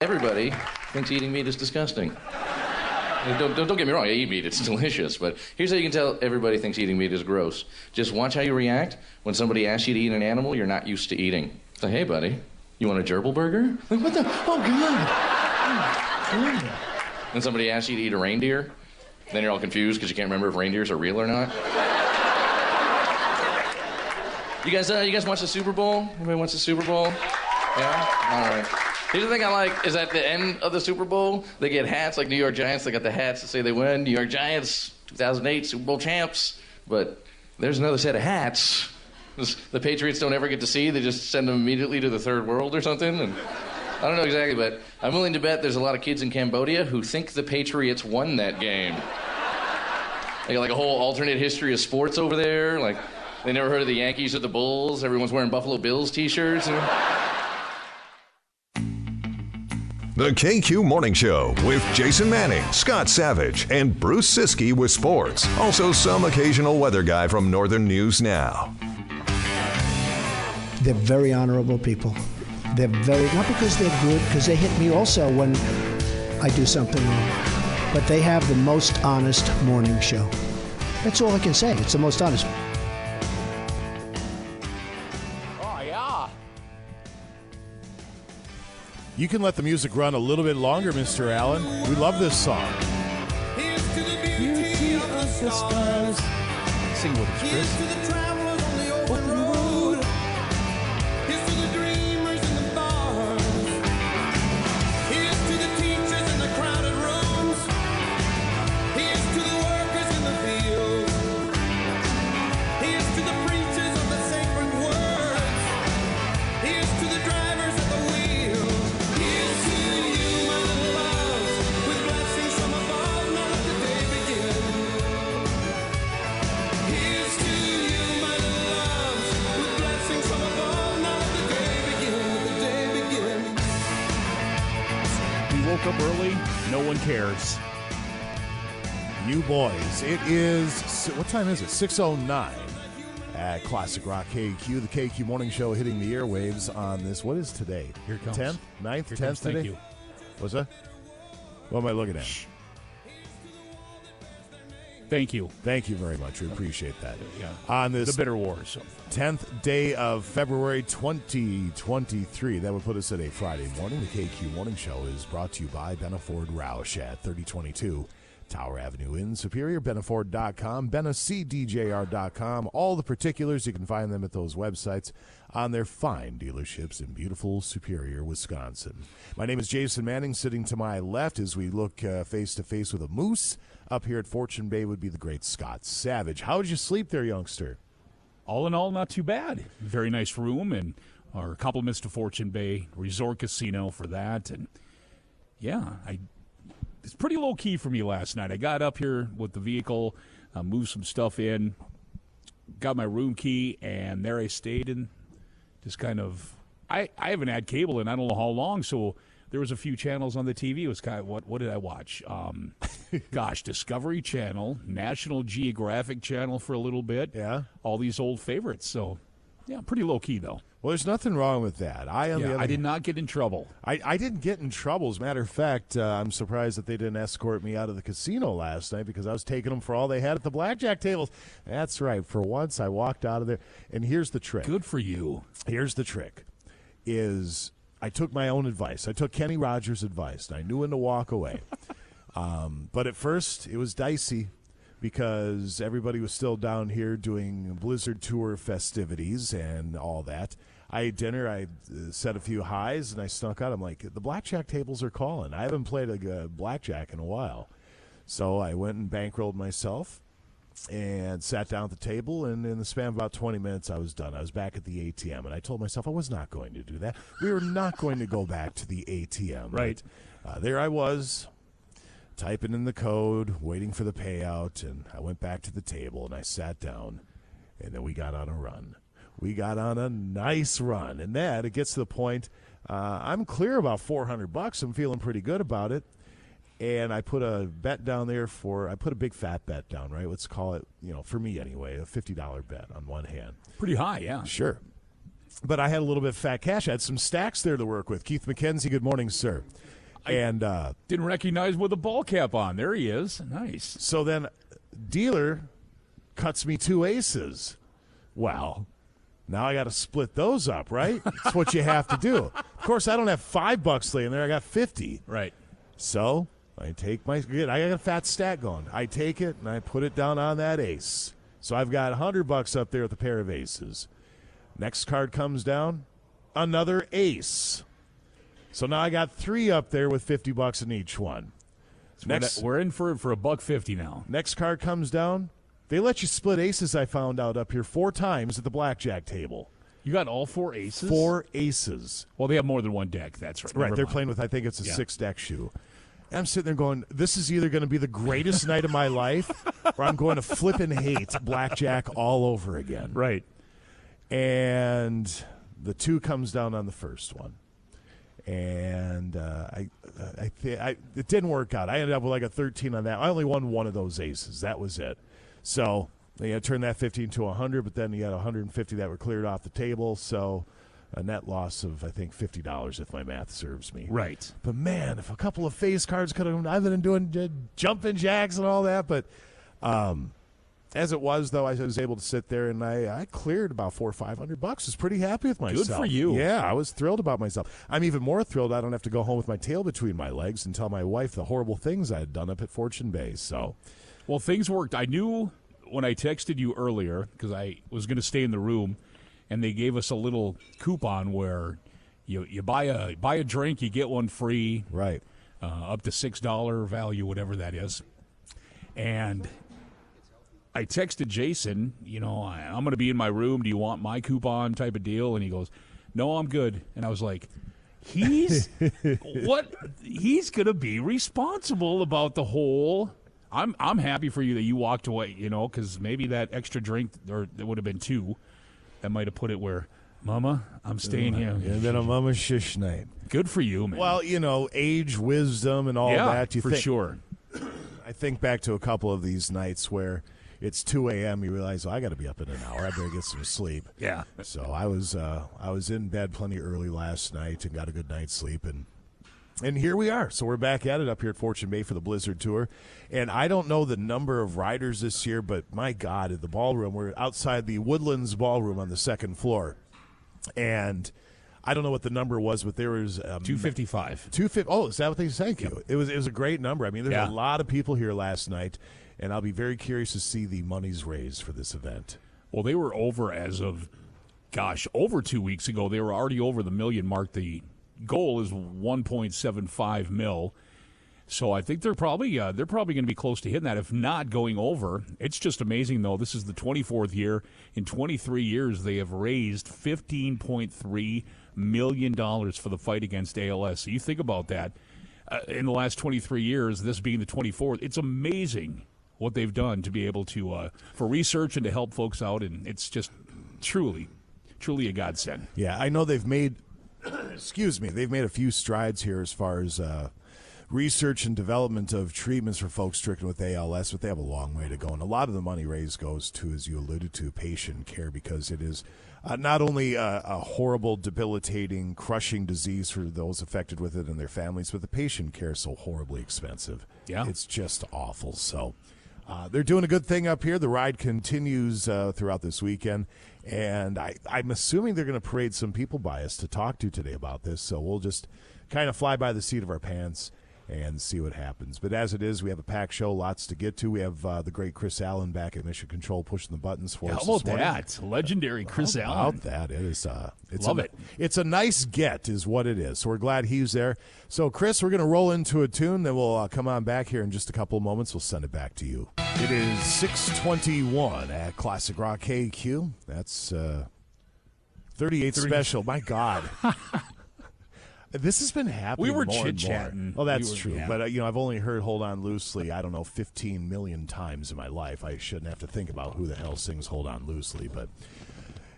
Everybody thinks eating meat is disgusting. Don't, don't, don't, get me wrong, I eat meat, it's delicious. But here's how you can tell everybody thinks eating meat is gross. Just watch how you react when somebody asks you to eat an animal you're not used to eating. Say, hey, buddy, you want a gerbil burger? Like, what the? Oh, God. Oh, God. And somebody asks you to eat a reindeer, then you're all confused because you can't remember if reindeers are real or not. You guys, uh, you guys watch the Super Bowl? Anybody watch the Super Bowl? Yeah? All right. Here's the thing I like is at the end of the Super Bowl, they get hats like New York Giants. They got the hats that say they win. New York Giants, 2008 Super Bowl champs. But there's another set of hats. The Patriots don't ever get to see. They just send them immediately to the third world or something. And I don't know exactly, but I'm willing to bet there's a lot of kids in Cambodia who think the Patriots won that game. They got like a whole alternate history of sports over there. Like they never heard of the Yankees or the Bulls. Everyone's wearing Buffalo Bills T-shirts. The KQ Morning Show with Jason Manning, Scott Savage, and Bruce Siski with sports. Also, some occasional weather guy from Northern News Now. They're very honorable people. They're very, not because they're good, because they hit me also when I do something wrong, but they have the most honest morning show. That's all I can say. It's the most honest. You can let the music run a little bit longer, Mr. Allen. We love this song. Sing with us, Chris. It is what time is it? Six oh nine at Classic Rock KQ, the KQ Morning Show, hitting the airwaves on this. What is today? Here it comes. Tenth, ninth, Here tenth comes. Thank today. you. What's that? What am I looking at? Thank you. Thank you very much. We appreciate that. Yeah. On this The bitter wars. 10th day of February 2023. That would put us at a Friday morning. The KQ Morning Show is brought to you by Benna Ford Roush at 3022 Tower Avenue in Superior. BennaFord.com, BennaCDJR.com. All the particulars, you can find them at those websites on their fine dealerships in beautiful Superior, Wisconsin. My name is Jason Manning. Sitting to my left as we look uh, face to face with a moose up here at Fortune Bay would be the great Scott Savage. How did you sleep there, youngster? All in all, not too bad. Very nice room, and our compliments to Fortune Bay Resort Casino for that. And yeah, I it's pretty low key for me last night. I got up here with the vehicle, uh, moved some stuff in, got my room key, and there I stayed and just kind of. I, I haven't had cable in I don't know how long, so there was a few channels on the TV. It was kind of what what did I watch? Um, gosh, Discovery Channel, National Geographic Channel for a little bit. Yeah, all these old favorites. So yeah, pretty low key though. Well, there's nothing wrong with that. I, on Yeah, the other I did not get in trouble. I, I didn't get in trouble. As a matter of fact, uh, I'm surprised that they didn't escort me out of the casino last night because I was taking them for all they had at the blackjack tables. That's right. For once, I walked out of there. And here's the trick. Good for you. Here's the trick: is I took my own advice. I took Kenny Rogers' advice, and I knew when to walk away. um, but at first, it was dicey because everybody was still down here doing Blizzard Tour festivities and all that. I ate dinner. I uh, set a few highs, and I snuck out. I'm like, the blackjack tables are calling. I haven't played a uh, blackjack in a while, so I went and bankrolled myself and sat down at the table. And in the span of about 20 minutes, I was done. I was back at the ATM, and I told myself I was not going to do that. We were not going to go back to the ATM. Right. Uh, there I was, typing in the code, waiting for the payout, and I went back to the table and I sat down, and then we got on a run. We got on a nice run, and that it gets to the point. Uh, I'm clear about 400 bucks. I'm feeling pretty good about it, and I put a bet down there for. I put a big fat bet down, right? Let's call it, you know, for me anyway, a fifty dollar bet on one hand. Pretty high, yeah. Sure. but I had a little bit of fat cash. I had some stacks there to work with. Keith McKenzie, good morning, sir. And uh, Didn't recognize with a ball cap on. There he is. Nice. so then dealer cuts me two aces. Well, now I got to split those up, right? That's what you have to do. Of course, I don't have five bucks laying there. I got 50. Right. So I take my good. I got a fat stack going. I take it and I put it down on that ace. So I've got hundred bucks up there with a pair of aces. Next card comes down, another ace. So now I got three up there with fifty bucks in each one. Next, We're in for for a buck fifty now. next card comes down. They let you split aces. I found out up here four times at the blackjack table. You got all four aces. Four aces. Well, they have more than one deck. That's right. Right, Never they're mind. playing with I think it's a Yeah. six deck shoe. I'm sitting there going, this is either going to be the greatest night of my life, or I'm going to flip and hate blackjack all over again. Right. And the two comes down on the first one, and uh, I, I, th- I, it didn't work out. I ended up with like a 13 on that. I only won one of those aces. That was it. So they had turned that 15 to 100, but then you had 150 that were cleared off the table. So a net loss of I think fifty dollars if my math serves me. Right. But man, if a couple of face cards could have, I've been doing uh, jumping jacks and all that. But um, as it was, though, I was able to sit there and I, I cleared about four or five hundred bucks. I was pretty happy with myself. Good for you. Yeah, I was thrilled about myself. I'm even more thrilled. I don't have to go home with my tail between my legs and tell my wife the horrible things I had done up at Fortune Bay. So Well, things worked. I knew when I texted you earlier because I was going to stay in the room, and they gave us a little coupon where you you buy a buy a drink, you get one free, right, uh, up to six dollar value, whatever that is. And I texted Jason, you know, I, I'm going to be in my room. Do you want my coupon type of deal? And he goes, No, I'm good. And I was like. He's what? He's gonna be responsible about the whole. I'm I'm happy for you that you walked away. You know, because maybe that extra drink, or it would have been two, that might have put it where, Mama, I'm staying here. and then a mama shish night. Good for you, man. Well, you know, age, wisdom, and all yeah, that. You for think, sure. I think back to a couple of these nights where it's 2 a.m. You realize, oh, I got to be up in an hour. I better get some sleep. Yeah. So I was uh, I was in bed plenty early last night and got a good night's sleep and and here we are. So we're back at it up here at Fortune Bay for the Blizzard Tour. And I don't know the number of riders this year, but my God, at the ballroom, we're outside the Woodlands Ballroom on the second floor. And I don't know what the number was, but there was um, Two fifty five. Two fifty. Oh, is that what they thank you? It was it was a great number. I mean, there's Yeah. a lot of people here last night, and I'll be very curious to see the monies raised for this event. Well, they were over as of, gosh, over two weeks ago. They were already over the million mark. The goal is 1.75 mil. So I think they're probably uh, they're probably going to be close to hitting that, if not going over. It's just amazing, though. This is the 24th year in 23 years they have raised 15.3 million dollars for the fight against ALS. So you think about that. Uh, in the last 23 years, this being the 24th, it's amazing what they've done to be able to uh, for research and to help folks out, and it's just truly, truly a godsend. Yeah, I know they've made. excuse me, they've made a few strides here as far as uh, research and development of treatments for folks stricken with ALS, but they have a long way to go. And a lot of the money raised goes to, as you alluded to, patient care because it is uh, not only a, a horrible, debilitating, crushing disease for those affected with it and their families, but the patient care is so horribly expensive. Yeah. It's just awful. So. Uh, they're doing a good thing up here. The ride continues uh, throughout this weekend, and I, I'm assuming they're going to parade some people by us to talk to today about this. So we'll just kind of fly by the seat of our pants and see what happens. But as it is, we have a packed show, lots to get to. We have uh, the great Chris Allen back at Mission Control pushing the buttons for How us. about this morning. that? Legendary Chris How Allen. About that, it is. Uh, it's Love a, it. It's a nice get, is what it is. So we're glad he's there. So Chris, we're going to roll into a tune. Then we'll uh, come on back here in just a couple of moments. We'll send it back to you. It is six twenty-one at Classic Rock KQ. That's uh, thirty-eight special. My God. This has been happening. We were and more. chit-chatting. Oh, that's We were- true. yeah. But uh, you know, I've only heard "Hold On Loosely." I don't know, fifteen million times in my life. I shouldn't have to think about who the hell sings "Hold On Loosely," but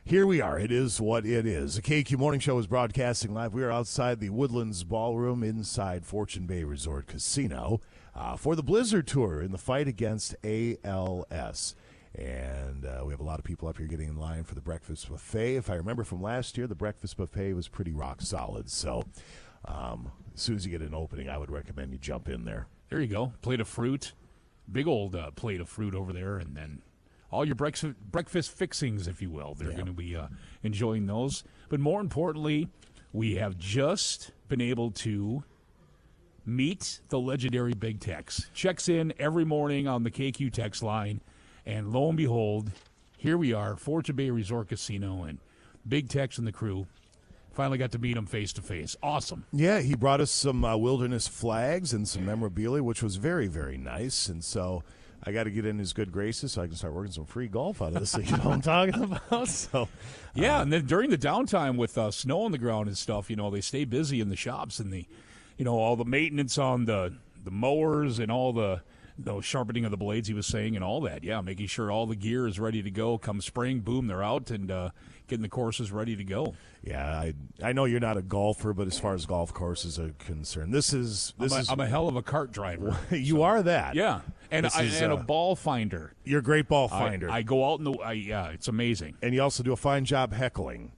here we are. It is what it is. The KQ Morning Show is broadcasting live. We are outside the Woodlands Ballroom inside Fortune Bay Resort Casino uh, for the Blizzard Tour in the fight against ALS. And uh, we have a lot of people up here getting in line for the breakfast buffet. If I remember from last year, the breakfast buffet was pretty rock solid. So um, as soon as you get an opening, I would recommend you jump in there. There you go. Plate of fruit. Big old uh, plate of fruit over there. And then all your breakfast, breakfast fixings, if you will. They're Yeah. going to be uh, enjoying those. But more importantly, we have just been able to meet the legendary Big Tex. Checks in every morning on the KQ text line. And lo and behold, here we are, Fortune Bay Resort Casino, and Big Tex and the crew. Finally got to meet him face to face. Awesome. Yeah, he brought us some uh, wilderness flags and some memorabilia, which was very, very nice. And so I got to get in his good graces so I can start working some free golf out of this. thing. you know what I'm talking about? So Yeah, and then during the downtime with uh, snow on the ground and stuff, you know, they stay busy in the shops and the, you know, all the maintenance on the the mowers and all the the sharpening of the blades. He was saying and all that. Yeah, making sure all the gear is ready to go. Come spring, boom, they're out and uh, getting the courses ready to go. yeah, I I know you're not a golfer, but as far as golf courses are concerned, this is this I'm a, is I'm a hell of a cart driver. you are that. yeah, and I, is, and a uh, ball finder. You're a great ball I- finder. I, go out in the. I, yeah, it's amazing. and you also do a fine job heckling.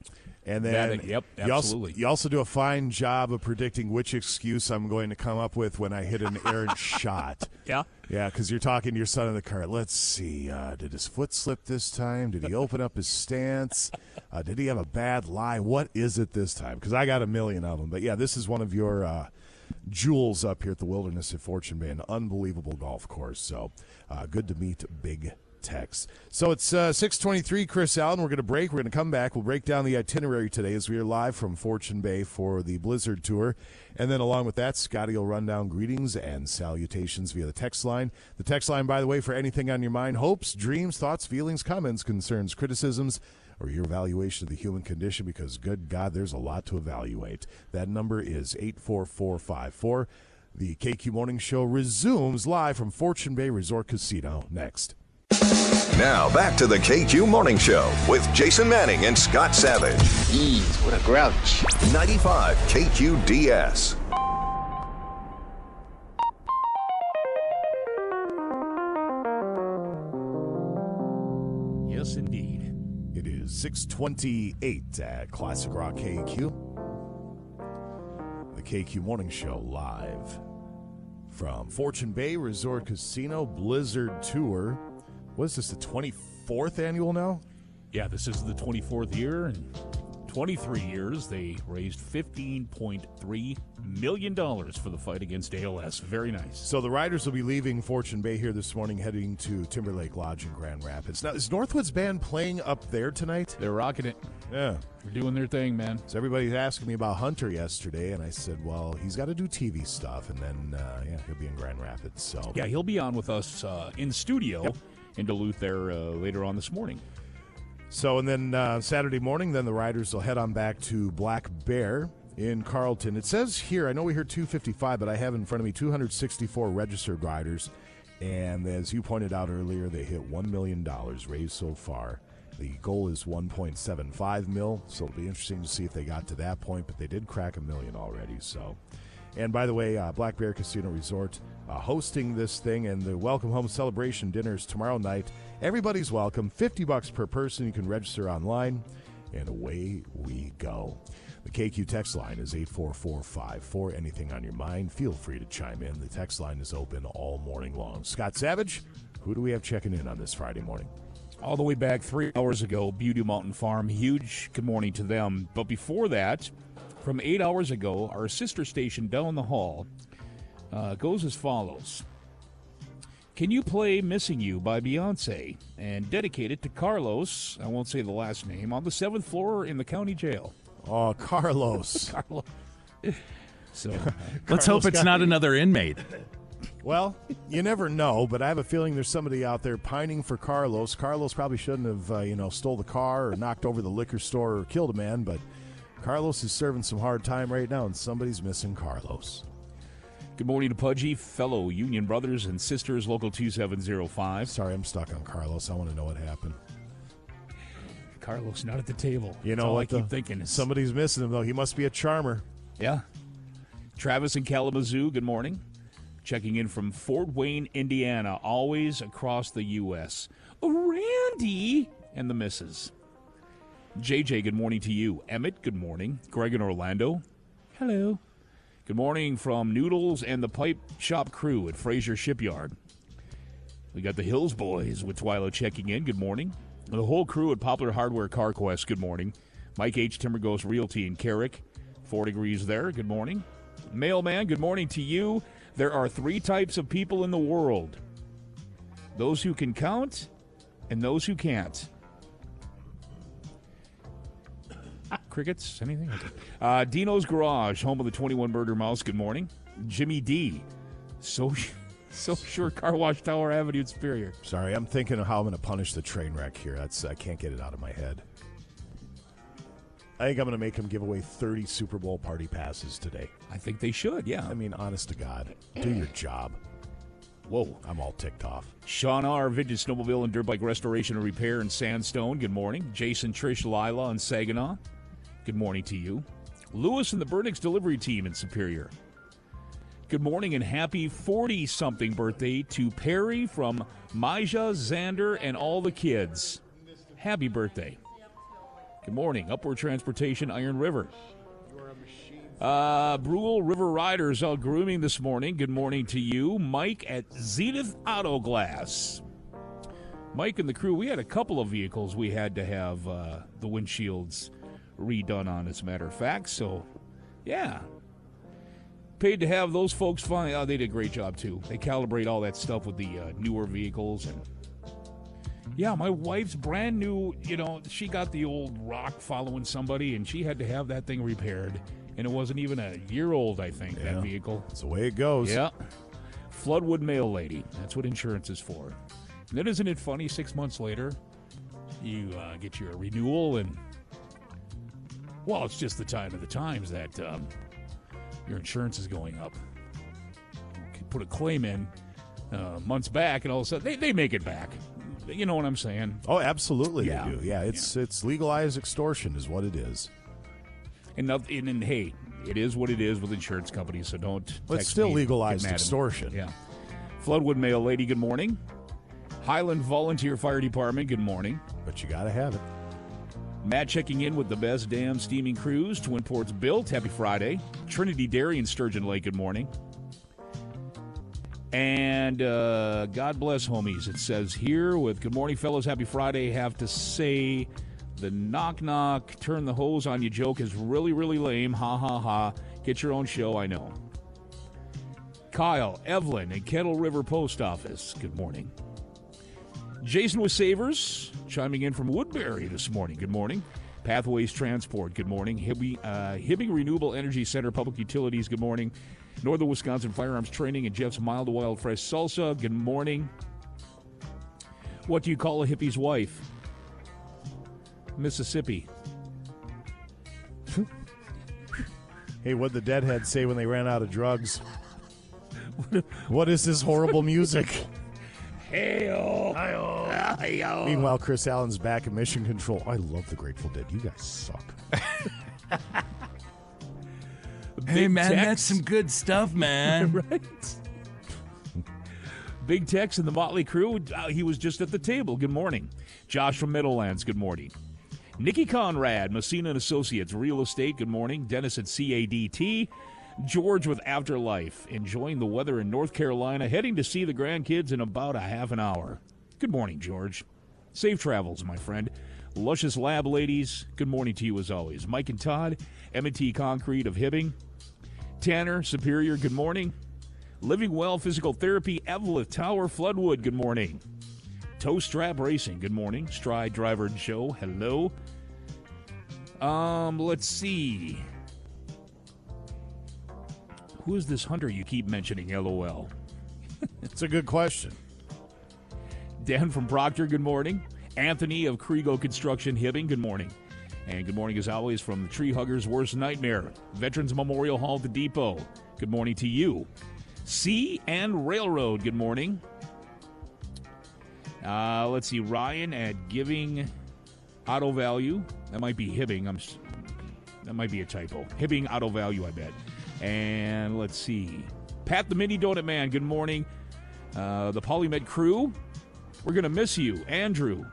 And then, That- yep, you also, absolutely. you also do a fine job of predicting which excuse I'm going to come up with when I hit an errant shot. Yeah. Yeah, because you're talking to your son in the car. Let's see. Uh, did his foot slip this time? Did he open up his stance? Uh, did he have a bad lie? What is it this time? Because I got a million of them. But yeah, this is one of your uh, jewels up here at the Wilderness at Fortune Bay, an unbelievable golf course. So uh, good to meet Big Tex. So it's uh, 623, Chris Allen. We're going to break. We're going to come back. We'll break down the itinerary today as we are live from Fortune Bay for the Blizzard Tour. And then along with that, Scotty will run down greetings and salutations via the text line. The text line, by the way, for anything on your mind, hopes, dreams, thoughts, feelings, comments, concerns, criticisms, or your evaluation of the human condition, because good God, there's a lot to evaluate. That number is 84454. The KQ Morning Show resumes live from Fortune Bay Resort Casino next. Now back to the KQ Morning Show with Jason Manning and Scott Savage. Jeez, what a grouch. 95 KQDS. Yes, indeed. It is 628 at Classic Rock KQ. The KQ Morning Show live from Fortune Bay Resort Casino Blizzard Tour. What is this, the 24th annual now? Yeah, this is the 24th year, and 23 years they raised 15.3 million dollars for the fight against ALS. Very nice. So the riders will be leaving Fortune Bay here this morning, heading to Timberlake Lodge in Grand Rapids. Now, is Northwood's band playing up there tonight? They're rocking it. Yeah. They're doing their thing, man. So everybody's asking me about Hunter yesterday, and I said, well, he's got to do TV stuff, and then, uh, yeah, he'll be in Grand Rapids. So Yeah, he'll be on with us uh, in studio Yep. In Duluth there uh, later on this morning. So, and then uh, Saturday morning, then the riders will head on back to Black Bear in Carlton. It says here, I know we heard 255, but I have in front of me 264 registered riders. And as you pointed out earlier, they hit $1 million raised so far. The goal is 1.75 mil, so it'll be interesting to see if they got to that point, but they did crack a million already. So, and by the way, uh, Black Bear Casino Resort uh, hosting this thing, and the Welcome Home Celebration dinners tomorrow night. Everybody's welcome. Fifty bucks per person. You can register online, and away we go. The KQ text line is 84454. Anything on your mind, feel free to chime in. The text line is open all morning long. Scott Savage, who do we have checking in on this Friday morning? All the way back three hours ago, Beauty Mountain Farm. Huge good morning to them. But before that, from eight hours ago, our sister station down the hall uh, goes as follows. Can you play Missing You by Beyonce and dedicate it to Carlos, I won't say the last name, on the seventh floor in the county jail? Oh, Carlos. Carlos. So, Let's hope it's not the- another inmate. Well, you never know, but I have a feeling there's somebody out there pining for Carlos. Carlos probably shouldn't have, uh, you know, stole the car or knocked over the liquor store or killed a man, but Carlos is serving some hard time right now, and somebody's missing Carlos. good morning to Pudgy, fellow Union brothers and sisters, Local 2705. Sorry, I'm stuck on Carlos. I want to know what happened. Carlos not at the table. You know all what? I keep though? thinking is somebody's missing him though. He must be a charmer. Yeah. Travis in Kalamazoo, good morning. checking in from Fort Wayne, Indiana, always across the U.S. Randy and the missus. JJ, good morning to you. Emmett, good morning. Greg in Orlando, hello. Good morning from Noodles and the Pipe Shop crew at Fraser Shipyard. We got the Hills Boys with Twilo checking in. Good morning. The whole crew at Poplar Hardware Car Quest. Good morning. Mike H. Timber Ghost Realty in Carrick. Four degrees there. Good morning. Mailman, good morning to you. There are three types of people in the world those who can count and those who can't. Crickets? Anything? Uh, Dino's Garage, home of the 21 Murder Mouse. Good morning. Jimmy D. So, so sure, Car Wash Tower Avenue in Superior. Sorry, I'm thinking of how I'm going to punish the train wreck here. That's I can't get it out of my head. I think I'm going to make him give away 30 Super Bowl party passes today. I think they should, yeah. I mean, honest to God, do your job. Whoa. I'm all ticked off. Sean R., Vintage Snowmobile and Dirt Bike Restoration and Repair in Sandstone. Good morning. Jason, Trish, Lila in Saginaw. Good morning to you. Lewis and the Burnix Delivery Team in Superior. Good morning and happy 40 something birthday to Perry from Maja, Xander, and all the kids. Happy birthday. Good morning. Upward Transportation, Iron River. Uh, Brule River Riders out grooming this morning. Good morning to you. Mike at Zenith Auto Glass. Mike and the crew, we had a couple of vehicles we had to have uh, the windshields redone on, as a matter of fact. So, yeah. Paid to have those folks finally. Oh, they did a great job, too. They calibrate all that stuff with the uh, newer vehicles. And yeah, my wife's brand new, you know, she got the old rock following somebody, and she had to have that thing repaired. And it wasn't even a year old, I think, Yeah. that vehicle. That's the way it goes. Yeah. Floodwood Mail Lady. That's what insurance is for. And then isn't it funny, six months later, you uh, get your renewal and, well, it's just the time of the times that um, your insurance is going up. You could put a claim in uh, months back, and all of a sudden they, they make it back. You know what I'm saying? Oh, absolutely Yeah. they do. Yeah, it's it's legalized extortion is what it is. And, and, and hey, it is what it is with insurance companies, so don't. But it's still legalized mad at me. extortion. Yeah. Floodwood Mail Lady, good morning. Highland Volunteer Fire Department, good morning. But you got to have it. Matt checking in with the best damn steaming cruise. Twin Ports built. Happy Friday. Trinity Dairy in Sturgeon Lake, good morning. And uh, God bless homies. It says here with Good morning, fellows. Happy Friday. Have to say the knock knock, turn the hose on you joke is really, really lame. Ha ha ha. Get your own show, I know. Kyle, Evelyn, and Kettle River Post Office, good morning. Jason with Savers chiming in from Woodbury this morning. Good morning. Pathways Transport. Good morning. Hibbing, uh, Hibbing Renewable Energy Center Public Utilities. Good morning. Northern Wisconsin Firearms Training and Jeff's Mild Wild Fresh Salsa. Good morning. What do you call a hippie's wife? Mississippi. Hey, what the Deadhead say when they ran out of drugs? what is this horrible music? Heyo. Meanwhile, Chris Allen's back in Mission Control. I love the Grateful Dead. You guys suck. Hey Big man, Tex. that's some good stuff, man. right. Big Tex and the Motley Crew. uh, he was just at the table. Good morning. Josh from Meadowlands. Good morning. Nikki Conrad, Messina and Associates, Real Estate. Good morning. Dennis at CADT. George with Afterlife, enjoying the weather in North Carolina, heading to see the grandkids in about a half an hour. Good morning, George. Safe travels, my friend. Luscious Lab ladies, good morning to you as always. Mike and Todd, M&T Concrete of Hibbing. Tanner, Superior, good morning. Living Well Physical Therapy, Evelyn Tower, Floodwood, good morning. Toe Strap Racing, good morning. Stride Driver and Show, hello. Um, let's see. Who is this hunter you keep mentioning? LOL. It's a good question. Dan from Proctor, good morning. Anthony of Kriego Construction Hibbing, good morning. And good morning, as always, from the Tree Hugger's Worst Nightmare, Veterans Memorial Hall, the Depot. Good morning to you. CN Railroad, good morning. Uh, let's see, Ryan at Giving Auto Value. That might be Hibbing. I'm. That might be a typo. Hibbing Auto Value, I bet. And let's see. Pat the Mini Donut Man, good morning. Uh, the PolyMet crew, we're going to miss you. Andrew.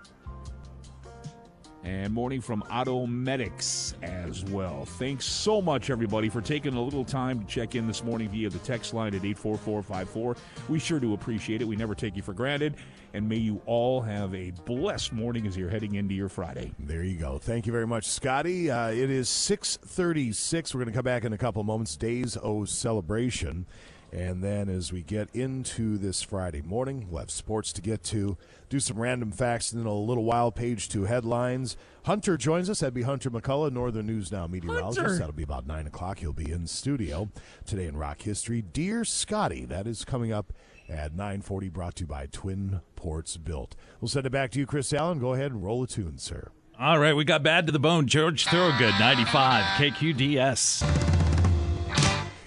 And morning from Auto Medics as well. Thanks so much, everybody, for taking a little time to check in this morning via the text line at 84454. We sure do appreciate it. We never take you for granted. And may you all have a blessed morning as you're heading into your Friday. There you go. Thank you very much, Scotty. Uh, it is 636. We're going to come back in a couple moments. Days O celebration. And then as we get into this Friday morning, we'll have sports to get to, do some random facts, and then a little while page two headlines. Hunter joins us. That'd be Hunter McCullough, Northern News Now meteorologist. Hunter. That'll be about 9 o'clock. He'll be in studio today in rock history. Dear Scotty, that is coming up at 940, brought to you by Twin Ports Built. We'll send it back to you, Chris Allen. Go ahead and roll a tune, sir. All right, we got bad to the bone. George Thorogood, 95, KQDS.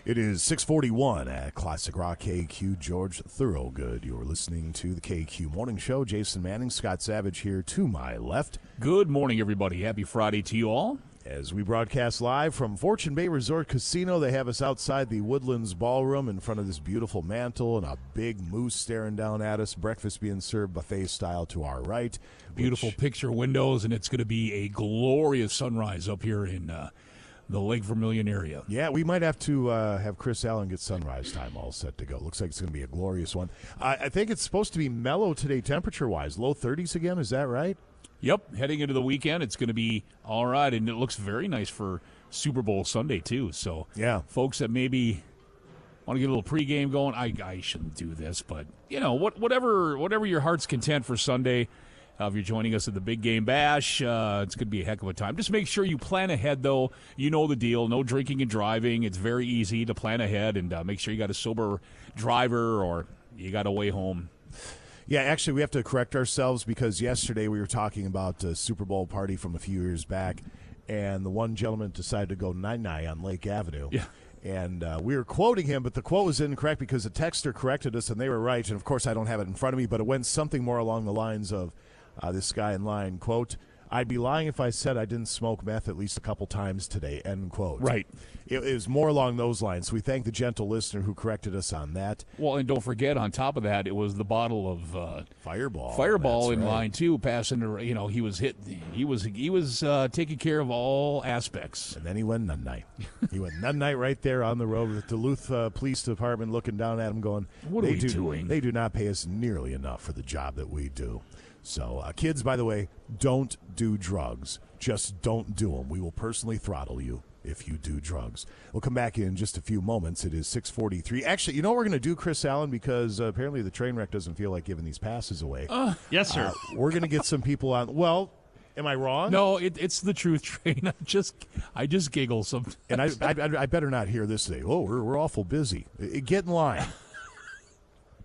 It is 641 at Classic Rock KQ. George Thorogood. You're listening to the KQ Morning Show. Jason Manning, Scott Savage here to my left. Good morning, everybody. Happy Friday to you all. As we broadcast live from Fortune Bay Resort Casino, they have us outside the Woodlands Ballroom in front of this beautiful mantle and a big moose staring down at us. Breakfast being served buffet style to our right. Beautiful which- picture windows, and it's going to be a glorious sunrise up here in uh, the Lake Vermilion area. Yeah, we might have to uh, have Chris Allen get sunrise time all set to go. Looks like it's going to be a glorious one. I, I think it's supposed to be mellow today, temperature wise. Low 30s again. Is that right? Yep, heading into the weekend, it's going to be all right, and it looks very nice for Super Bowl Sunday too. So, Yeah. folks that maybe want to get a little pregame going, I, I shouldn't do this, but you know, what, whatever, whatever your heart's content for Sunday. Uh, if you're joining us at the Big Game Bash, uh, it's going to be a heck of a time. Just make sure you plan ahead, though. You know the deal. No drinking and driving. It's very easy to plan ahead, and uh, make sure you got a sober driver or you got a way home. Yeah, actually, we have to correct ourselves because yesterday we were talking about a Super Bowl party from a few years back, and the one gentleman decided to go nine nine on Lake Avenue. Yeah. And uh, we were quoting him, but the quote was incorrect because the texter corrected us, and they were right. And of course, I don't have it in front of me, but it went something more along the lines of uh, this guy in line quote. I'd be lying if I said I didn't smoke meth at least a couple times today. End quote. Right. It, it was more along those lines. So we thank the gentle listener who corrected us on that. Well, and don't forget, on top of that, it was the bottle of uh, Fireball. Fireball That's in right. line too, passing. to- You know, he was hit. He was he was uh, taking care of all aspects. And then he went nun night. he went nun night right there on the road with the Duluth uh, Police Department looking down at him, going, What are they we do, doing?" They do not pay us nearly enough for the job that we do. So, uh, kids, by the way, don't do drugs. Just don't do them. We will personally throttle you if you do drugs. We'll come back in just a few moments. It is 643. Actually, you know what we're going to do, Chris Allen, because uh, apparently the train wreck doesn't feel like giving these passes away. Yes, sir. Uh, we're going to get some people on. Well, am I wrong? No, it, it's the truth train. I just I just giggle some. And I, I, I better not hear this today. Oh, we're, we're awful busy. Uh, Get in line.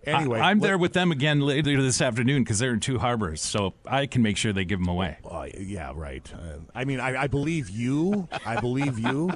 Anyway, I, am there with them again later this afternoon because they're in two harbors, so I can make sure they give them away. Uh, yeah, right. Uh, I mean, I, I believe you. I believe you.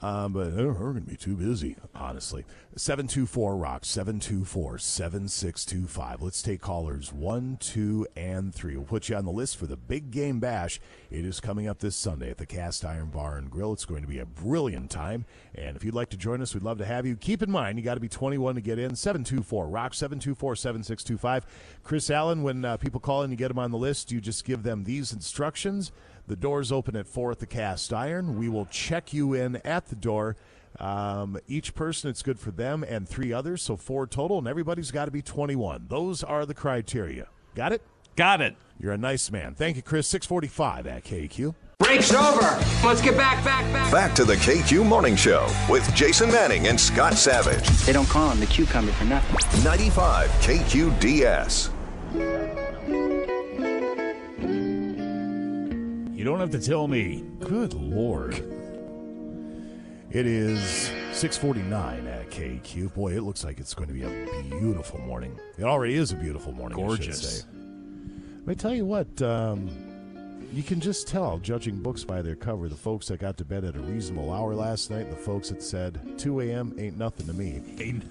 Um, but uh, we're going to be too busy, honestly. 724 Rock, 724 7625. Let's take callers 1, 2, and 3. We'll put you on the list for the big game bash. It is coming up this Sunday at the Cast Iron Bar and Grill. It's going to be a brilliant time. And if you'd like to join us, we'd love to have you. Keep in mind, you got to be 21 to get in. 724 Rock, 724 7625. Chris Allen, when uh, people call and you get them on the list, you just give them these instructions. The doors open at 4 at the Cast Iron. We will check you in at the door. Um, each person, it's good for them and three others, so four total, and everybody's got to be 21. Those are the criteria. Got it? Got it. You're a nice man. Thank you, Chris. 645 at KQ. Break's over. Let's get back, back, back. Back to the KQ Morning Show with Jason Manning and Scott Savage. They don't call him the cucumber for nothing. 95 KQDS. You don't have to tell me. Good Lord. It is 649 at KQ. Boy, it looks like it's going to be a beautiful morning. It already is a beautiful morning. Gorgeous. say. Let me tell you what, um, you can just tell, judging books by their cover, the folks that got to bed at a reasonable hour last night, and the folks that said 2 a.m. ain't nothing to me. Ain't-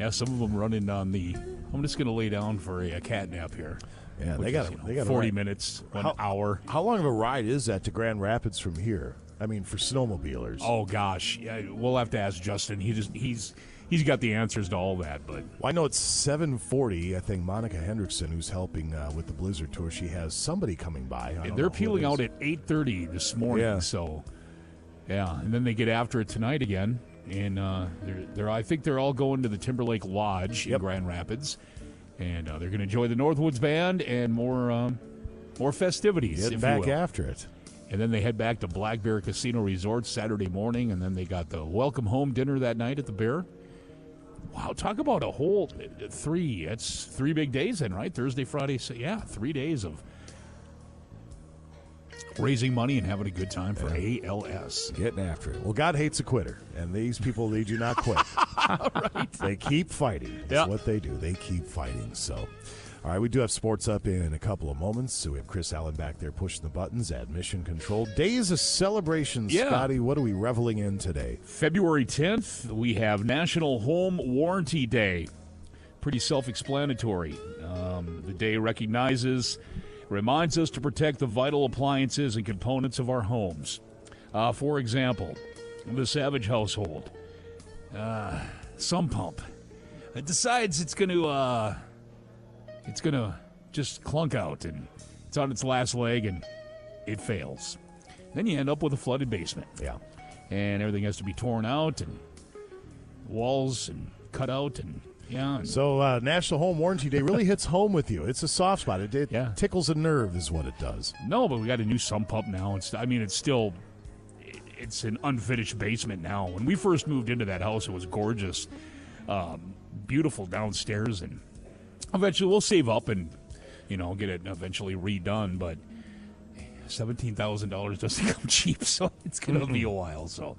Yeah, some of them running on the. I'm just gonna lay down for a, a cat nap here. Yeah, they got is, you know, they got 40 right- minutes, one How- hour. How long of a ride is that to Grand Rapids from here? I mean, for snowmobilers. Oh gosh, yeah, we'll have to ask Justin. He just he's he's got the answers to all that. But Well, I know it's 7:40. I think Monica Hendrickson, who's helping uh, with the Blizzard Tour, she has somebody coming by. Don't they're peeling out at 8:30 this morning. Yeah. So, yeah, and then they get after it tonight again. And uh, they're, they're, I think they're all going to the Timberlake Lodge in Grand Rapids, and uh, they're going to enjoy the Northwoods Band and more, um, more festivities. If back after it. And then they head back to Black Bear Casino Resort Saturday morning, and then they got the welcome home dinner that night at the Bear. Wow, talk about a whole three. That's three big days then, right? Thursday, Friday, so yeah, three days of raising money and having a good time for ALS. Getting after it. Well, God hates a quitter, and these people they do not quit. They keep fighting. That's Yeah. what they do. They keep fighting. So, all right, we do have sports up in a couple of moments. So we have Chris Allen back there pushing the buttons at Mission Control. Days of celebration, Yeah. Scotty. What are we reveling in today? February 10th, we have National Home Warranty Day. Pretty self explanatory. Um, the day recognizes, reminds us to protect the vital appliances and components of our homes. Uh, for example, the Savage household, uh, some pump, it decides it's going to, uh, it's going to just clunk out and it's on its last leg and it fails. Then you end up with a flooded basement Yeah. and everything has to be torn out and walls and cut out and yeah and So uh, National Home Warranty Day really hits home with you. It's a soft spot. It, it Yeah. tickles a nerve, is what it does. no but we got a new sump pump now it's i mean it's still it's an unfinished basement now when we first moved into that house it was gorgeous um, beautiful downstairs and eventually we'll save up and you know get it eventually redone but $17000 doesn't come cheap so it's gonna be a while so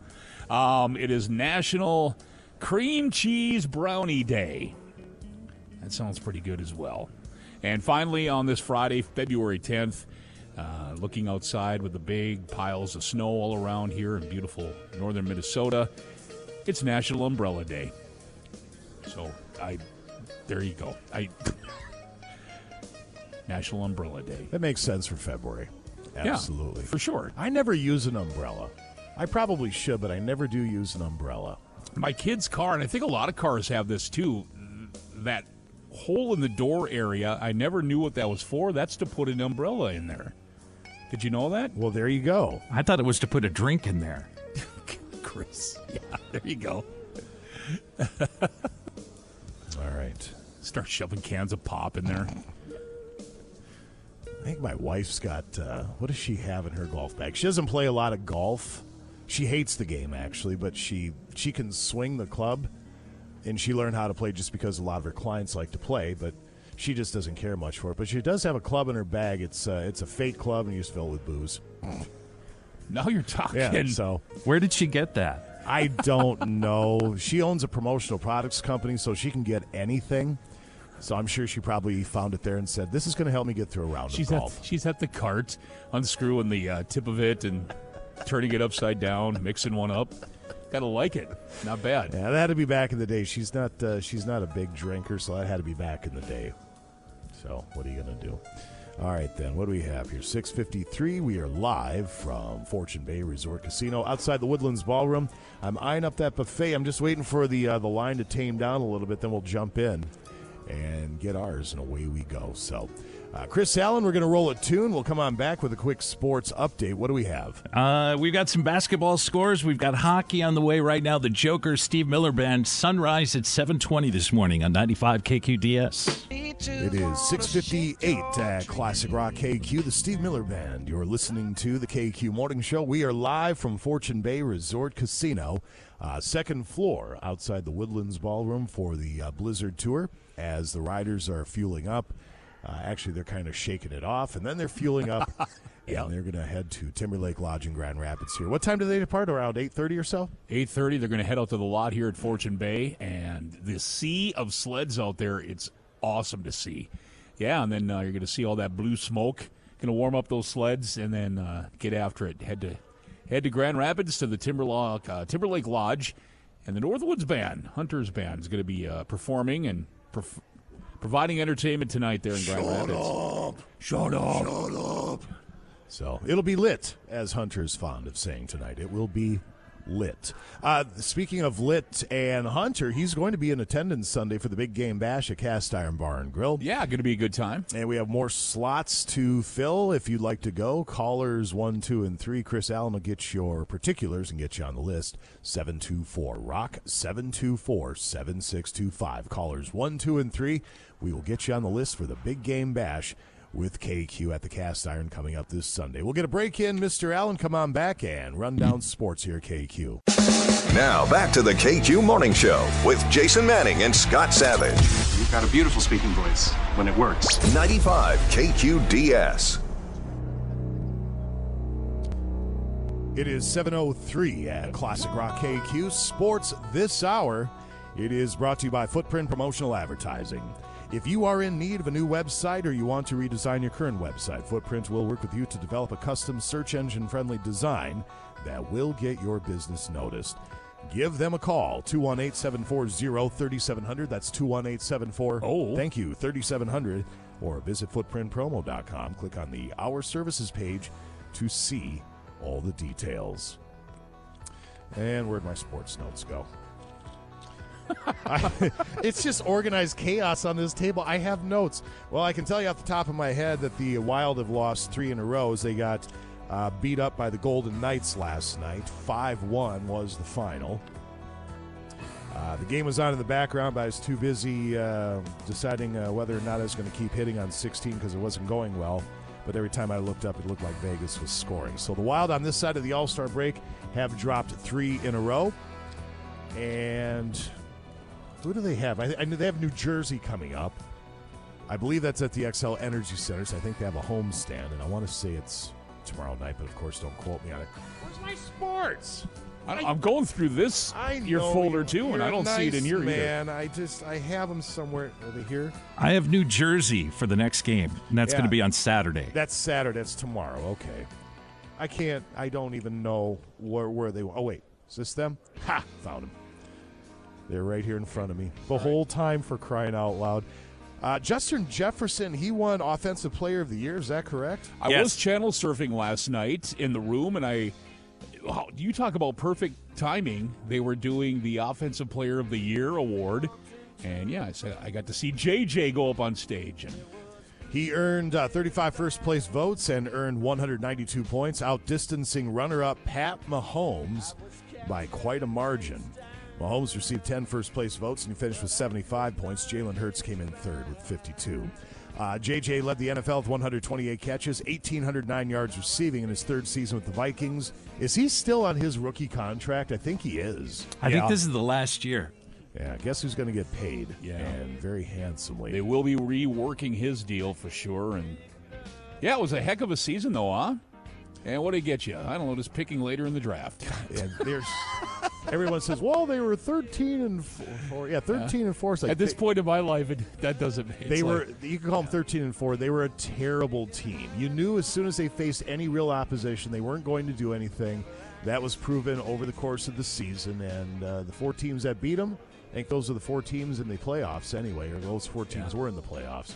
um, it is national cream cheese brownie day That sounds pretty good as well. And finally, on this Friday, February 10th, uh, looking outside with the big piles of snow all around here in beautiful northern Minnesota, it's National Umbrella Day. So I, there you go. I National Umbrella Day. That makes sense for February. Yeah, Absolutely. for sure. I never use an umbrella. I probably should, but I never do use an umbrella. My kid's car, and I think a lot of cars have this too. That hole in the door area, I never knew what that was for. That's to put an umbrella in there. Did you know that? Well, there you go. I thought it was to put a drink in there. Chris. Yeah, there you go. All right. Start shoving cans of pop in there. I think my wife's got, uh, what does she have in her golf bag? She doesn't play a lot of golf. She hates the game, actually, but she, she can swing the club, and she learned how to play just because a lot of her clients like to play, but she just doesn't care much for it. But she does have a club in her bag. It's, uh, it's a fake club, and you just fill it with booze. Now you're talking. Yeah, so Where did she get that? I don't know. She owns a promotional products company, so she can get anything. So I'm sure she probably found it there and said, "This is going to help me get through a round she's of at golf." she's at the cart, unscrewing the uh, tip of it and turning it upside down, mixing one up. Gotta like it. Not bad. Yeah, that had to be back in the day. She's not. Uh, she's not a big drinker, so that had to be back in the day. So what are you going to do? All right, then. What do we have here? Six fifty-three. We are live from Fortune Bay Resort Casino outside the Woodlands Ballroom. I'm eyeing up that buffet. I'm just waiting for the uh, the line to tame down a little bit. Then we'll jump in and get ours, and away we go. So, uh, Chris Allen, we're going to roll a tune. We'll come on back with a quick sports update. What do we have? Uh, we've got some basketball scores. We've got hockey on the way right now. The Joker, Steve Miller Band, sunrise at 720 this morning on 95 KQDS. It is 658 at Classic Rock KQ, the Steve Miller Band. You're listening to the KQ Morning Show. We are live from Fortune Bay Resort Casino, uh, second floor outside the Woodlands Ballroom for the uh, Blizzard Tour as the riders are fueling up. Uh, actually, they're kind of shaking it off, and then they're fueling up, and they're going to head to Timberlake Lodge in Grand Rapids here. What time do they depart? Around 8.30 or so? 8.30 they're going to head out to the lot here at fortune bay and the sea of sleds out there it's awesome to see yeah and then uh, you're going to see all that blue smoke going to warm up those sleds and then uh, get after it head to head to grand rapids to the timberlake, uh, timberlake lodge and the northwoods band hunters band is going to be uh, performing and perf- providing entertainment tonight there in grand rapids Up. shut up shut up So it'll be lit, as Hunter's fond of saying tonight. It will be lit. Uh, speaking of lit and Hunter, he's going to be in attendance Sunday for the big game bash at Cast Iron Bar and Grill. Yeah, going to be a good time. And we have more slots to fill if you'd like to go. Callers 1, 2, and 3. Chris Allen will get your particulars and get you on the list. 724 Rock 724 7625. Callers 1, 2, and 3. We will get you on the list for the big game bash with KQ at the Cast Iron coming up this Sunday. We'll get a break in. Mr. Allen, come on back and run down sports here, KQ. Now back to the KQ Morning Show with Jason Manning and Scott Savage. You've got a beautiful speaking voice when it works. 95 KQDS. It is 7.03 at Classic Rock KQ Sports this hour. It is brought to you by Footprint Promotional Advertising. If you are in need of a new website or you want to redesign your current website, Footprint will work with you to develop a custom search engine friendly design that will get your business noticed. Give them a call, 218 740 3700. That's 218 74. Oh. Thank you, 3700. Or visit footprintpromo.com. Click on the Our Services page to see all the details. And where'd my sports notes go? I, it's just organized chaos on this table. I have notes. Well, I can tell you off the top of my head that the Wild have lost three in a row as they got uh, beat up by the Golden Knights last night. 5 1 was the final. Uh, the game was on in the background, but I was too busy uh, deciding uh, whether or not I was going to keep hitting on 16 because it wasn't going well. But every time I looked up, it looked like Vegas was scoring. So the Wild on this side of the All Star break have dropped three in a row. And who do they have? I, I know they have New Jersey coming up. I believe that's at the Xcel Energy Center. So I think they have a home stand, and I want to say it's tomorrow night, but of course, don't quote me on it. Where's my sports? I, I'm going through this I your folder you- too, and you're I don't see it in nice, your either. man. I just I have them somewhere. Are they here? I have New Jersey for the next game, and that's Yeah. going to be on Saturday. That's Saturday. That's tomorrow. Okay. I can't. I don't even know where where they. Oh wait, is this them? Ha! Found them. They're right here in front of me. The whole time for crying out loud. Uh, Justin Jefferson, he won Offensive Player of the Year. Is that correct? I Yes. was channel surfing last night in the room, and I. Oh, you talk about perfect timing. They were doing the Offensive Player of the Year award, and yeah, I said I got to see JJ go up on stage, and He earned uh, 35 first place votes and earned 192 points, outdistancing runner up Pat Mahomes by quite a margin. Mahomes received 10 first place votes and he finished with 75 points. Jalen Hurts came in third with 52. Uh, JJ led the NFL with 128 catches, 1,809 yards receiving in his third season with the Vikings. Is he still on his rookie contract? I think he is. I Yeah. think this is the last year. Yeah, guess who's going to get paid? Yeah. And very handsomely. they will be reworking his deal for sure. And yeah, it was a heck of a season, though, huh? And what did it get you? I don't know, just picking later in the draft. and there's everyone says, "Well, they were 13 and four. Yeah, 13 and four. Like At this they, point in my life, it, that doesn't. it's they like- were. You can call them 13 and four. They were a terrible team. You knew as soon as they faced any real opposition, they weren't going to do anything. That was proven over the course of the season, and uh, the four teams that beat them, I think those are the four teams in the playoffs anyway, or those four teams were in the playoffs.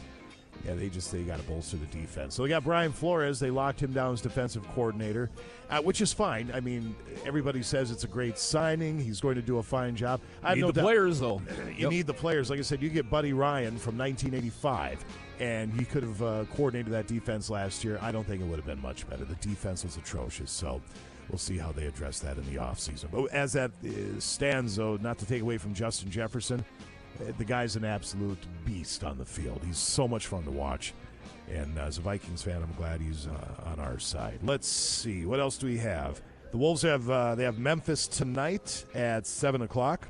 Yeah, they just they got to bolster the defense. So they got Brian Flores. They locked him down as defensive coordinator, uh, which is fine. I mean, everybody says it's a great signing. He's going to do a fine job. I have need no the doubt- players though. You Yep. need the players. Like I said, you get Buddy Ryan from 1985, and he could have uh, coordinated that defense last year. I don't think it would have been much better. The defense was atrocious. So we'll see how they address that in the offseason. But as that uh, stands, though, not to take away from Justin Jefferson, the guy's an absolute beast on the field. He's so much fun to watch. And as a Vikings fan, I'm glad he's uh, on our side. Let's see what else do we have. The Wolves have uh, they have Memphis tonight at seven o'clock.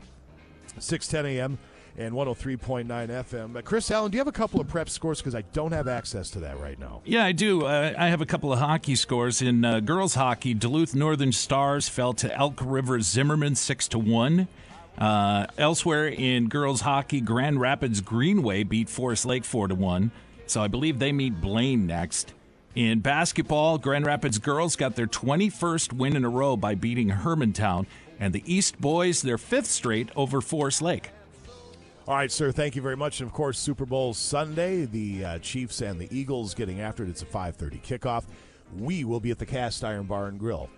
6:10 a.m. and 103.9 FM. Uh, Chris Allen, do you have a couple of prep scores? Because I don't have access to that right now. Yeah, I do. Uh, I have a couple of hockey scores in uh, girls hockey. Duluth Northern Stars fell to Elk River Zimmerman six to one. Uh, elsewhere in girls hockey, Grand Rapids Greenway beat Forest Lake four to one. So I believe they meet Blaine next. In basketball, Grand Rapids girls got their 21st win in a row by beating Hermantown, and the East boys their fifth straight over Forest Lake. All right, sir. Thank you very much. And of course, Super Bowl Sunday, the uh, Chiefs and the Eagles getting after it. It's a 5:30 kickoff. We will be at the Cast Iron Bar and Grill.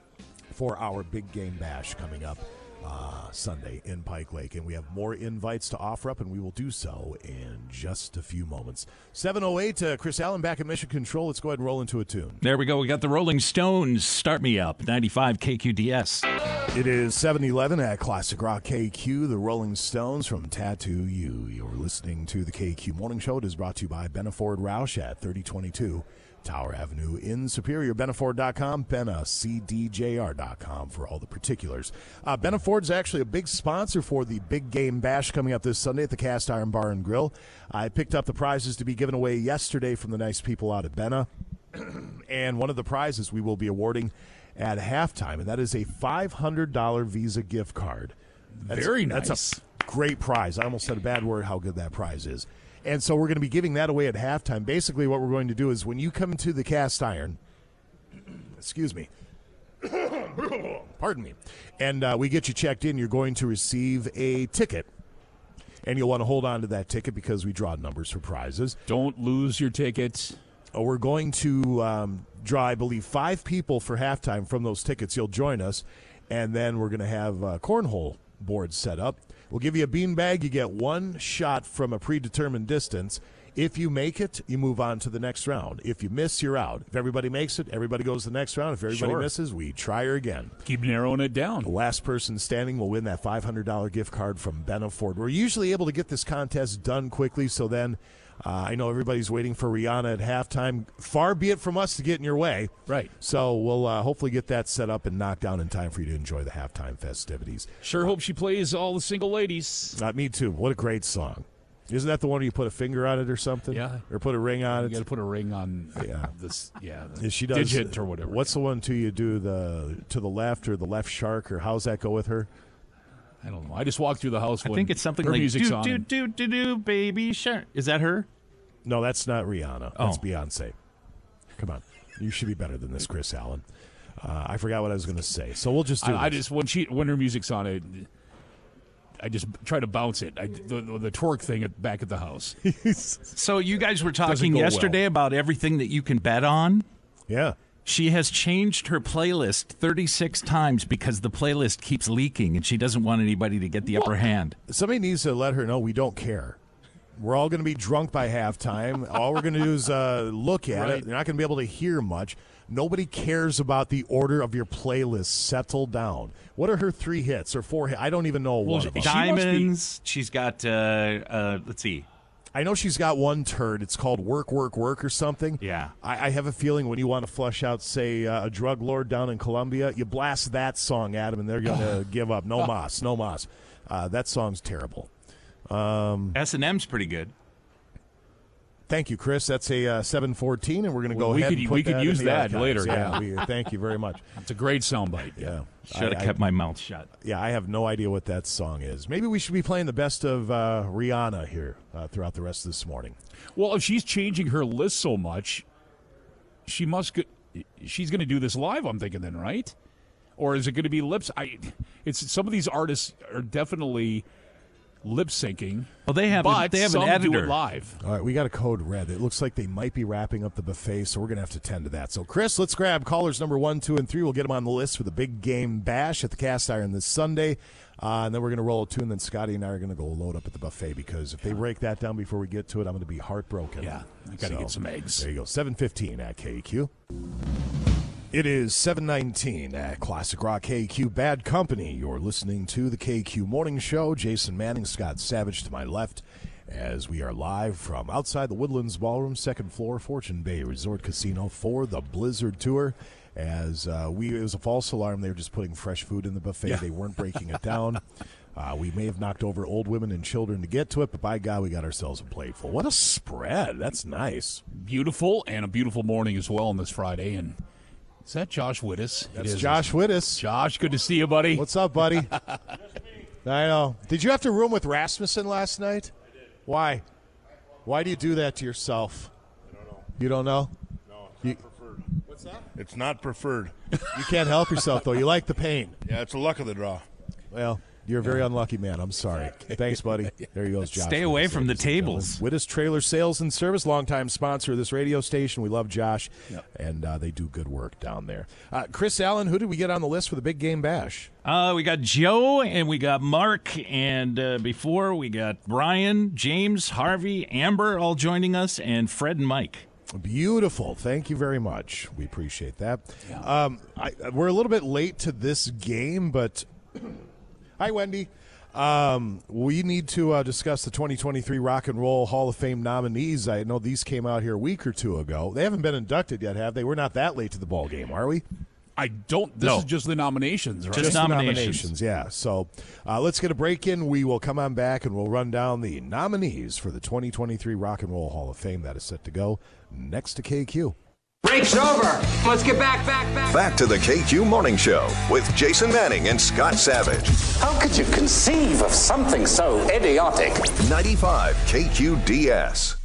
for our big game bash coming up uh, Sunday in Pike Lake. And we have more invites to offer up, and we will do so in just a few moments. 708, uh, Chris Allen back at Mission Control. Let's go ahead and roll into a tune. There we go. We got the Rolling Stones. Start me up. 95 KQDS. It is 7-Eleven at Classic Rock KQ, the Rolling Stones from Tattoo You. You're listening to the KQ Morning Show. It is brought to you by Benna Ford Roush at 3022 Tower Avenue in Superior. BennaFord.com, BennaCDJR.com for all the particulars. Uh, Benna Ford's actually a big sponsor for the Big Game Bash coming up this Sunday at the Cast Iron Bar and Grill. I picked up the prizes to be given away yesterday from the nice people out at Benna. and one of the prizes we will be awarding at halftime, and that is a $500 Visa gift card. That's- Very That's a great prize. I almost said a bad word how good that prize is. And so we're going to be giving that away at halftime. Basically, what we're going to do is when you come to the cast iron, excuse me, pardon me, and uh, we get you checked in, you're going to receive a ticket. And you'll want to hold on to that ticket because we draw numbers for prizes. Don't lose your tickets. Uh, We're going to um, draw, I believe, five people for halftime from those tickets. You'll join us, and then we're going to have uh, cornhole boards set up. We'll give you a bean bag. You get one shot from a predetermined distance. If you make it, you move on to the next round. If you miss, you're out. If everybody makes it, everybody goes to the next round. If everybody Sure. misses, we try her again. Keep narrowing it down. The last person standing will win that $500 gift card from Benna Ford. We're usually able to get this contest done quickly, so then uh, I know everybody's waiting for Rihanna at halftime. Far be it from us to get in your way. Right. So we'll uh, hopefully get that set up and knocked down in time for you to enjoy the halftime festivities. Sure hope she plays all the single ladies. Uh, me too. What a great song. Isn't that the one where you put a finger on it or something? Yeah. Or put a ring on You it? got to put a ring on Yeah. this. Yeah. Yeah, she does digit or whatever. What's the one too? You do the to the left or the left shark or how's that go with her? I don't know. I just walked through the house. I when think it's something her like music's do on. do do do do baby shark. Is that her? No, that's not Rihanna. That's Oh. Beyonce. Come on, you should be better than this, Chris Allen. Uh, I forgot what I was going to say, so we'll just do. I, I just when she when her music's on it, I just try to bounce it. I, the, the twerk thing at, back at the house. So you guys were talking go yesterday about everything that you can bet on. yeah. She has changed her playlist 36 times because the playlist keeps leaking and she doesn't want anybody to get the upper hand. Somebody needs to let her know we don't care. We're all going to be drunk by halftime. All we're going to do is uh, look at Right. it. You're not going to be able to hear much. Nobody cares about the order of your playlist. Settle down. What are her three hits or four hits? I don't even know Well, one of them. she must be- Diamonds. She's got, uh, uh, let's see. I know she's got one turd. It's called Work, Work, Work or something. Yeah. I, I have a feeling when you want to flush out, say, uh, a drug lord down in Colombia, you blast that song at them and they're going to give up. No mas, no mas. Uh, that song's terrible. S&M's pretty good. Thank you, Chris. That's a uh, 714, and we're going to go We ahead could- and put we could use that later, yeah. we, thank you very much. It's a great soundbite. Yeah. Should have I- I- kept my mouth shut. Yeah, I have no idea what that song is. Maybe we should be playing the best of uh, Rihanna here uh, throughout the rest of this morning. Well, if she's changing her list so much, she must. Go, she's going to do this live. I'm thinking then, right? Or is it going to be lips? I. It's some of these artists are definitely lip syncing. Well, they have a- but they have an some do it editor. live. All right, we got a code red. It looks like they might be wrapping up the buffet, so we're going to have to tend to that. So, Chris, let's grab callers number one, two, and three. We'll get them on the list for the big game bash at the Cast Iron this Sunday. Uh, and then we're going to roll a two, and then Scotty and I are going to go load up at the buffet because if they break that down before we get to it, I'm going to be heartbroken. Yeah, I gotta get some eggs. There you go. 715 at KQ. It is 719 at Classic Rock KQ Bad Company. You're listening to the KQ Morning Show. Jason Manning, Scott Savage to my left as we are live from outside the Woodlands Ballroom, second floor, Fortune Bay Resort Casino for the Blizzard Tour. As uh, we, it was a false alarm. They were just putting fresh food in the buffet. Yeah. They weren't breaking it down. Uh, we may have knocked over old women and children to get to it, but by God, we got ourselves a plate full. What a spread! That's nice. Beautiful and a beautiful morning as well on this Friday. And is that Josh Wittes? That's is. Josh Wittes. Josh, good to see you, buddy. What's up, buddy? I know. Did you have to room with Rasmussen last night? Why? Why do you do that to yourself? I don't know. You don't know? No, it's You- not preferred. What's that? It's not preferred. You can't help yourself though. You like the pain. yeah, it's a luck of the draw. Well, You're a very unlucky man. I'm sorry. Thanks, buddy. There he goes, Josh. Stay away from the tables. Wittes Trailer Sales and Service, longtime sponsor of this radio station. We love Josh, and uh, they do good work down there. Uh, Chris Allen, who did we get on the list for the big game bash? Uh, we got Joe and we got Mark, and uh, before we got Brian, James, Harvey, Amber all joining us, and Fred and Mike. Beautiful. Thank you very much. We appreciate that. Um, I, we're a little bit late to this game, but hi, Wendy. Um, we need to uh, discuss the 2023 Rock and Roll Hall of Fame nominees. I know these came out here a week or two ago. They haven't been inducted yet, have they? We're not that late to the ball game, are we? I don't. This No. is just the nominations, right? Just the nominations. yeah. So uh, let's get a break in. We will come on back and we'll run down the nominees for the 2023 Rock and Roll Hall of Fame that is set to go next to KQ. Break's over. Let's get back, back, back. Back to the KQ Morning Show with Jason Manning and Scott Savage. How could you conceive of something so idiotic? 95 KQDS.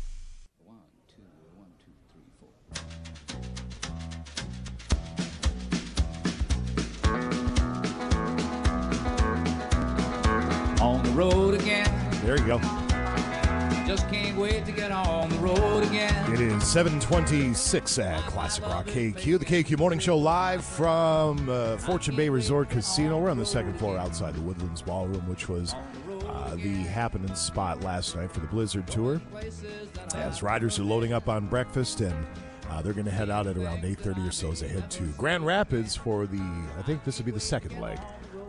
On the road again. There you go. Just can't wait to get on the road again. It is 726 at Classic Rock KQ. The KQ Morning Show live from uh, Fortune Bay Resort Casino. We're on the second floor outside the Woodlands Ballroom, which was uh, the happening spot last night for the Blizzard Tour. As riders are loading up on breakfast and uh, they're going to head out at around 8.30 or so as they head to Grand Rapids for the, I think this would be the second leg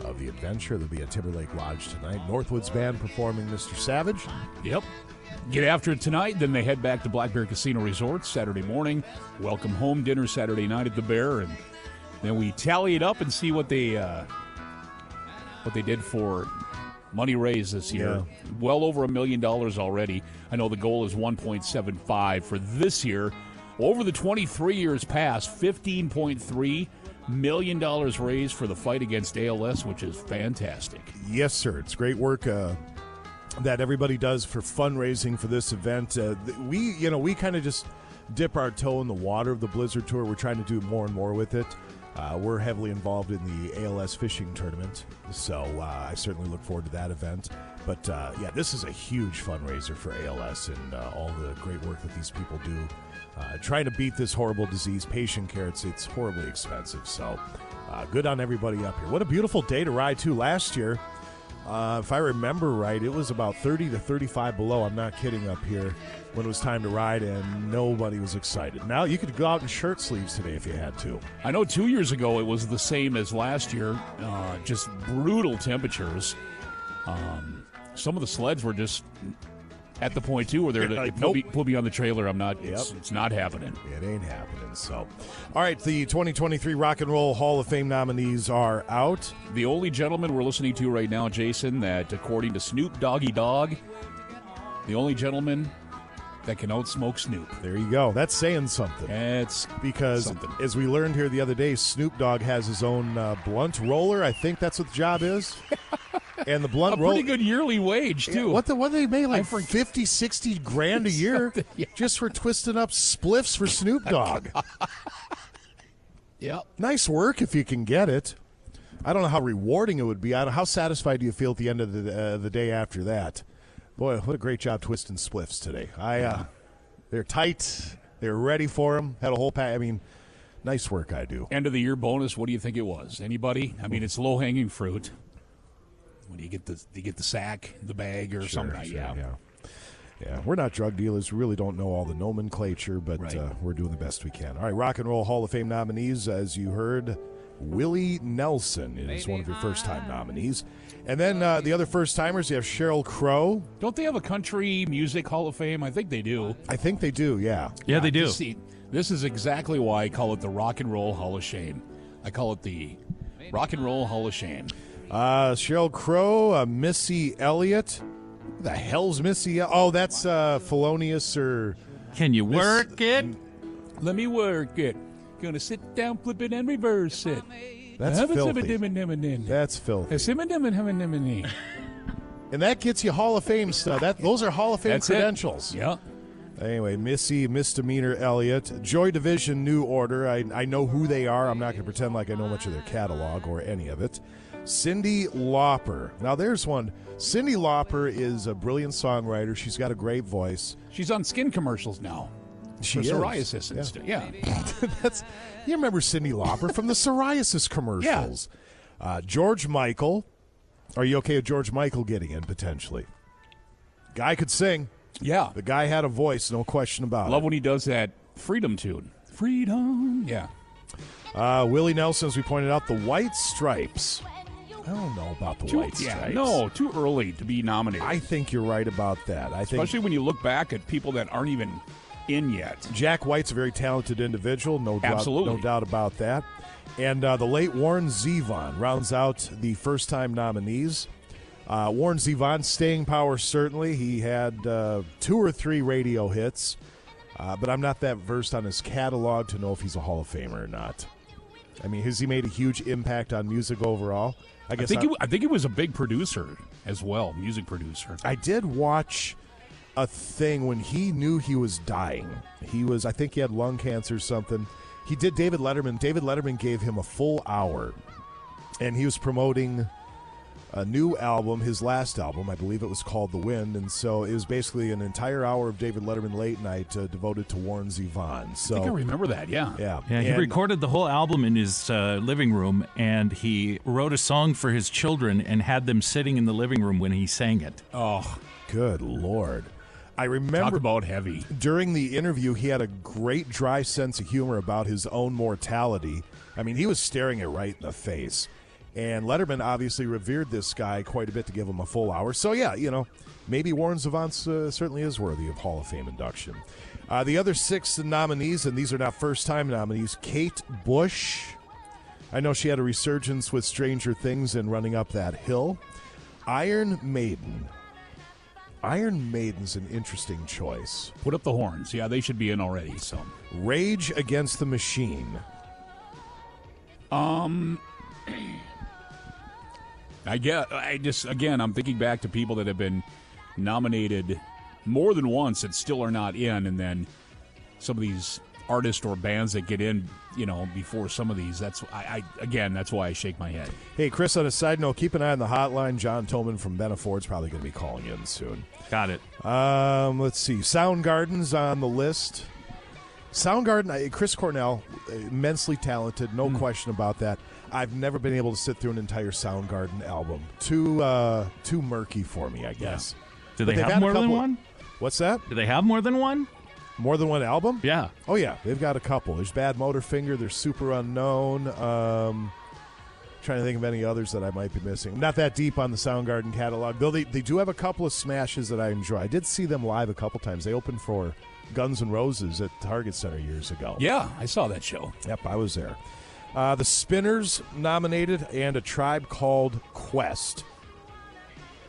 of the adventure. They'll be at Timberlake Lodge tonight. Northwoods Band performing Mr. Savage. Yep. Get after it tonight, then they head back to Black Bear Casino Resort Saturday morning. Welcome home dinner Saturday night at the Bear, and then we tally it up and see what they uh, what they did for money raised this year. Well over a million dollars already. I know the goal is 1.75 for this year. Over the 23 years past, 15.3 million dollars raised for the fight against ALS, which is fantastic. Yes, sir. It's great work uh, that everybody does for fundraising for this event. Uh, we, you know, we kind of just dip our toe in the water of the Blizzard Tour. We're trying to do more and more with it. Uh, we're heavily involved in the ALS fishing tournament, so uh, I certainly look forward to that event. But uh, yeah, this is a huge fundraiser for ALS and uh, all the great work that these people do. Uh, trying to beat this horrible disease, patient care, it's, it's horribly expensive. So good on everybody up here. What a beautiful day to ride, too. Last year, uh, if I remember right, it was about 30 to 35 below. I'm not kidding up here when it was time to ride, and nobody was excited. Now you could go out in shirt sleeves today if you had to. I know two years ago it was the same as last year, uh, just brutal temperatures. Um, some of the sleds were just at the point too where they're like, like, put, nope. me, put me on the trailer. I'm not. It's, Yep. it's not happening. It ain't happening. So, all right, the 2023 Rock and Roll Hall of Fame nominees are out. The only gentleman we're listening to right now, Jason, that according to Snoop Doggy Dogg, the only gentleman that can outsmoke Snoop. There you go. That's saying something. It's because, something. as we learned here the other day, Snoop Dogg has his own uh, blunt roller. I think that's what the job is. and the a blunt pretty good yearly wage too. What the what they made like forget- 50, 60 grand a year yeah. just for twisting up spliffs for Snoop Dogg. Yep. nice work if you can get it. I don't know how rewarding it would be. I don't, how satisfied do you feel at the end of the uh, the day after that? Boy, what a great job twisting spliffs today. I uh, they're tight. They're ready for them. Had a whole pack. I mean, nice work. I do. End of the year bonus. What do you think it was? Anybody? I mean, it's low hanging fruit. When you get the you get the sack, the bag, or something? Sure, yeah. yeah. Yeah, we're not drug dealers. We really don't know all the nomenclature, but Right. uh, we're doing the best we can. All right, Rock and Roll Hall of Fame nominees, as you heard, Willie Nelson is one of your first time nominees. And then uh, the other first timers, you have Sheryl Crow. Don't they have a country music hall of fame? I think they do. I think they do, yeah. Yeah, they do. See, this is exactly why I call it the Rock and Roll Hall of Shame. I call it the Rock and Roll Hall of Shame. Uh, Sheryl Crow, uh, Missy Elliott. Who the hell's Missy? Oh, that's uh, Felonious or. Can you work it? Let me work it. Gonna sit down, flip it, and reverse it. That's Have a filthy. That's filthy. And that gets you Hall of Fame stuff. That those are Hall of Fame That's it. credentials. Yeah. Anyway, Missy Misdemeanor Elliott, Joy Division New Order. I, I know who they are. I'm not going to pretend like I know much of their catalog or any of it. Cyndi Lauper. Now, there's one. Cyndi Lauper is a brilliant songwriter. She's got a great voice. She's on skin commercials now. She for is. psoriasis and Yeah. stuff. Yeah. That's you remember Cyndi Lauper from the psoriasis commercials. Uh, George Michael. Are you okay with George Michael getting in potentially? Guy could sing. Yeah. The guy had a voice, no question about Love it. Love when he does that freedom tune. Freedom. Yeah. Uh, Willie Nelson, as we pointed out, the White Stripes. I don't know about the Too, White yeah, no, too early to be nominated. I think you're right about that. I think Especially when you look back at people that aren't even in yet. Jack White's a very talented individual, no doubt, Absolutely. no doubt about that. And uh, the late Warren Zevon rounds out the first-time nominees. Uh, Warren Zevon, staying power certainly. He had uh, two or three radio hits, uh, but I'm not that versed on his catalog to know if he's a Hall of Famer or not. I mean, has he made a huge impact on music overall? I I think, I- he, I think he was a big producer as well, music producer. I did watch a thing when he knew he was dying. He was, I think he had lung cancer or something. He did David Letterman. David Letterman gave him a full hour, and he was promoting a new album, his last album. I believe it was called The Wind. And so it was basically an entire hour of David Letterman late night uh, devoted to Warren Zevon. So I think I remember that, yeah. Yeah. Yeah, he And- recorded the whole album in his uh, living room, and he wrote a song for his children and had them sitting in the living room when he sang it. Oh, Good Lord. I talk remember about heavy. during the interview, he had a great dry sense of humor about his own mortality. I mean, he was staring it right in the face. And Letterman obviously revered this guy quite a bit to give him a full hour. So, yeah, you know, maybe Warren Zevon uh, certainly is worthy of Hall of Fame induction. Uh, the other six nominees, and these are not first time nominees Kate Bush. I know she had a resurgence with Stranger Things and running up that hill. Iron Maiden. Iron Maiden's an interesting choice. Put up the horns. Yeah, they should be in already. So, Rage Against the Machine. um, I get. I just again, I'm thinking back to people that have been nominated more than once that still are not in, and then some of these artists or bands that get in, you know, before some of these. That's I, I again, that's why I shake my head. Hey, Chris, on a side note, keep an eye on the hotline. John Toman from Benna Ford's probably going to be calling in soon. Got it. Um, let's see. Soundgarden's on the list. Soundgarden, Chris Cornell, immensely talented, no question about that. I've never been able to sit through an entire Soundgarden album. Too uh, too murky for me, I guess. Do they have more than one? What's that? Do they have more than one? More than one album? Yeah. Oh yeah, they've got a couple. There's Bad Motorfinger. There's Superunknown. Um, trying to think of any others that I might be missing. I'm Not that deep on the Soundgarden catalog, though. They they do have a couple of smashes that I enjoy. I did see them live a couple times. They opened for Guns N' Roses at Target Center years ago. Yeah, I saw that show. Yep, I was there. Uh, the Spinners nominated and a tribe called Quest.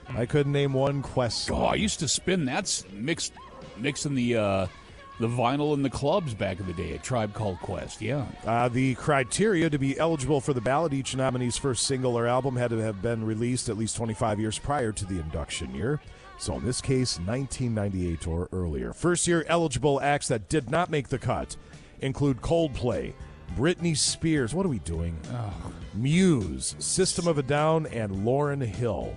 I couldn't name one Quest song. Oh, I used to spin that's mixed mixing the uh the vinyl in the clubs back in the day. A tribe called Quest. Yeah. Uh, the criteria to be eligible for the ballot, each nominee's first single or album had to have been released at least 25 years prior to the induction year. So in this case, 1998 or earlier. First year eligible acts that did not make the cut include Coldplay, Britney Spears. What are we doing? Muse, System of a Down, and Lauryn Hill.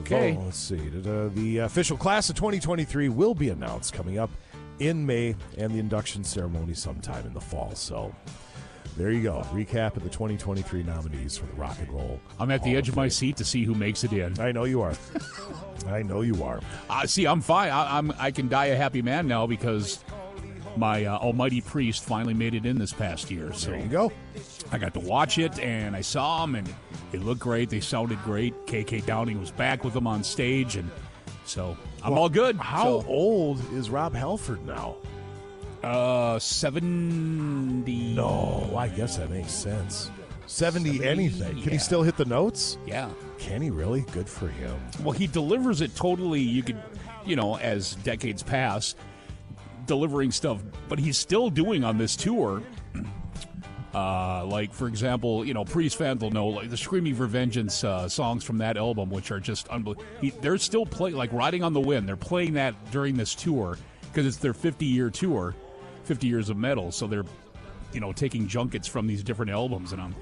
Okay. Oh, let's see. The, official class of 2023 will be announced coming up in May, and the induction ceremony sometime in the fall. So there you go. Recap of the 2023 nominees for the Rock and Roll. I'm at the Hall edge of my seat to see who makes it in. I know you are. I know you are. Uh, see, I'm fine. I, I'm I can die a happy man now because my uh, almighty priest finally made it in this past year. So There you go. I got to watch it, and I saw them, and it looked great. They sounded great. KK Downing was back with them on stage, and so I'm Well, all good. How So, old is Rob Halford now? uh, seventy. No, I guess that makes sense. 70, 70, anything. Can he still hit the notes? Yeah. Can he really? Good for him. Well, he delivers it totally. You could, you know, as decades pass, delivering stuff, but he's still doing on this tour. Uh, like for example, you know, Priest fans will know like the "Screaming for Vengeance" uh, songs from that album, which are just unbelievable. They're still playing like "Riding on the Wind." They're playing that during this tour because it's their 50 year tour, 50 years of metal. So they're, you know, taking junkets from these different albums, and I'm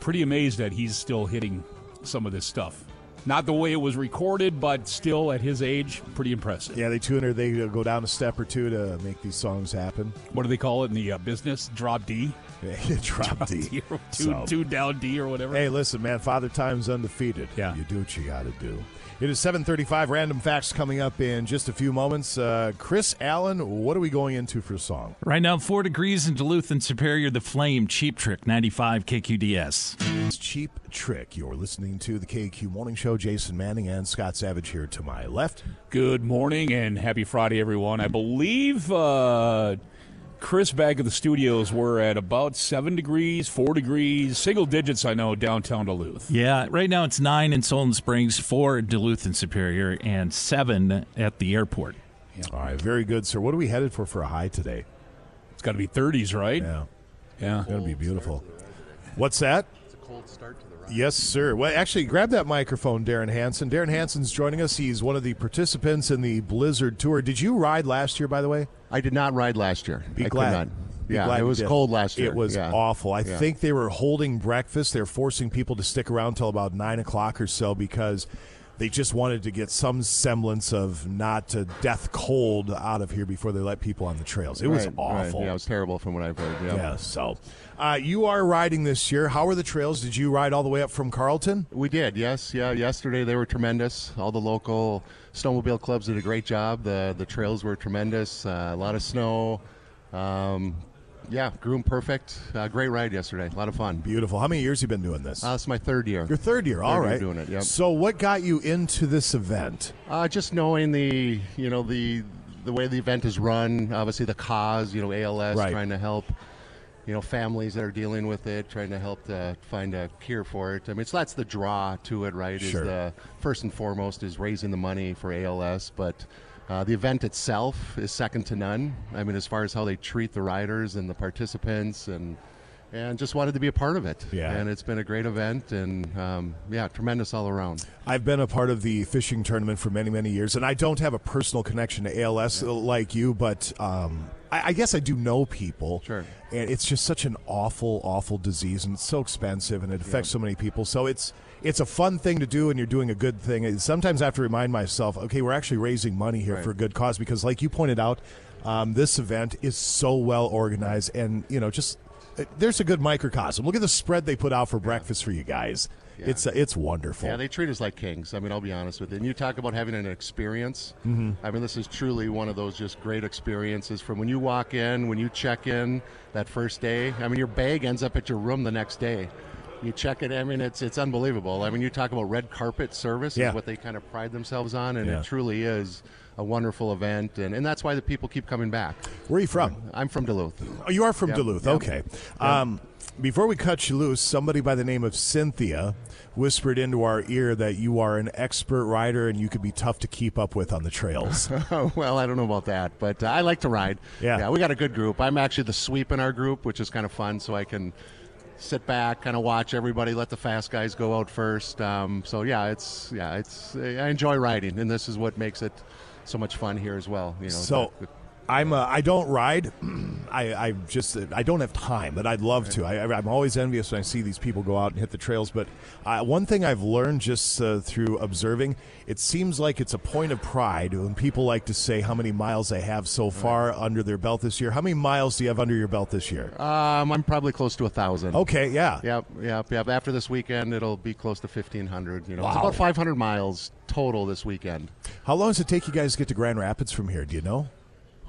pretty amazed that he's still hitting some of this stuff. Not the way it was recorded, but still at his age, pretty impressive. Yeah, they tune her. They go down a step or two to make these songs happen. What do they call it in the uh, business? Drop D? Drop D. or two, So- two down D or whatever. Hey, listen, man. Father Time's undefeated. Yeah. you do what you got to do. It is 7:35. Random facts coming up in just a few moments. Uh, Chris Allen, what are we going into for a song? Right now, four degrees in Duluth and Superior. The Flame, Cheap Trick, 95 KQDS. It's Cheap Trick. You're listening to the KQ Morning Show. Jason Manning and Scott Savage here to my left. Good morning and happy Friday, everyone. I believe uh, Chris back at the studios we're at about seven degrees, four degrees, single digits. I know downtown Duluth. Yeah, right now it's nine in Solon Springs, four in Duluth and Superior, and seven at the airport. All right, very good, sir. What are we headed for for a high today? It's got to be 30s, right? Yeah, Yeah. it's gonna be beautiful. What's that? Yes, sir. Well, actually, grab that microphone, Darren Hanson. Darren Hanson's joining us. He's one of the participants in the Blizzard Tour. Did you ride last year, by the way? I did not ride last year. Be I could glad. not. Be yeah, glad it was cold last year. It was Yeah. awful. I Yeah. think they were holding breakfast. They're forcing people to stick around till about nine o'clock or so because they just wanted to get some semblance of not to death cold out of here before they let people on the trails. It was Right, right. awful. Yeah, it was terrible from what I've heard. Yeah. Yeah, so uh, you are riding this year. How were the trails? Did you ride all the way up from Carlton? We did, yes, yeah. Yesterday they were tremendous. All the local snowmobile clubs did a great job. The the trails were tremendous. Uh, a lot of snow. Um, yeah, groomed perfect. Uh, great ride yesterday. A lot of fun. Beautiful. How many years you been doing this? Uh, it's my third year. Your third year. All Third year doing it, yep. So what got you into this event? Uh, just knowing the you know the the way the event is run, obviously the cause, you know ALS, Right. trying to help you know families that are dealing with it, trying to help to find a cure for it. I mean, so that's the draw to it, right? Sure. Is the first and foremost is raising the money for ALS, but. Uh, the event itself is second to none. I mean, as far as how they treat the riders and the participants, and and just wanted to be a part of it. Yeah. And it's been a great event, and um, yeah, tremendous all around. I've been a part of the fishing tournament for many, many years, and I don't have a personal connection to ALS like you, but um, I, I guess I do know people. Sure. And it's just such an awful, awful disease, and it's so expensive, and it affects so many people. So it's it's a fun thing to do, and you're doing a good thing. And Sometimes I have to remind myself, okay, we're actually raising money here Right. for a good cause, because like you pointed out, um, this event is so well organized, and you know, just uh, there's a good microcosm. Look at the spread they put out for breakfast for you guys. It's uh, it's wonderful. Yeah, they treat us like kings. I mean, I'll be honest with you. And you talk about having an experience. Mm-hmm. I mean, this is truly one of those just great experiences from when you walk in, when you check in that first day. I mean, your bag ends up at your room the next day. You check it. I mean, it's it's unbelievable. I mean, you talk about red carpet service Yeah. is what they kind of pride themselves on, and Yeah. it truly is a wonderful event, and, and that's why the people keep coming back. Where are you from? I'm from Duluth. Oh, you are from Yep, Duluth. yep. Okay. Um, before we cut you loose, somebody by the name of Cynthia whispered into our ear that you are an expert rider and you could be tough to keep up with on the trails. well, I don't know about that, but uh, I like to ride. Yeah. yeah, we got a good group. I'm actually the sweep in our group, which is kind of fun, so I can sit back, kind of watch everybody, let the fast guys go out first. Um, so yeah, it's yeah, it's I enjoy riding, and this is what makes it so much fun here as well. You know, so the- I'm uh, I don't ride. I, I just I don't have time, but I'd love to. I, I'm always envious when I see these people go out and hit the trails. But uh, one thing I've learned just uh, through observing, it seems like it's a point of pride when people like to say how many miles they have so far under their belt this year. How many miles do you have under your belt this year? um, I'm probably close to a thousand. Okay, yeah. Yep, yep, yep. After this weekend, it'll be close to 1,500. You know, it's about 500 miles total this weekend. How long does it take you guys to get to Grand Rapids from here? Do you know?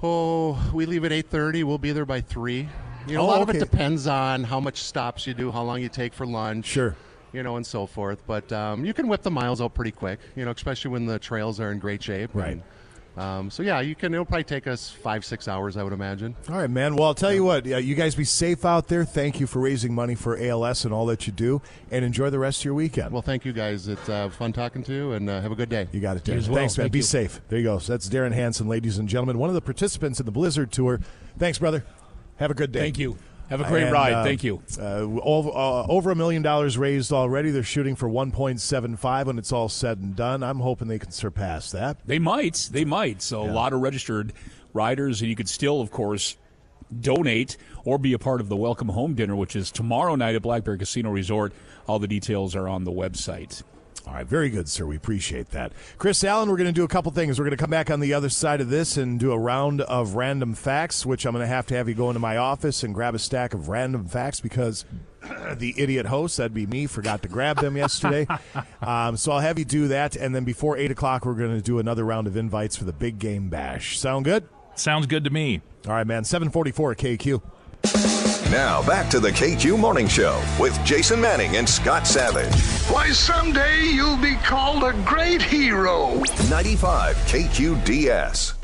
Oh, we leave at 8:30. We'll be there by 3. You know, Oh, a lot of it depends on how much stops you do, how long you take for lunch. Sure. You know, and so forth. But um, you can whip the miles out pretty quick, you know, especially when the trails are in great shape. Right. And, um, so, yeah, you can. It'll probably take us five, six hours, I would imagine. All right, man. Well, I'll tell you what. Yeah, you guys be safe out there. Thank you for raising money for ALS and all that you do, and enjoy the rest of your weekend. Well, thank you guys. It's uh, fun talking to you, and uh, have a good day. You got it, You Darren. well. Thanks, man. Thank Be you. safe. There you go. So that's Darren Hanson, ladies and gentlemen, one of the participants in the Blizzard Tour. Thanks, brother. Have a good day. Thank you. Have a great And, ride. uh, Thank you. Uh, over, uh, over a million dollars raised already. They're shooting for 1.75 when it's all said and done. I'm hoping they can surpass that. They might. They might. So a lot of registered riders, and you could still, of course, donate or be a part of the welcome home dinner, which is tomorrow night at Black Bear Casino Resort. All the details are on the website. All right, very good, sir. We appreciate that. Chris Allen, we're going to do a couple things. We're going to come back on the other side of this and do a round of random facts, which I'm going to have to have you go into my office and grab a stack of random facts because the idiot host, that'd be me, forgot to grab them yesterday. um, so I'll have you do that. And then before 8 o'clock, we're going to do another round of invites for the Big Game Bash. Sound good? Sounds good to me. All right, man. 744 KQ. Now back to the KQ Morning Show with Jason Manning and Scott Savage. Why, someday you'll be called a great hero. 95 KQDS.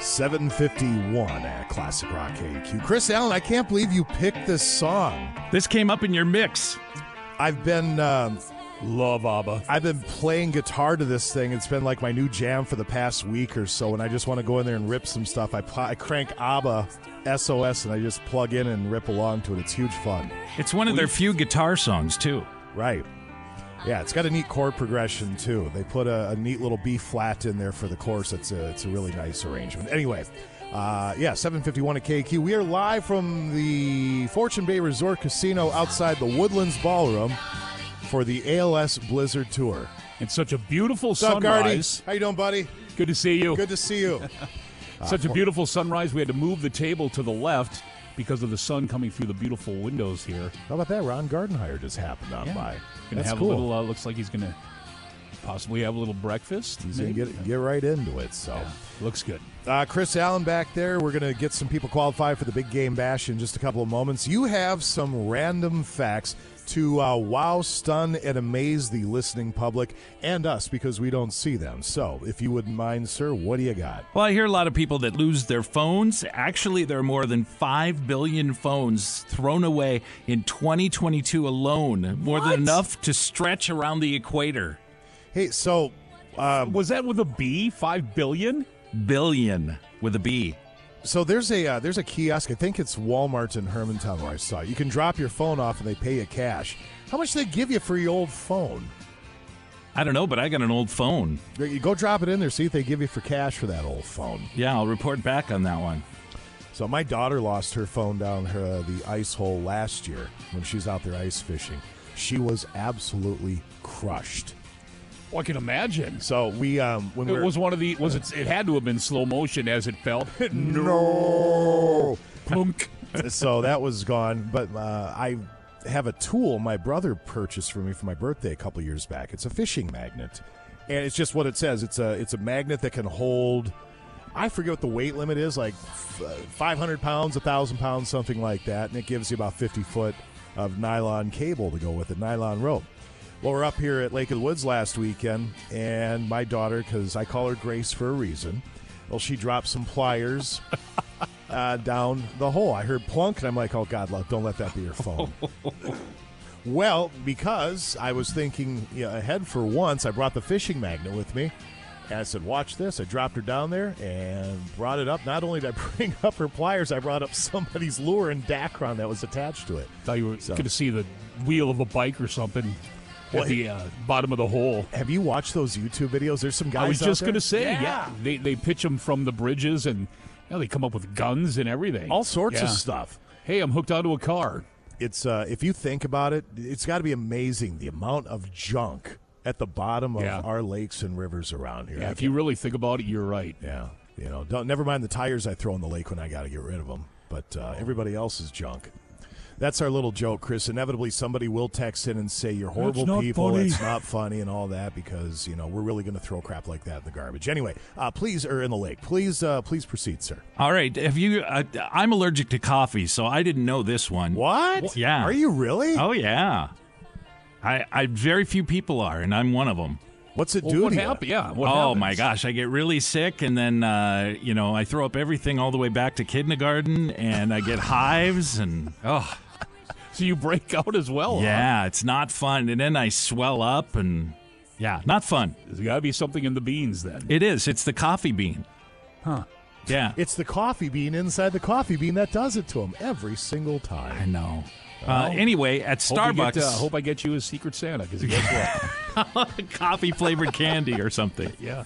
Seven fifty-one at Classic Rock KQ. Chris Allen, I can't believe you picked this song. This came up in your mix. I've been um, Love ABBA. I've been playing guitar to this thing. It's been like my new jam for the past week or so, and I just want to go in there and rip some stuff. I, pl- I crank ABBA SOS and I just plug in and rip along to it. It's huge fun. It's one of their few guitar songs, too. Right. Yeah, it's got a neat chord progression too. They put a, a neat little B flat in there for the chorus. It's a it's a really nice arrangement. Anyway, uh, yeah, 751 at KQ. We are live from the Fortune Bay Resort Casino outside the Woodlands Ballroom for the ALS Blizzard Tour. It's such a beautiful What's up, sunrise. How you doing, buddy? Good to see you. Good to see you. Such a beautiful sunrise. We had to move the table to the left because of the sun coming through the beautiful windows here. How about that? Ron Gardenhire just happened on Yeah. by. Gonna That's have cool. a little. Uh, looks like he's gonna possibly have a little breakfast. He's gonna get get right into it. So. Looks good. Uh, Chris Allen back there. We're going to get some people qualified for the big game bash in just a couple of moments. You have some random facts to uh, wow, stun, and amaze the listening public and us because we don't see them. So, if you wouldn't mind, sir, what do you got? Well, I hear a lot of people that lose their phones. Actually, there are more than 5 billion phones thrown away in 2022 alone, more than enough to stretch around the equator. Hey, so. Um, Was that with a B? Five billion? Billion with a B. So there's a uh, there's a kiosk. I think it's Walmart in Hermantown where I saw it. You can drop your phone off and they pay you cash. How much do they give you for your old phone? I don't know, but I got an old phone. You go drop it in there, see if they give you for cash for that old phone. Yeah, I'll report back on that one. So my daughter lost her phone down her, the ice hole last year when she was out there ice fishing. She was absolutely crushed. Well, I can imagine. So we um when It we was one of the. Was it? It had to have been slow motion as it fell. no Plunk. so that was gone. But uh, I have a tool my brother purchased for me for my birthday a couple years back. It's a fishing magnet, and it's just what it says. It's a it's a magnet that can hold. I forget what the weight limit is, like five hundred pounds, thousand pounds, something like that, and it gives you about fifty foot of nylon cable to go with it, nylon rope. Well, we're up here at Lake of the Woods last weekend, and my daughter, because I call her Grace for a reason, well, she dropped some pliers uh, down the hole. I heard plunk, and I'm like, oh, God, love, don't let that be your phone. well, because I was thinking you know, ahead for once, I brought the fishing magnet with me. And I said, watch this. I dropped her down there and brought it up. Not only did I bring up her pliers, I brought up somebody's lure and Dacron that was attached to it. Thought you were So- going to see the wheel of a bike or something Well, at the uh, bottom of the hole. Have you watched those YouTube videos? There's some guys I was out just there- going to say, yeah. They they pitch them from the bridges and you know, they come up with guns and everything. all sorts of stuff. Hey, I'm hooked onto a car. It's uh, if you think about it, it's got to be amazing the amount of junk at the bottom of Yeah. our lakes and rivers around here. Yeah, if you really think about it, you're right. Yeah, you know, don't never mind the tires I throw in the lake when I got to get rid of them, but uh, everybody else is junk. That's our little joke, Chris. Inevitably, somebody will text in and say you're horrible not people. funny." It's not funny and all that because you know we're really going to throw crap like that in the garbage. Anyway, uh, please, or in the lake, please, uh, please proceed, sir. All right. Have you? Uh, I'm allergic to coffee, so I didn't know this one. What? Yeah. Are you really? Oh yeah. I, I very few people are, and I'm one of them. What's it Well, do what happened? Yeah. What oh happens? my gosh, I get really sick, and then uh, you know I throw up everything all the way back to kindergarten, and I get hives, and oh So you break out as well? huh? yeah, it's not fun. And then I swell up, and yeah, not fun. There's got to be something in the beans then. It is. It's the coffee bean. Huh. Yeah, It's the coffee bean inside the coffee bean that does it to him every single time. I time. know. Uh, anyway, at Hope you Starbucks, get, uh, hope I get you a Secret Santa because guess what? coffee flavored candy or something. yeah.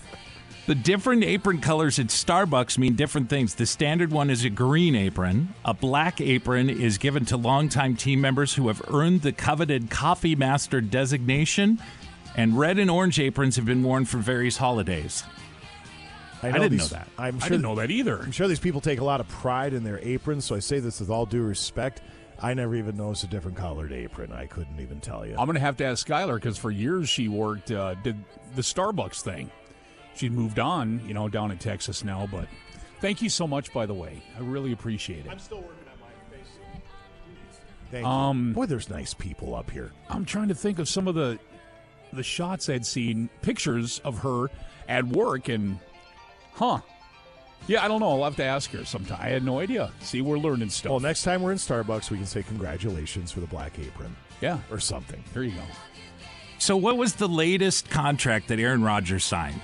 The different apron colors at Starbucks mean different things. The standard one is a green apron. A black apron is given to longtime team members who have earned the coveted Coffee Master designation. And red and orange aprons have been worn for various holidays. I, I didn't these- know that. I'm I sure didn't know that either. I'm sure these people take a lot of pride in their aprons, so I say this with all due respect. I never even noticed a different colored apron. I couldn't even tell you. I'm going to have to ask Skylar because for years she worked, uh, did the Starbucks thing. She moved on, you know, down in Texas now. But thank you so much, by the way. I really appreciate it. I'm still working on my face. Thank Um, you. Boy, there's nice people up here. I'm trying to think of some of the the shots I'd seen, pictures of her at work, and huh. Yeah, I don't know. I'll have to ask her sometime. I had no idea. See, we're learning stuff. Well, next time we're in Starbucks, we can say congratulations for the black apron yeah, or something. there you go. So, what was the latest contract that Aaron Rodgers signed?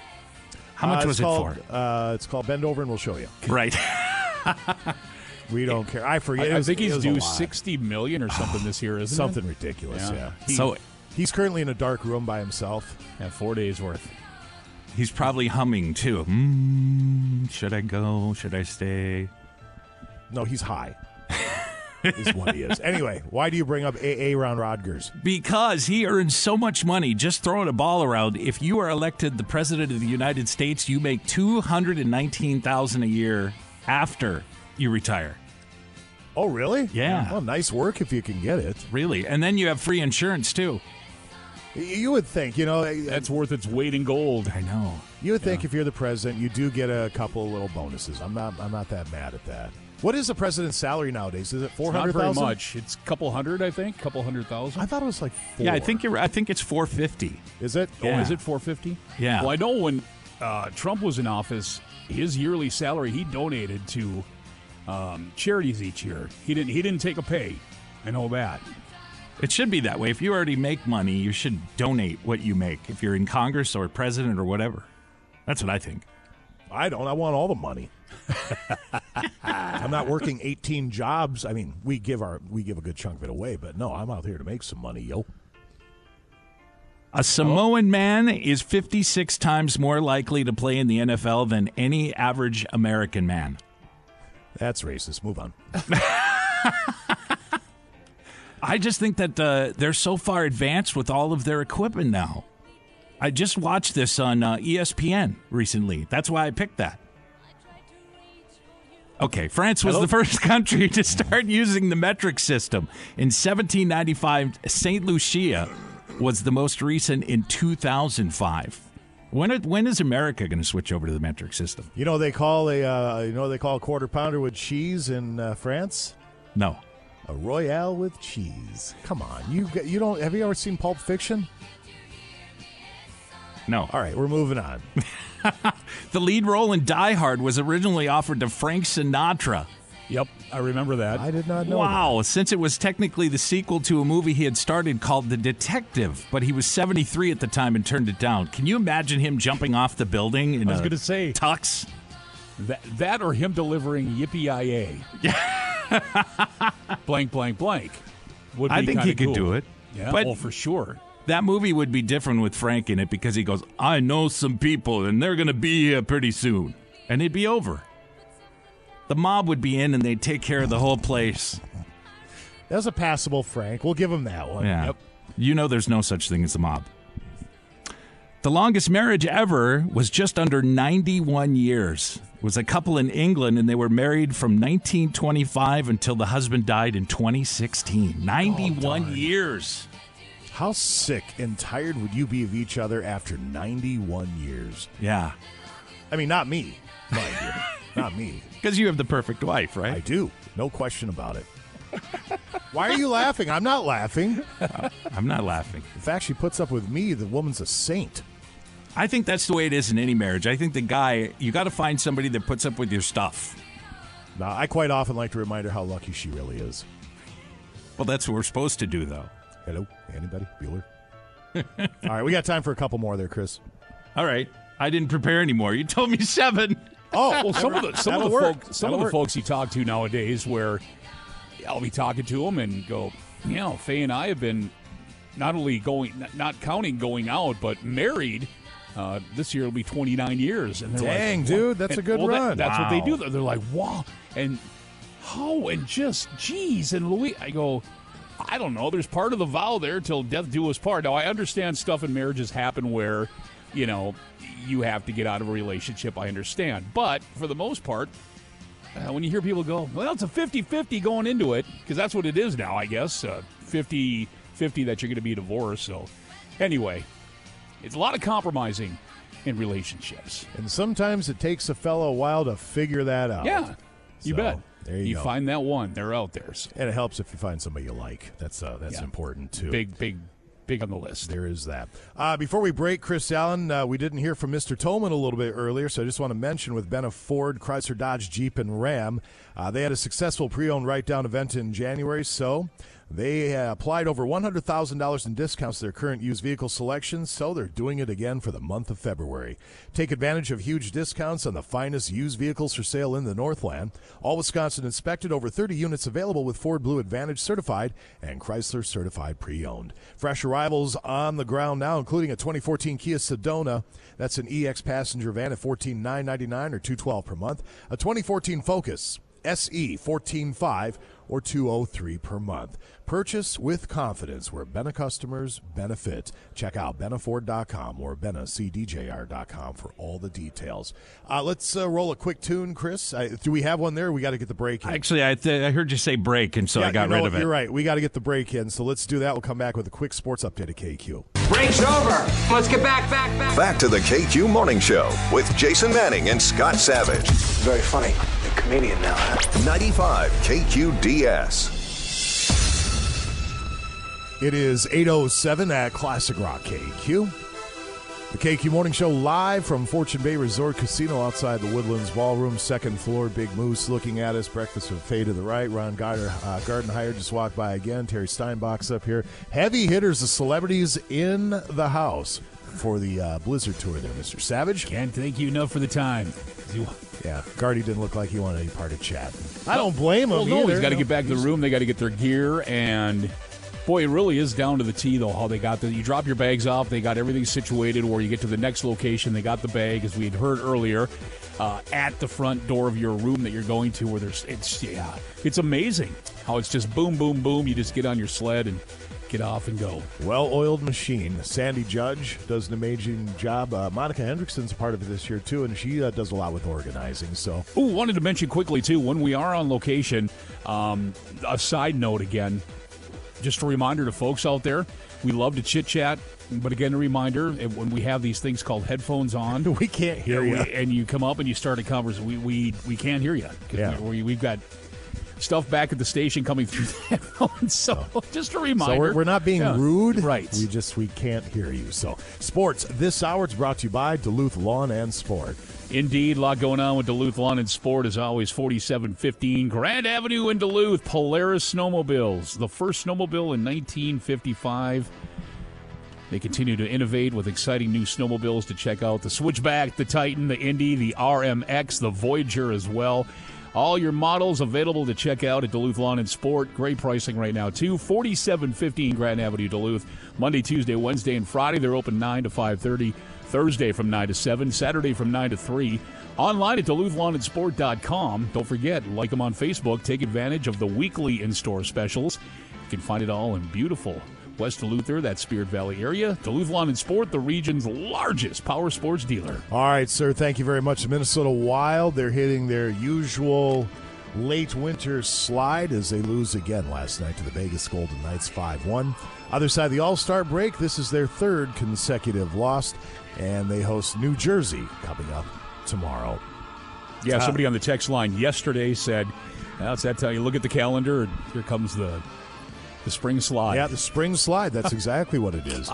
How much Uh, was it's it called, for? Uh, it's called Bend Over and We'll Show You. Right. We don't care. I forget. I, I think he's due sixty million or something this year, isn't Something it? ridiculous. Yeah. Yeah. He- so, He's currently in a dark room by himself. Yeah, four days worth. he's probably humming too. Mm, should I go? Should I stay? No, he's high. Is what he is. Anyway, why do you bring up AA Ron Rodgers? Because he earns so much money just throwing a ball around. If you are elected the president of the United States, you make two hundred and nineteen thousand a year after you retire. Oh, really? Yeah. Well, nice work if you can get it. Really, and then you have free insurance too. You would think, you know, That's worth its weight in gold. I know. you would think if you're the president, you do get a couple little bonuses. I'm not. I'm not that mad at that. What is the president's salary nowadays? Is it four Not very much. It's a couple hundred, I think. A Couple hundred thousand. I thought it was like four. Yeah, I think you're. I think it's four fifty. Is it? Oh, is it 450? Yeah. Well, I know when uh, Trump was in office, his yearly salary he donated to um, charities each year. He didn't. He didn't take a pay. I know that. It should be that way. If you already make money, you should donate what you make. If you're in Congress or president or whatever, that's what I think. I don't. I want all the money. I'm not working 18 jobs. I mean, we give our we give a good chunk of it away, but no, I'm out here to make some money, yo. A Samoan man is 56 times more likely to play in the NFL than any average American man. That's racist. Move on. I just think that uh, they're so far advanced with all of their equipment now. I just watched this on uh, ESPN recently. That's why I picked that. Okay, France was Hello? the first country to start using the metric system. In 1795, St. Lucia was the most recent in 2005. When, are, when is America going to switch over to the metric system? You know they call a uh, you know they call a quarter pounder with cheese in uh, France No. a royale with cheese. Come on, you you don't have you ever seen Pulp Fiction? No. All right, we're moving on. The lead role in Die Hard was originally offered to Frank Sinatra. Yep, I remember that. I did not know. Wow, since it was technically the sequel to a movie he had started called The Detective, but he was 73 at the time and turned it down. Can you imagine him jumping off the building in I was a going to say tux? that, that or him delivering yippee i a blank, blank, blank. Would be I think kinda he could do it. Yeah, But- well, for sure. That movie would be different with Frank in it because he goes, I know some people and they're going to be here pretty soon. And it'd be over. The mob would be in and they'd take care of the whole place. That was a passable Frank. We'll give him that one. Yeah. Yep. You know there's no such thing as a mob. The longest marriage ever was just under 91 years. It was a couple in England and they were married from 1925 until the husband died in 2016. 91 years. How sick and tired would you be of each other after 91 years? Yeah. I mean, not me, mind you. Not me. Because you have the perfect wife, right? I do. No question about it. Why are you laughing? I'm not laughing. I'm not laughing. In fact, she puts up with me. The woman's a saint. I think that's the way it is in any marriage. I think the guy, you got to find somebody that puts up with your stuff. Now, I quite often like to remind her how lucky she really is. Well, that's what we're supposed to do, though. Hello, anybody? Bueller? All right, we got time for a couple more there, Chris. All right. I didn't prepare anymore. You told me seven. Oh, Well, some of the some of That'll the work. folks some That'll of the work. folks you talk to nowadays, where I'll be talking to them and go, you know, Faye and I have been not only going, not counting going out, but married. Uh, this year will be 29 years. And they're Dang, like, dude, that's and- a good well, that- run. that's what they do. They're like, wow, and how, and just, geez, and Louis. I go, I don't know. There's part of the vow there till death do us part. Now I understand stuff in marriages happen where, you know, you have to get out of a relationship. I understand, but for the most part, uh, when you hear people go, well, it's a 50-50 going into it, because that's what it is now, I guess. Uh, 50 50 that you're going to be divorced. So, anyway, it's a lot of compromising in relationships. And sometimes it takes a fellow a while to figure that out. Yeah, you So, bet. There you, go. find that one, they're out there. So and it helps if you find somebody you like. That's uh, that's Yeah. important too. big, big, big on the list. There is that. Uh, before we break, Chris Allen, uh, we didn't hear from Mr. Tolman a little bit earlier, so I just want to mention with Benna Ford, Chrysler, Dodge, Jeep, and Ram, uh, they had a successful pre-owned write-down event in January, so they uh, applied over $100,000 in discounts to their current used vehicle selections, so they're doing it again for the month of February. Take advantage of huge discounts on the finest used vehicles for sale in the Northland. All Wisconsin inspected, over 30 units available with Ford Blue Advantage certified and Chrysler certified pre-owned. Fresh arrivals on the ground now, including a 2014 Kia Sedona. That's an EX passenger van at 14,999 or 212 per month. A 2014 Focus. SE 145 or 203 per month. Purchase with confidence where Benna customers benefit. Check out BennaFord.com or BennaCDJR.com for all the details. Uh, let's uh, roll a quick tune, Chris. I, do we have one there? We got to get the break in. Actually, I, th- I heard you say break, and so Yeah, I got you know rid of it. You're right. We got to get the break in. So let's do that. We'll come back with a quick sports update at KQ. Break's over. Let's get back, back, back. Back to the KQ Morning Show with Jason Manning and Scott Savage. Very funny. A comedian now, huh? 95 KQDS. It is 8.07 at Classic Rock KQ. The KQ Morning Show live from Fortune Bay Resort Casino outside the Woodlands Ballroom, second floor. Big Moose looking at us. Breakfast with Faye to the right. Ron Gardner, uh, Gardenhire just walked by again. Terry Steinbach's up here. Heavy hitters, the celebrities in the house for the uh, Blizzard Tour there, Mr. Savage. Can't thank you enough for the time. You- Yeah, Guardy didn't look like he wanted any part of chat. I don't blame him Well, no, either. he's got to No. get back to the room. They got to get their gear, and boy, it really is down to the T though. How they got the you drop your bags off, they got everything situated. Where you get to the next location, they got the bag, as we had heard earlier, uh, at the front door of your room that you're going to. Where there's it's yeah, it's amazing how it's just boom, boom, boom. You just get on your sled and get off and go. Well-oiled machine. Sandy Judge does an amazing job. Uh, Monica Hendrickson's part of it this year too, and she uh, does a lot with organizing. So Ooh, wanted to mention quickly too when we are on location. Um, a side note again, just a reminder to folks out there: we love to chit chat, but again, a reminder eh, when we have these things called headphones on, we can't hear and, you. and you come up and you start a conversation, we we we can't hear you. Yeah. we, we've got stuff back at the station coming through. So just a reminder. So we're, we're not being Yeah. rude, right? We just we can't hear you. So sports this hour it's brought to you by Duluth Lawn and Sport. Indeed, a lot going on with Duluth Lawn and Sport as always. 4715 Grand Avenue in Duluth. Polaris Snowmobiles, the first snowmobile in 1955. They continue to innovate with exciting new snowmobiles to check out the Switchback, the Titan, the Indy, the RMX, the Voyager as well. All your models available to check out at Duluth Lawn and Sport. Great pricing right now, too. 4715 Grand Avenue, Duluth. Monday, Tuesday, Wednesday, and Friday. They're open 9 to 5.30. Thursday from 9 to 7. Saturday from 9 to 3. Online at DuluthLawnandSport.com. Don't forget, like them on Facebook. Take advantage of the weekly in-store specials. You can find it all in beautiful West Duluth, that Spirit Valley area. Duluth Lawn and Sport, the region's largest power sports dealer. All right, sir. Thank you very much. Minnesota Wild they're hitting their usual late winter slide as they lose again last night to the Vegas Golden Knights 5-1. Other side of the All-Star break, this is their third consecutive loss, and they host New Jersey coming up tomorrow. Yeah, Uh, somebody on the text line yesterday said, "That's that time you look at the calendar, and here comes the the spring slide." Yeah, the spring slide. That's exactly what it is.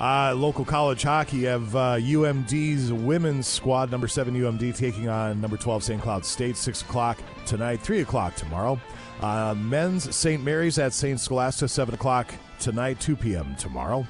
Uh, local college hockey have uh, UMD's women's squad, number seven UMD, taking on number 12 St. Cloud State, 6 o'clock tonight, 3 o'clock tomorrow. Uh, men's St. Mary's at St. Scholastica, 7 o'clock tonight, 2 p.m. tomorrow.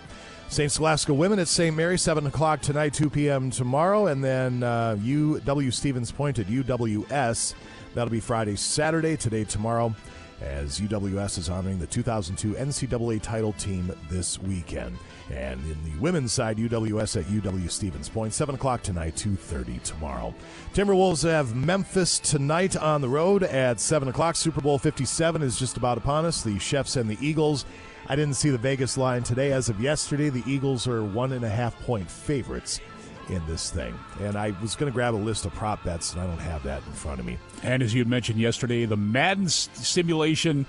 St. Scholastica women at St. Mary, 7 o'clock tonight, 2 p.m. tomorrow. And then uh, UW Stevens Point at UWS. That'll be Friday, Saturday, today, tomorrow. As UWS is honoring the 2002 NCAA title team this weekend. And in the women's side, UWS at UW Stevens Point, 7 o'clock tonight, 2.30 tomorrow. Timberwolves have Memphis tonight on the road at 7 o'clock. Super Bowl 57 is just about upon us. The Chefs and the Eagles. I didn't see the Vegas line today. As of yesterday, the Eagles are one and a half point favorites in this thing. And I was going to grab a list of prop bets, and I don't have that in front of me. And as you mentioned yesterday, the Madden simulation,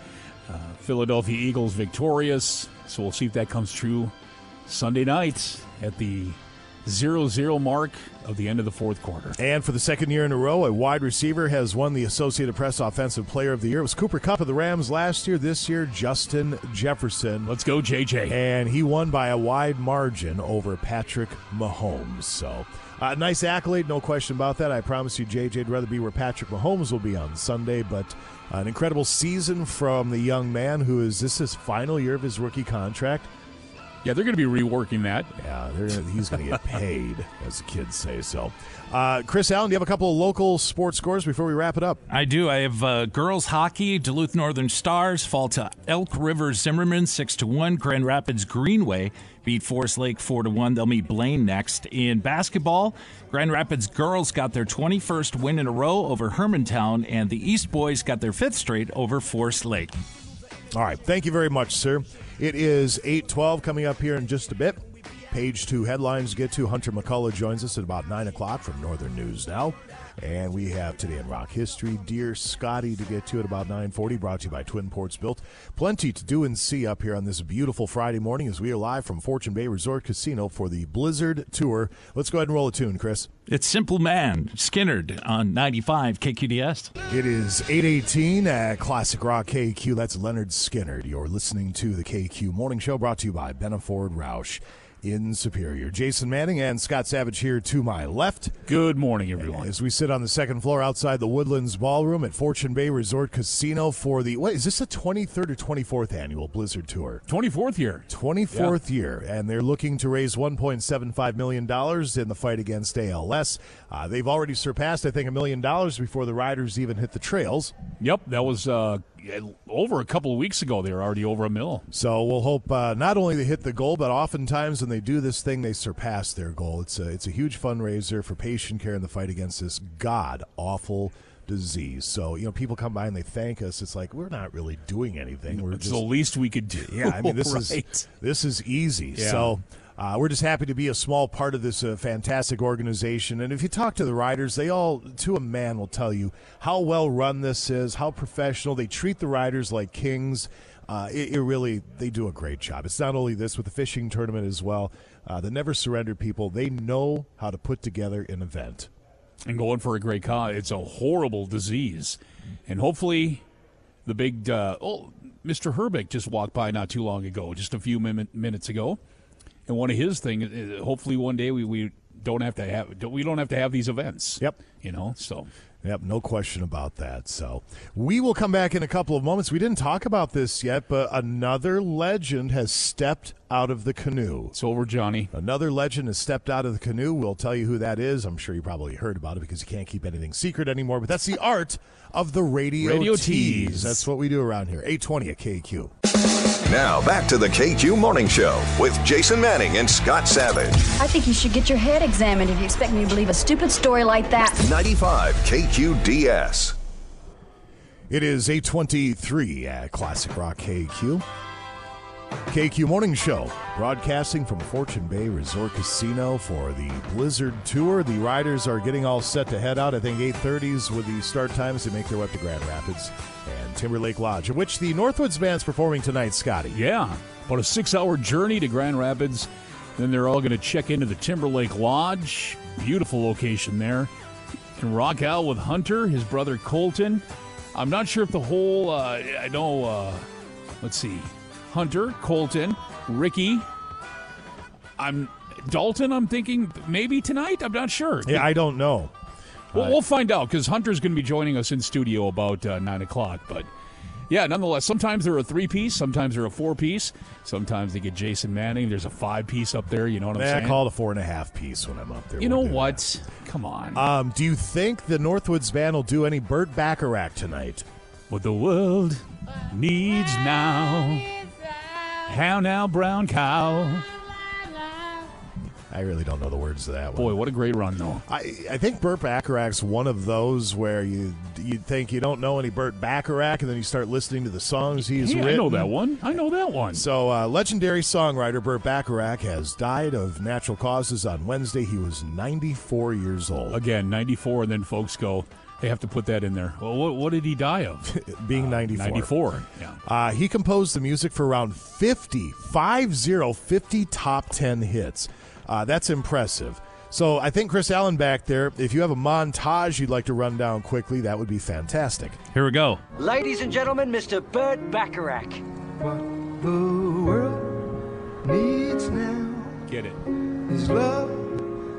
uh, Philadelphia Eagles victorious. So we'll see if that comes true Sunday night at the 0 0 mark of the end of the fourth quarter. And for the second year in a row, a wide receiver has won the Associated Press Offensive Player of the Year. It was Cooper Kupp of the Rams last year. This year, Justin Jefferson. Let's go, JJ. And he won by a wide margin over Patrick Mahomes. So, uh, nice accolade, no question about that. I promise you, JJ, would rather be where Patrick Mahomes will be on Sunday, but an incredible season from the young man who is this his final year of his rookie contract. Yeah, they're going to be reworking that. Yeah, they're he's going to get paid, as the kids say. So, uh, Chris Allen, do you have a couple of local sports scores before we wrap it up? I do. I have uh, girls hockey. Duluth Northern Stars fall to Elk River Zimmerman six to one. Grand Rapids Greenway beat Forest Lake four to one. They'll meet Blaine next. In basketball, Grand Rapids girls got their 21st win in a row over Hermantown, and the East boys got their fifth straight over Forest Lake. All right. Thank you very much, sir. It is 812 coming up here in just a bit. Page two headlines get to. Hunter McCullough joins us at about 9 o'clock from Northern News Now. And we have Today in Rock History, Dear Scotty, to get to at about 940, brought to you by Twin Ports Built. Plenty to do and see up here on this beautiful Friday morning as we are live from Fortune Bay Resort Casino for the Blizzard Tour. Let's go ahead and roll a tune, Chris. It's Simple Man, Skynyrd on 95 KQDS. It is 818 at Classic Rock KQ. That's Lynyrd Skynyrd. You're listening to the KQ Morning Show brought to you by Benna Ford Roush in Superior. Jason Manning and Scott Savage here to my left. Good morning, everyone. As we sit on the second floor outside the Woodlands Ballroom at Fortune Bay Resort Casino for the, what is this, the 23rd or 24th annual Blizzard Tour? 24th year. 24th year, and they're looking to raise $1.75 million in the fight against ALS. Uh, they've already surpassed, I think, a million dollars before the riders even hit the trails. Yep, that was uh, over a couple of weeks ago. They were already over a mill. So we'll hope uh, not only they hit the goal, but oftentimes when they do this thing, they surpass their goal. It's a, it's a huge fundraiser for patient care in the fight against this god awful disease. So you know, people come by and they thank us. It's like we're not really doing anything. We're It's just the least we could do. yeah. I mean, this is this is easy. Yeah. So. Uh, we're just happy to be a small part of this uh, fantastic organization. And if you talk to the riders, they all, to a man, will tell you how well run this is, how professional. They treat the riders like kings. Uh, it, it really, they do a great job. It's not only this with the fishing tournament as well. Uh, the Never Surrender people, they know how to put together an event. and going for a great cause. It's a horrible disease, and hopefully, the big uh, oh, Mr. Hrbek just walked by not too long ago, just a few min- minutes ago, and one of his things. uh, Hopefully, one day we, we don't have to have don't- we don't have to have these events. Yep. You know, so Yep, no question about that. So we will come back in a couple of moments. We didn't talk about this yet, but another legend has stepped out of the canoe. it's over, Johnny. Another legend has stepped out of the canoe. We'll tell you who that is. I'm sure you probably heard about it because you can't keep anything secret anymore. But that's the art of the radio, Radio tease. tease. That's what we do around here. 820 at KQ. Now back to the KQ Morning Show with Jason Manning and Scott Savage. I think you should get your head examined if you expect me to believe a stupid story like that. 95 KQDS. It is 823 at Classic Rock KQ. KQ Morning Show, broadcasting from Fortune Bay Resort Casino for the Blizzard Tour. The riders are getting all set to head out. I think 8.30s with the start times to make their way up to Grand Rapids and Timberlake Lodge, of which the Northwoods Band's performing tonight, Scotty. Yeah, about a six-hour journey to Grand Rapids. Then they're all going to check into the Timberlake Lodge. Beautiful location there. And rock out with Hunter, his brother Colton. I'm not sure if the whole. Uh, I know. Uh, let's see, Hunter, Colton, Ricky. I'm Dalton. I'm thinking maybe tonight. I'm not sure. Yeah, I don't know. Well, we'll find out because Hunter's going to be joining us in studio about uh, nine o'clock. But yeah, nonetheless, sometimes they're a three piece, sometimes they're a four piece, sometimes they get Jason Manning. There's a five piece up there. You know what I'm Yeah, I call it a four and a half piece when I'm up there. you know do what? Come on. Um, do you think the Northwoods Band will do any Burt Bacharach tonight? What the world needs now. How now, brown cow. I really don't know the words to that one. Boy, what a great run, though. I, I think Burt Bacharach's one of those where you you think you don't know any Burt Bacharach, and then you start listening to the songs he's Hey, written. I know that one. I know that one. So, uh, legendary songwriter Burt Bacharach has died of natural causes on Wednesday. He was 94 years old. Again, 94, and then folks go, they have to put that in there. Well, what, what did he die of? Being 94. 94. Yeah. Uh, he composed the music for around 50, 50, 50 top 10 hits. Uh, that's impressive. So I think Chris Allen back there, if you have a montage you'd like to run down quickly, that would be fantastic. Here we go. Ladies and gentlemen, Mr. Burt Bacharach. What the world needs now Get it. is love,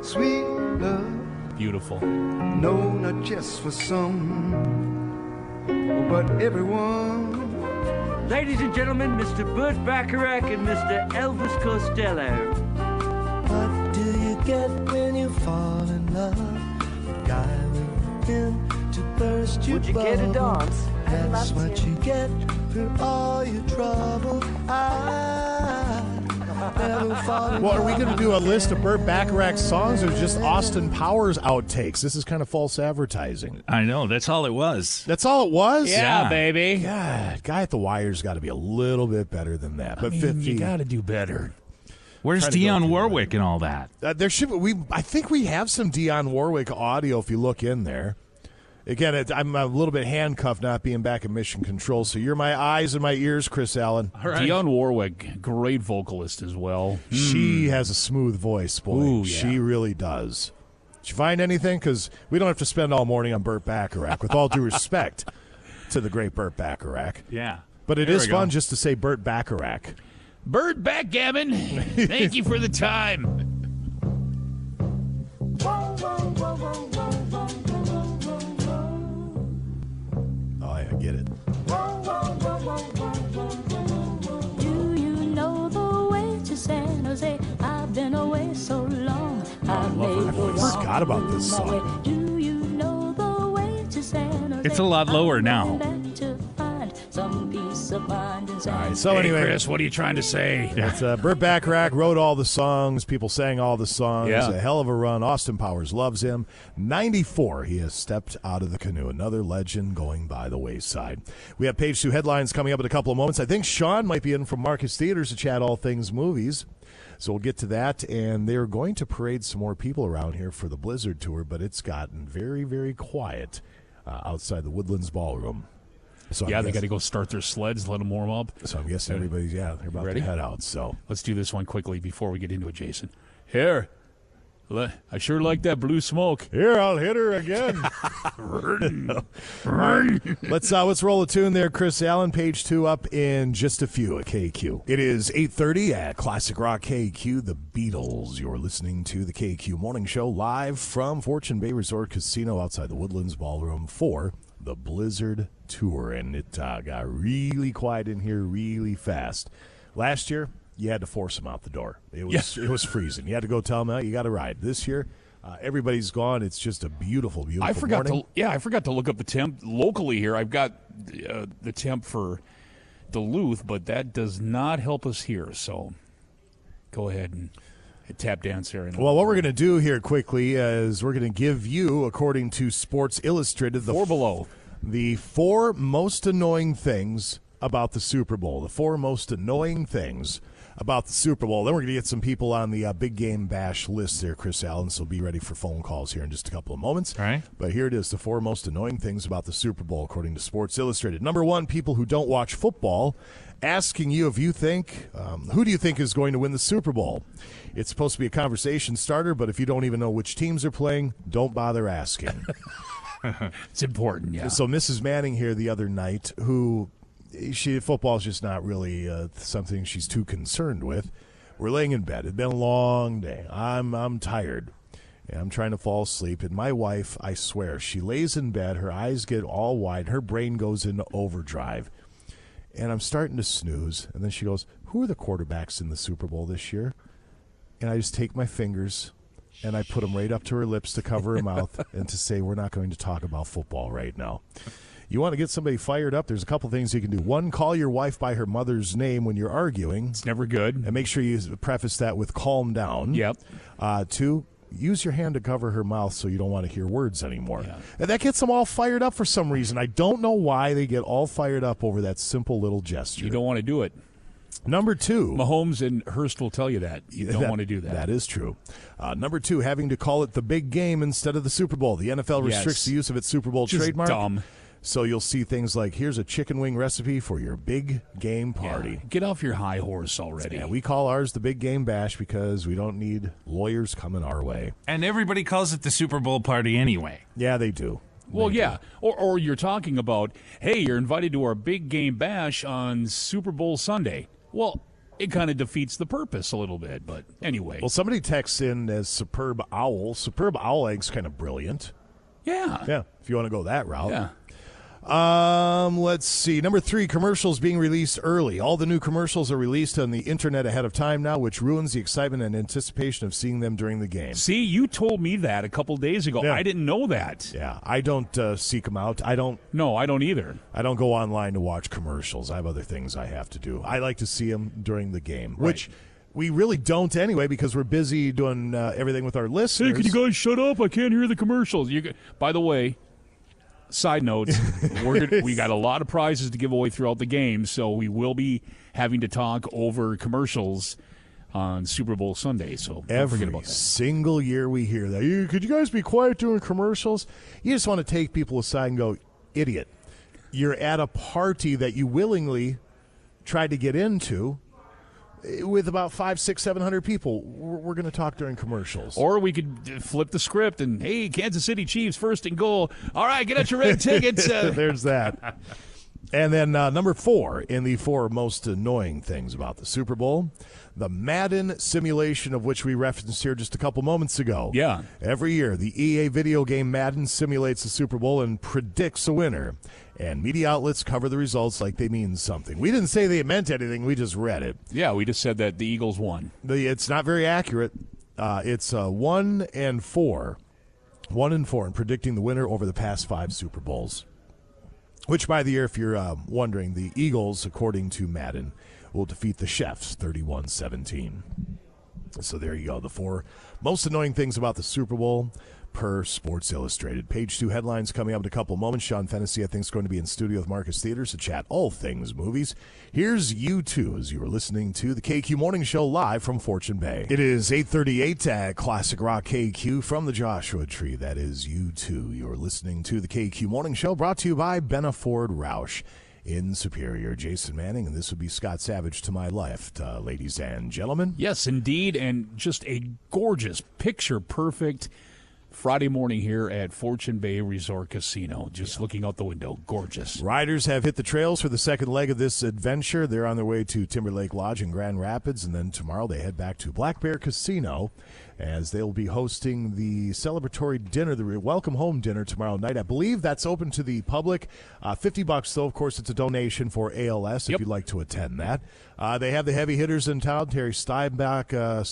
sweet love. Beautiful. No, not just for some, but everyone. Ladies and gentlemen, Mr. Burt Bacharach and Mr. Elvis Costello. What you get when you fall in love? The guy with him to burst your Would you care to bubble. dance? I'd That's what to. you get for all your trouble. I never fall in Well, are we going to do a list of Burt Bacharach songs or just Austin Powers outtakes? This is kind of false advertising. I know. That's all it was. That's all it was? Yeah, baby. God, guy at the wire's got to be a little bit better than that. But I mean, 50. You got to do better. Where's Trying to go Dionne Warwick and all that? Uh, there should we. I think we have some Dionne Warwick audio if you look in there. Again, it, I'm a little bit handcuffed not being back in mission control. So you're my eyes and my ears, Chris Allen. Dionne Warwick, great vocalist as well. She has a smooth voice, boy. Ooh, yeah. She really does. Did you find anything? Because we don't have to spend all morning on Burt Bacharach. With all due respect to the great Burt Bacharach, Yeah. but it There is fun just to say Burt Bacharach. Bird backgammon. Thank you for the time. Oh yeah, get it. Do you know the way to San Jose? I've been away so long. Oh, I may go I forgot about this song. Do you know the way to San Jose? It's a lot lower I'm now. Some peace of mind in All right. So hey, anyway, Chris, what are you trying to say? It's uh, Burt Bacharach wrote all the songs. People sang all the songs. Yeah. A hell of a run. Austin Powers loves him. 94, he has stepped out of the canoe. Another legend going by the wayside. We have page two headlines coming up in a couple of moments. I think Sean might be in from Marcus Theaters to chat all things movies. So we'll get to that. And they're going to parade some more people around here for the Blizzard Tour, but it's gotten very, very quiet uh, outside the Woodlands Ballroom. So yeah, they got to go start their sleds, let them warm up. So I'm guessing everybody's, yeah, they're about Ready? to head out. So Let's do this one quickly before we get into it, Jason. Here. I sure like that blue smoke. Here, I'll hit her again. let's uh, let's roll a tune there, Chris Allen. Page two up in just a few at KQ. It is eight thirty at Classic Rock KQ. The Beatles. You're listening to the KQ Morning Show live from Fortune Bay Resort Casino outside the Woodlands Ballroom for the Blizzard Tour, and it uh, got really quiet in here really fast. Last year, you had to force them out the door. It was it was freezing. You had to go tell them, "You got to ride." This year, uh, everybody's gone. It's just a beautiful, beautiful. I forgot morning. to yeah, I forgot to look up the temp locally here. I've got uh, the temp for Duluth, but that does not help us here. So go ahead and tap dance. And Well, what we're going to do here quickly is we're going to give you, according to Sports Illustrated, the four below, the four most annoying things about the Super Bowl. The four most annoying things about the Super Bowl. Then we're going to get some people on the uh, Big Game Bash list there, Chris Allen. So be ready for phone calls here in just a couple of moments. All right. But here it is: the four most annoying things about the Super Bowl, according to Sports Illustrated. Number one: people who don't watch football asking you if you think um, who do you think is going to win the Super Bowl. It's supposed to be a conversation starter, but if you don't even know which teams are playing, don't bother asking. it's important, yeah. So Mrs. Manning here the other night, who she football's just not really uh, something she's too concerned with. We're laying in bed. It's been a long day. I'm I'm tired. And I'm trying to fall asleep. And my wife, I swear, she lays in bed. Her eyes get all wide. Her brain goes into overdrive. And I'm starting to snooze. And then she goes, "Who are the quarterbacks in the Super Bowl this year?" And I just take my fingers and I put them right up to her lips to cover her mouth and to say, "We're not going to talk about football right now." You want to get somebody fired up? There's a couple things you can do. One, call your wife by her mother's name when you're arguing. It's never good. And make sure you preface that with "calm down." Yep. Uh, two, use your hand to cover her mouth so you don't want to hear words anymore. And that gets them all fired up for some reason. I don't know why they get all fired up over that simple little gesture. You don't want to do it. Number two. Mahomes and Hurst will tell you that. You don't want to do that. That is true. Uh, number two, having to call it the big game instead of the Super Bowl. The NFL Yes. restricts the use of its Super Bowl Just trademark. dumb. So you'll see things like here's a chicken wing recipe for your big game party. Get off your high horse already. Yeah, we call ours the Big Game Bash because we don't need lawyers coming our way. And everybody calls it the Super Bowl party anyway. Yeah, they do. Well, yeah. Or, or you're talking about, hey, you're invited to our big game bash on Super Bowl Sunday. Well, it kind of defeats the purpose a little bit. But anyway. Well, somebody texts in as Superb Owl. Superb Owl Egg's kind of brilliant. Yeah. Yeah, if you want to go that route. Yeah. Um, let's see. Number three, commercials being released early. All the new commercials are released on the internet ahead of time now, which ruins the excitement and anticipation of seeing them during the game. See, you told me that a couple days ago. Yeah. I didn't know that. Yeah, I don't uh, seek them out. I don't. No, I don't either. I don't go online to watch commercials. I have other things I have to do. I like to see them during the game, which we really don't anyway because we're busy doing uh, everything with our listeners. Hey, can you guys shut up? I can't hear the commercials. You, by the way, side note, we're gonna, we got a lot of prizes to give away throughout the game, so we will be having to talk over commercials on Super Bowl Sunday. So don't Every forget about that. single year we hear that. You, could you guys be quiet during commercials? You just want to take people aside and go, idiot. You're at a party that you willingly tried to get into with about five, six, seven hundred people. We're, we're going to talk during commercials. Or we could uh, flip the script and hey, Kansas City Chiefs first and goal. All right, get out your red tickets. Uh, There's that. And then uh, number four in the four most annoying things about the Super Bowl, the Madden simulation of which we referenced here just a couple moments ago. Yeah. Every year, the EA video game Madden simulates the Super Bowl and predicts a winner. And media outlets cover the results like they mean something. We didn't say they meant anything, we just read it. yeah, we just said that the Eagles won. The, it's not very accurate. Uh, it's uh, one and four, one and four in predicting the winner over the past five Super Bowls. Which, by the year, if you're uh, wondering, the Eagles, according to Madden, will defeat the Chefs 31 17. So there you go. The four most annoying things about the Super Bowl per Sports Illustrated. Page two headlines coming up in a couple moments. Sean Fennessy, I think, is going to be in studio with Marcus Theaters to chat all things movies. Here's U2 as you are listening to the KQ Morning Show live from Fortune Bay. It is 838 at uh, Classic Rock KQ from the Joshua Tree. That is U2. You're listening to the KQ Morning Show brought to you by Benna Ford Roush in Superior. Jason Manning, and this would be Scott Savage to my left, uh, ladies and gentlemen. Yes, indeed, and just a gorgeous, picture perfect Friday morning here at Fortune Bay Resort Casino. Just looking out the window, gorgeous. Riders have hit the trails for the second leg of this adventure. They're on their way to Timberlake Lodge in Grand Rapids, and then tomorrow they head back to Black Bear Casino as they'll be hosting the celebratory dinner, the welcome home dinner tomorrow night. I believe that's open to the public. Uh, Fifty bucks, though. Of course, it's a donation for ALS if you'd like to attend that. Uh, they have the heavy hitters in town. Terry Steinbach, uh,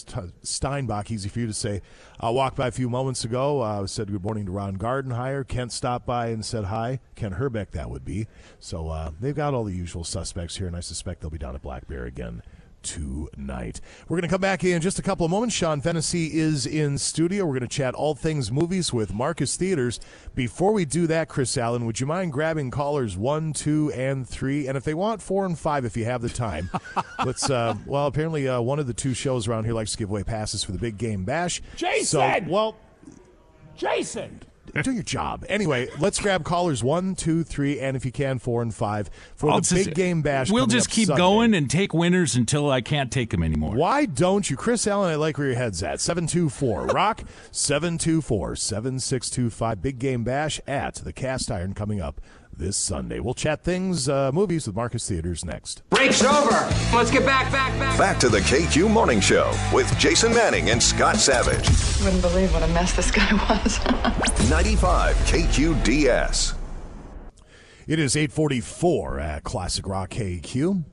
Steinbach, easy for you to say. I walked by a few moments ago. Uh, said good morning to Ron Gardenhire. Kent stopped by and said hi. Ken Hrbek, that would be. So uh, they've got all the usual suspects here, and I suspect they'll be down at Black Bear again tonight. We're going to come back in just a couple of moments. Sean Fennessy is in studio. We're going to chat all things movies with Marcus Theaters. Before we do that, Chris Allen, would you mind grabbing callers one, two, and three? And if they want four and five, if you have the time, let's. Uh, well, apparently, uh, one of the two shows around here likes to give away passes for the big game bash. Jason! So, well, Jason! Do your job. Anyway, let's grab callers one, two, three, and if you can, four and five for I'll the just- big game bash. We'll just keep Sunday. going and take winners until I can't take them anymore. Why don't you? Chris Allen, I like where your head's at. 724 Rock 724 7625. Big Game Bash at the Cast Iron coming up this Sunday. We'll chat things, uh, movies with Marcus Theaters next. Break's over. Let's get back, back, back. Back to the KQ Morning Show with Jason Manning and Scott Savage. You wouldn't believe what a mess this guy was. 95 KQDS. It is 844 at Classic Rock KQ.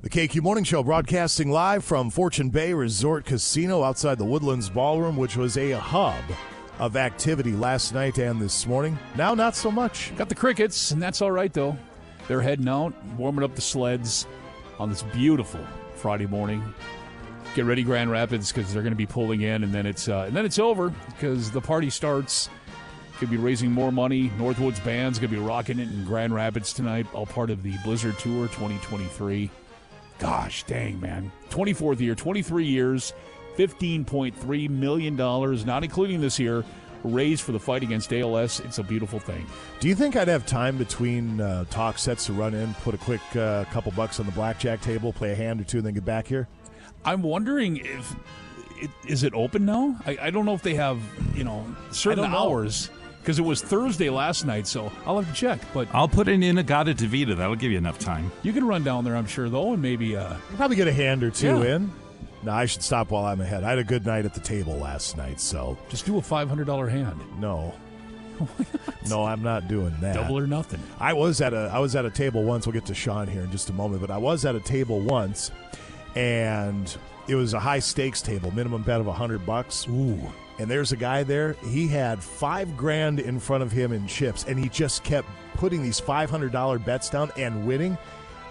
The KQ Morning Show broadcasting live from Fortune Bay Resort Casino outside the Woodlands Ballroom, which was a hub of activity last night and this morning. Now, not so much. Got the crickets, and that's all right though. They're heading out, warming up the sleds on this beautiful Friday morning. Get ready, Grand Rapids, because they're going to be pulling in, and then it's uh, and then it's over because the party starts. Could be raising more money. Northwoods band's going to be rocking it in Grand Rapids tonight, all part of the Blizzard Tour 2023. Gosh dang, man. 24th year, 23 years, $15.3 million, not including this year, raised for the fight against ALS. It's a beautiful thing. Do you think I'd have time between uh, talk sets to run in, put a quick uh, couple bucks on the blackjack table, play a hand or two, and then get back here? I'm wondering if it, is it open now? I, I don't know if they have you know certain know. hours because it was Thursday last night, so I'll have to check. But I'll put it in In-A-Gadda-Da-Vida. That'll give you enough time. you can run down there, I'm sure, though, and maybe uh, Probably get a hand or two Yeah. in. No, I should stop while I'm ahead. I had a good night at the table last night, so just do a $500 hand. no. no, I'm not doing that. Double or nothing. I was at a I was at a table once. We'll get to Sean here in just a moment, but I was at a table once, and it was a high stakes table, minimum bet of a hundred bucks. Ooh. And there's a guy there. He had five grand in front of him in chips, and he just kept putting these five hundred dollar bets down and winning.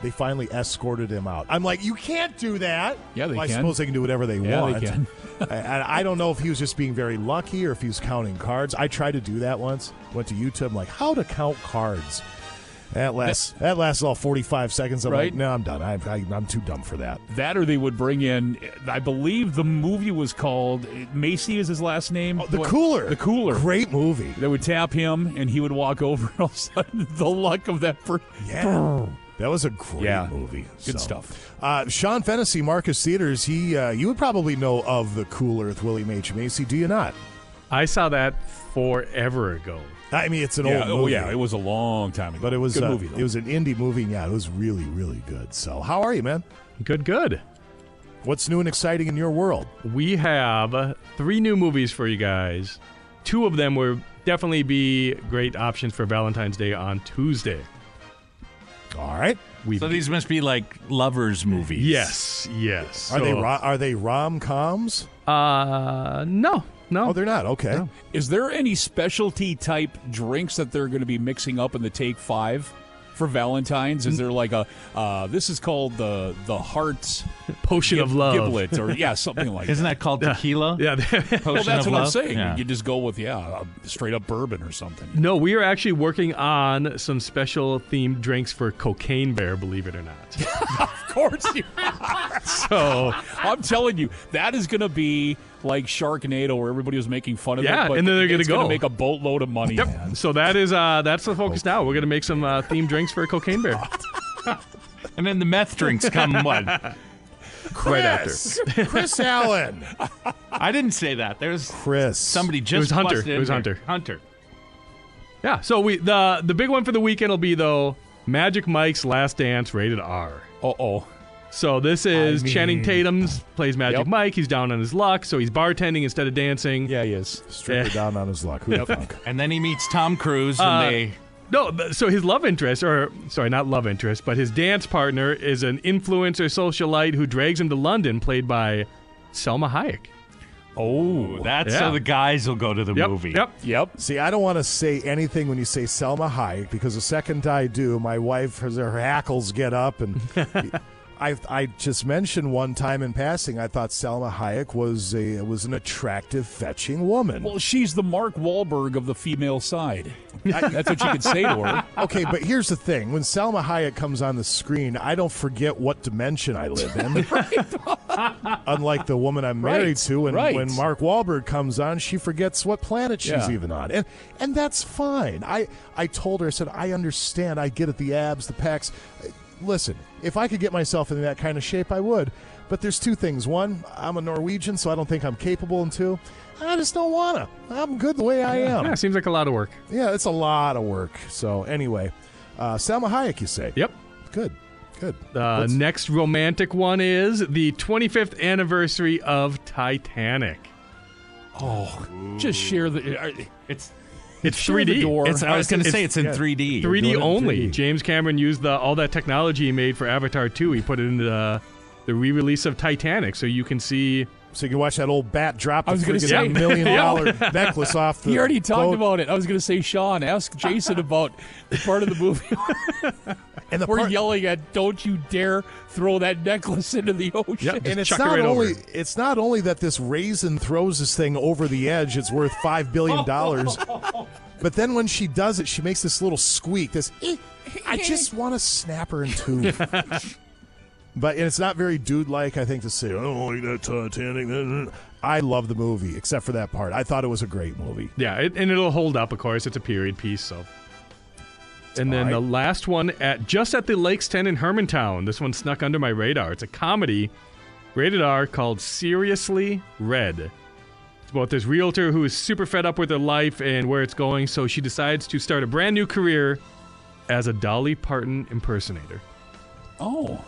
They finally escorted him out. I'm like, you can't do that. Yeah, they Well, I can. suppose they can do whatever they Yeah, they want. can. and I don't know if he was just being very lucky or if he was counting cards. I tried to do that once. Went to YouTube, I'm like, how to count cards. That lasts. That lasts all 45 seconds. I'm Right. like, no, I'm done. I, I, I'm too dumb for that. That or they would bring in, I believe the movie was called Macy is his last name. Oh, The Cooler. The Cooler. Great movie. They would tap him and he would walk over. And all of a sudden, the luck of that person. Yeah. That was a great Yeah. movie. Good So, stuff. Uh, Sean Fennessy, Marcus Theaters. He, uh, you would probably know of the Cooler with William H Macy. Do you not? I saw that forever ago. I mean, it's an Yeah, old oh, movie. yeah, it was a long time ago. But it was Good uh, movie, though. it was an indie movie. Yeah, it was really really good. So, how are you, man? Good, good. What's new and exciting in your world? We have three new movies for you guys. Two of them will definitely be great options for Valentine's Day on Tuesday. All right. We So these must be like lovers movies. yes, yes. Are they So, ro- are they rom coms? Uh, no, no. Oh, they're not. Okay. Is there any specialty type drinks that they're going to be mixing up in the Take Five for Valentine's? Is there like a uh, this is called the the heart Potion of love. giblet or yeah something like Isn't that? that called tequila? Yeah. Potion Well, that's of what I'm love? saying. Yeah. You just go with yeah, uh, straight up bourbon or something. no, we are actually working on some special themed drinks for Cocaine Bear, believe it or not. of course you are. So I'm telling you, that is going to be like Sharknado, where everybody was making fun of it. Yeah, and then they're gonna it's gonna go. make a boatload of money. Yep. man. So that is uh that's the focus now. We're gonna make some uh, themed drinks for Cocaine Bear. And then the meth drinks come what? Right after. Chris, Chris Allen. I didn't say that. There's Chris. somebody just was Hunter. It was. Hunter. Hunter. Yeah. So we the the big one for the weekend will be though Magic Mike's Last Dance rated R. Uh oh. So this is I Channing mean- Tatum's plays Magic Yep. Mike. He's down on his luck, so he's bartending instead of dancing. Yeah, he is. Strictly down on his luck. Who the fuck? And then he meets Tom Cruise and Uh, they No, so his love interest, or sorry, not love interest, but his dance partner is an influencer socialite who drags him to London, played by Selma Hayek. Oh, that's Yeah. so the guys will go to the Yep, movie. Yep. Yep. See, I don't want to say anything when you say Selma Hayek because the second I do, my wife, her, her hackles get up. And I, I just mentioned one time in passing, I thought Selma Hayek was a was an attractive, fetching woman. Well, she's the Mark Wahlberg of the female side. That's what you could say to her. okay, but here's the thing: when Selma Hayek comes on the screen, I don't forget what dimension I live in. Unlike the woman I'm married Right, to, and right. when Mark Wahlberg comes on, she forgets what planet she's Yeah. even on, and and that's fine. I I told her, I said, I understand, I get it, the abs, the pecs. Listen, if I could get myself in that kind of shape, I would. But there's two things: one, I'm a Norwegian, so I don't think I'm capable, and two, I just don't wanna. I'm good the way I am. Yeah, seems like a lot of work. Yeah, it's a lot of work. So anyway, uh, Selma Hayek, you say? Yep. Good, good. The What's- next romantic one is the 25th anniversary of Titanic. Oh, just share the. uh, It's It's Share 3D. door. it's I was going to say it's in yeah. 3D. 3D doing it in only. 3D. James Cameron used the all that technology he made for Avatar 2. He put it into the, the re-release of Titanic, so you can see So you can watch that old bat drop I the was gonna friggin' say- million dollar necklace off the He already talked boat. about it. I was going to say, Sean, ask Jason about the part of the movie and the we're part- yelling at, "Don't you dare throw that necklace into the ocean!" and it's not only it's not only that this raisin throws this thing over the edge; it's worth five billion dollars. but then when she does it, she makes this little squeak. This eh, eh, I just want to snap her in two. But and it's not very dude-like, I think, to say, "Oh, like that Titanic." I love the movie, except for that part. I thought it was a great movie. Yeah, it, and it'll hold up. Of course, it's a period piece. So, and then All the last one at just at the Lakes Ten in Hermantown. This one snuck under my radar. It's a comedy, rated R, called Seriously Red. It's about this realtor who is super fed up with her life and where it's going, so she decides to start a brand new career as a Dolly Parton impersonator. Oh.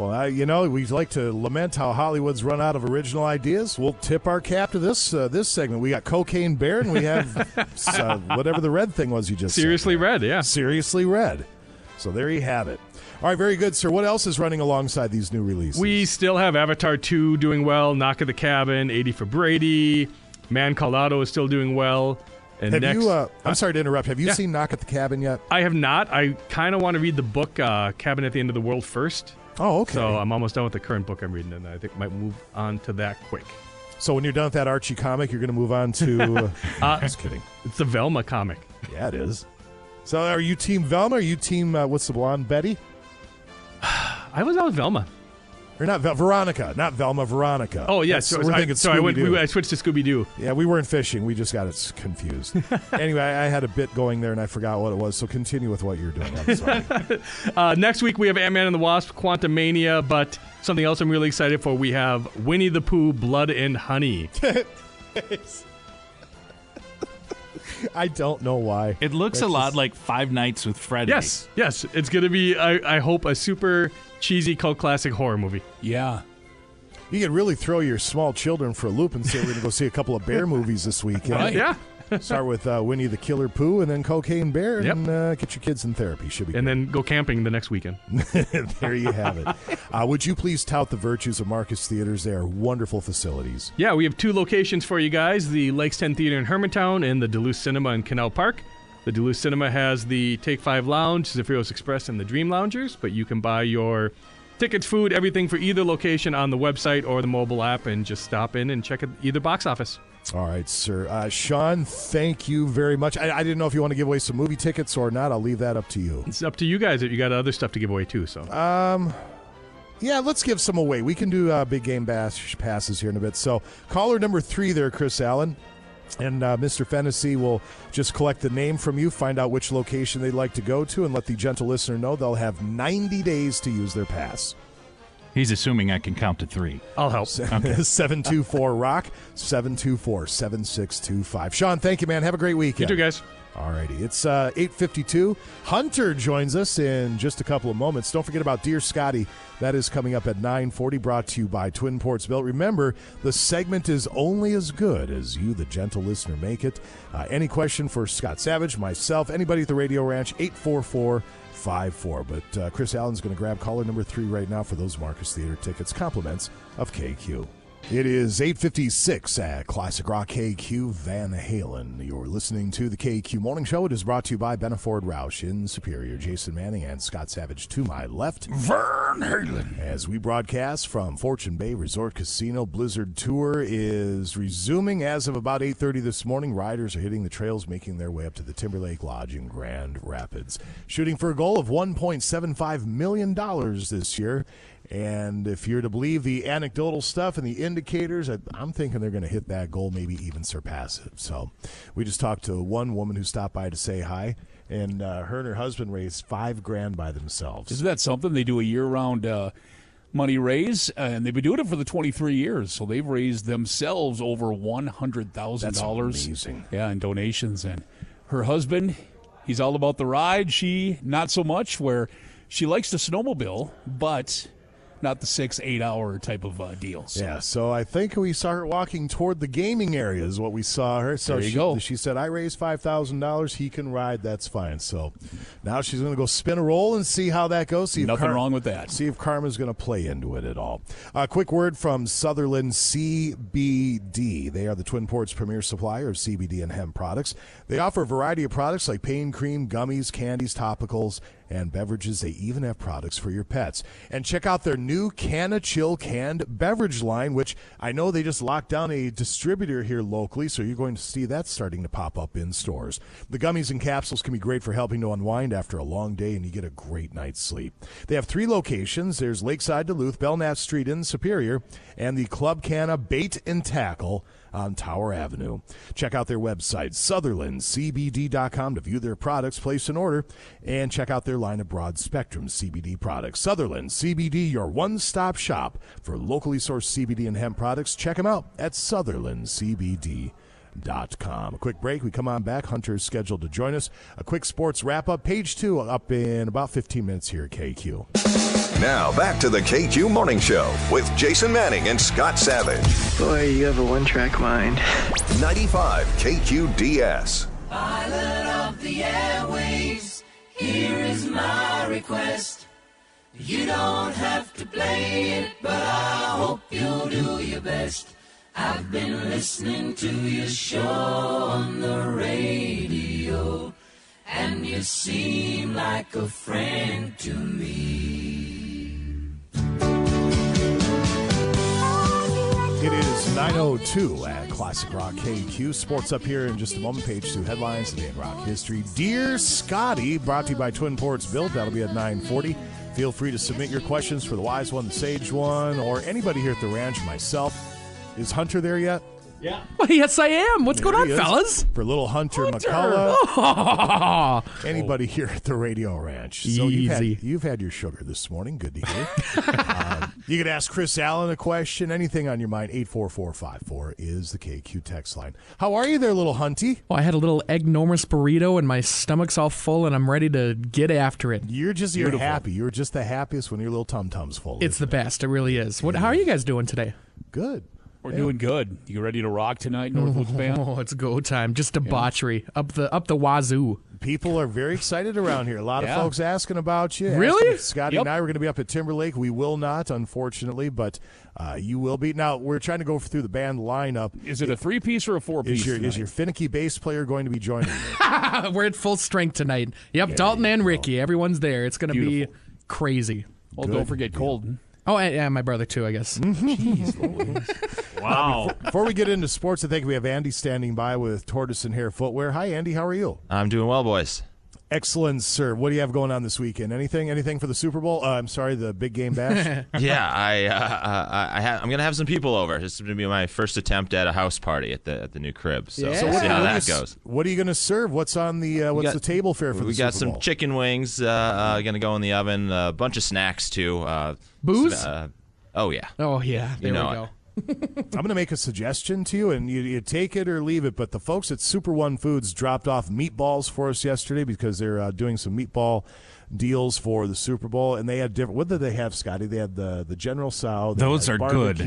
Well, I, you know, we like to lament how Hollywood's run out of original ideas. We'll tip our cap to this uh, this segment. We got Cocaine Bear, and we have uh, whatever the red thing was you just said. Seriously Red, yeah. Seriously Red. So there you have it. All right, very good, sir. What else is running alongside these new releases? We still have Avatar 2 doing well, Knock at the Cabin, 80 for Brady, Man Called Otto is still doing well. And have next, you? Uh, I'm sorry to interrupt. Have you Yeah. seen Knock at the Cabin yet? I have not. I kind of want to read the book uh, Cabin at the End of the World first. Oh, okay. So I'm almost done with the current book I'm reading, and I think might move on to that quick. So when you're done with that Archie comic, you're going to move on to. Uh, just kidding. It's the Velma comic. Yeah, it is. So are you Team Velma? Are you Team uh, what's the blonde Betty? I was out with Velma. Or not Vel- Veronica, not Velma, Veronica. Oh yeah, That's- so, we're I, thinking so I went. Scooby-Doo. We, I switched to Scooby Doo. Yeah, we weren't fishing. We just got it confused. anyway, I had a bit going there and I forgot what it was. So continue with what you're doing. I'm sorry. Uh, next week we have Ant Man and the Wasp, Quantumania, but something else I'm really excited for. We have Winnie the Pooh, Blood and Honey. I don't know why. It looks That's a lot just- like Five Nights with Freddy. Yes, yes, it's going to be. I, I hope a super cheesy cult classic horror movie. Yeah. You could really throw your small children for a loop and say we're going to go see a couple of bear movies this weekend. Right. Yeah. Start with uh, Winnie the Killer Pooh and then Cocaine Bear Yep. and uh, get your kids in therapy. Should be And then go camping the next weekend. there you have it. Uh, would you please tout the virtues of Marcus Theatres? They are wonderful facilities. Yeah, we have two locations for you guys the Lakes 10 Theater in Hermantown and the Duluth Cinema in Canal Park. The Duluth Cinema has the Take Five Lounge, Zaffiro's Express, and the Dream Loungers, but you can buy your tickets, food, everything for either location on the website or the mobile app and just stop in and check at either box office. All right, sir. Uh, Sean, thank you very much. I, I didn't know if you want to give away some movie tickets or not. I'll leave that up to you. It's up to you guys if you got other stuff to give away too. So Um, yeah, let's give some away. We can do uh, big game bash passes here in a bit. So, caller number three there, Chris Allen. And uh, Mr. Fennessy will just collect the name from you, find out which location they'd like to go to, and let the gentle listener know they'll have 90 days to use their pass. He's assuming I can count to three. I'll help. 724 Rock, 724 7625. Sean, thank you, man. Have a great weekend. You too, guys. Alrighty, it's uh, 8.52. Hunter joins us in just a couple of moments. Don't forget about Dear Scotty. That is coming up at 9.40, brought to you by Twin Ports Built. Remember, the segment is only as good as you, the gentle listener, make it. Uh, any question for Scott Savage, myself, anybody at the Radio Ranch, 844-54. But uh, Chris Allen's going to grab caller number three right now for those Marcus Theater tickets. Compliments of KQ. It is 856 at Classic Rock KQ Van Halen. You're listening to the KQ Morning Show. It is brought to you by Benna Ford Roush in Superior. Jason Manning and Scott Savage to my left. Vern Halen. As we broadcast from Fortune Bay Resort Casino, Blizzard Tour is resuming as of about 8.30 this morning. Riders are hitting the trails, making their way up to the Timberlake Lodge in Grand Rapids. Shooting for a goal of $1.75 million this year. And if you're to believe the anecdotal stuff and the indicators, I, I'm thinking they're going to hit that goal, maybe even surpass it. So we just talked to one woman who stopped by to say hi, and uh, her and her husband raised five grand by themselves. Isn't that something? They do a year-round uh, money raise, and they've been doing it for the 23 years. So they've raised themselves over $100,000. That's amazing. Yeah, in donations. And her husband, he's all about the ride. She, not so much, where she likes to snowmobile, but not the six, eight hour type of uh, deals. Yeah, so I think we saw her walking toward the gaming area is what we saw her. So There you she, go. she said, I raised five thousand dollars, he can ride, that's fine. So now she's gonna go spin a roll and see how that goes. See Nothing Kar- wrong with that. See if Karma's gonna play into it at all. A quick word from Sutherland CBD. They are the Twin Ports premier supplier of CBD and hemp products. They offer a variety of products like pain cream, gummies, candies, topicals, and beverages. They even have products for your pets. And check out their new Canna Chill canned beverage line, which I know they just locked down a distributor here locally, so you're going to see that starting to pop up in stores. The gummies and capsules can be great for helping to unwind after a long day and you get a great night's sleep. They have three locations. There's Lakeside Duluth, Belknap Street in Superior, and the Club Canna Bait and Tackle on Tower Avenue. Check out their website, sutherlandcbd.com, to view their products, place an order, and check out their line of broad spectrum CBD products. Sutherland CBD, your one stop shop for locally sourced CBD and hemp products. Check them out at sutherlandcbd.com. A quick break. We come on back. Hunter's scheduled to join us. A quick sports wrap up. Page two up in about 15 minutes here at KQ. Now back to the KQ Morning Show with Jason Manning and Scott Savage. Boy, you have a one track mind. 95 KQDS. Pilot of the airwaves, here is my request. You don't have to play it, but I hope you'll do your best. I've been listening to your show on the radio, and you seem like a friend to me. It is 9.02 at Classic Rock KQ. Sports up here in just a moment. Page two headlines today in rock history. Dear Scotty, brought to you by Twin Ports Built. That'll be at 9.40. Feel free to submit your questions for the wise one, the sage one, or anybody here at the ranch, myself. Is Hunter there yet? Yeah. Well, yes, I am. What's There going on, he is. fellas? For little Hunter, Hunter! McCullough. Anybody here at the radio ranch. So you've had, Easy. you've had your sugar this morning. Good to hear. um, you could ask Chris Allen a question. Anything on your mind, 84454 is the KQ text line. How are you there, little Hunty? Well, I had a little enormous burrito, and my stomach's all full, and I'm ready to get after it. You're just you're Beautiful. happy. You're just the happiest when your little tum tum's full. It's the best. It really is. What? How are you guys doing today? Good. We're doing good. You ready to rock tonight, Northwoods Band? Oh, it's go time. Just debauchery up the up the wazoo. People are very excited around here. A lot Yeah. of folks asking about you. Really? if Scotty Yep. and I were going to be up at Timberlake. We will not, unfortunately, but uh, you will be. Now we're trying to go through the band lineup. Is it a three piece or a four piece? Is your is your finicky bass player going to be joining you? We're at full strength tonight. Yep, Dalton and Ricky. Everyone's there. It's going to be Beautiful. crazy. Well, don't forget Colton. Oh, and, and my brother too, I guess. Mm-hmm. Jeez, Wow. Before we get into sports, I think we have Andy standing by with Tortoise and Hare Footwear. Hi, Andy. How are you? I'm doing well, boys. Excellent, sir. What do you have going on this weekend? Anything? Anything for the Super Bowl? Uh, I'm sorry, the big game bash. yeah, I, uh, uh, I ha- I'm gonna have some people over. This is gonna be my first attempt at a house party at the at the new crib. So So we'll what, see how what that are you s- goes. What are you going to serve? What's on the uh, what's got- the table fare for we the got Super some Bowl? chicken wings. Uh, uh, gonna go in the oven. A bunch of snacks too. Uh, Booze? some, uh, oh yeah. Oh yeah, there You know we go. I'm going to make a suggestion to you, and you, you take it or leave it. But the folks at Super One Foods dropped off meatballs for us yesterday because they're uh, doing some meatball deals for the Super Bowl, and they had different. What did they have, Scotty? They had the the General Tso. Those are good.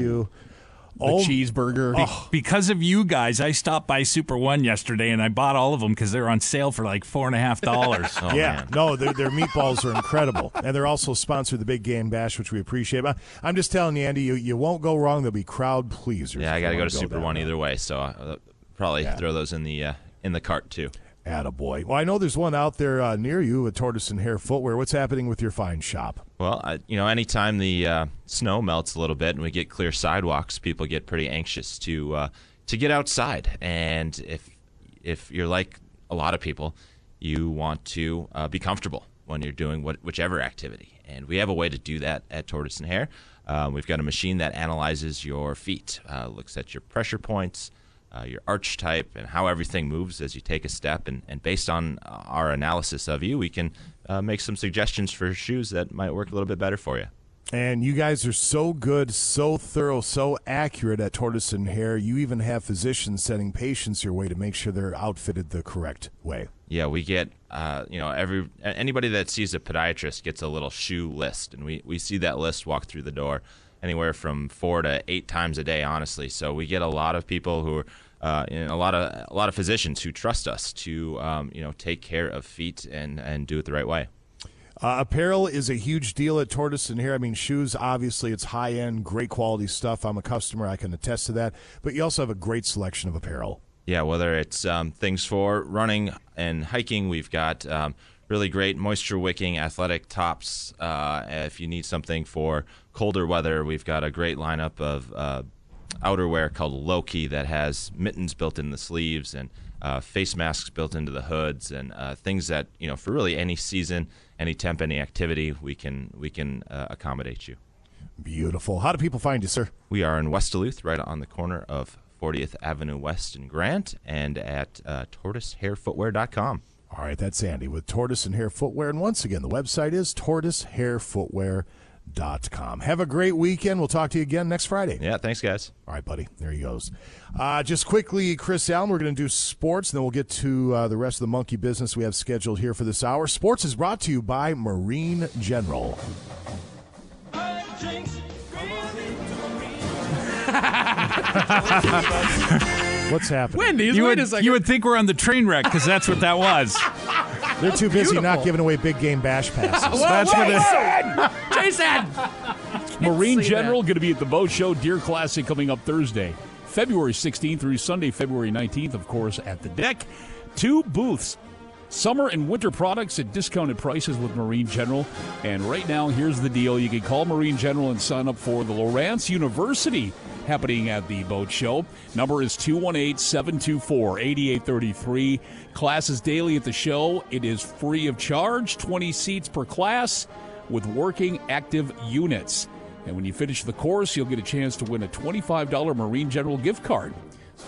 Barbecue. The Oh, cheeseburger. Oh. Because of you guys, I stopped by Super One yesterday and I bought all of them because they're on sale for like four and a half dollars. Oh, yeah, man. no, their, their meatballs are incredible, and they're also sponsored the Big Game Bash, which we appreciate. I'm just telling you, Andy, you, you won't go wrong. They'll be crowd pleasers. Yeah, I got to go wanna Super One route. either way. So uh, probably throw those in the uh, in the cart too. Attaboy. Well, I know there's one out there uh, near you at Tortoise and Hare Footwear. What's happening with your fine shop? Well, I, you know, anytime the uh, snow melts a little bit and we get clear sidewalks, people get pretty anxious to uh, to get outside. And if if you're like a lot of people, you want to uh, be comfortable when you're doing what, whichever activity. And we have a way to do that at Tortoise and Hare. Um, we've got a machine that analyzes your feet, uh, looks at your pressure points, uh, your arch type, and how everything moves as you take a step. And, and based on uh, our analysis of you, we can uh, make some suggestions for shoes that might work a little bit better for you. And you guys are so good, so thorough, so accurate at Tortoise and Hare. You even have physicians sending patients your way to make sure they're outfitted the correct way. Yeah, we get uh, you know every anybody that sees a podiatrist gets a little shoe list, and we we see that list walk through the door anywhere from four to eight times a day, honestly. So we get a lot of people who are. Uh, and a lot of a lot of physicians who trust us to um, you know take care of feet and, and do it the right way. Uh, apparel is a huge deal at Tortoise and Hare. I mean, shoes, obviously, it's high end, great quality stuff. I'm a customer, I can attest to that. But you also have a great selection of apparel. Yeah, whether it's um, things for running and hiking, we've got um, really great moisture wicking athletic tops. Uh, if you need something for colder weather, we've got a great lineup of uh, outerwear called Loki that has mittens built in the sleeves and uh, face masks built into the hoods and uh, things that you know for really any season, any temp, any activity, we can we can uh, accommodate you. Beautiful. How do people find you, sir? We are in West Duluth, right on the corner of 40th Avenue West and Grant, and at uh, tortoisehairfootwear.com. All right, that's Andy with Tortoise and Hare Footwear. And once again, the website is tortoisehairfootwear.com. Have a great weekend. We'll talk to you again next Friday. Yeah, thanks, guys. All right, buddy. There he goes. Uh, just quickly, Chris Allen, we're going to do sports, and then we'll get to uh, the rest of the monkey business we have scheduled here for this hour. Sports is brought to you by Marine General. What's happening? Wendy's, You wait would, a second. you would think we're on the train wreck because that's what that was. They're too busy not giving away big game bash passes. Whoa, That's whoa, what it- Jason! Marine General going to be at the Boat Show Deer Classic coming up Thursday, February 16th through Sunday, February 19th, of course, at the DECC. Two booths. Summer and winter products at discounted prices with Marine General. And right now, here's the deal. You can call Marine General and sign up for the Lowrance University happening at the boat show. Number is 218 724 8833. Classes daily at the show. It is free of charge, 20 seats per class with working active units. And when you finish the course, you'll get a chance to win a $25 Marine General gift card.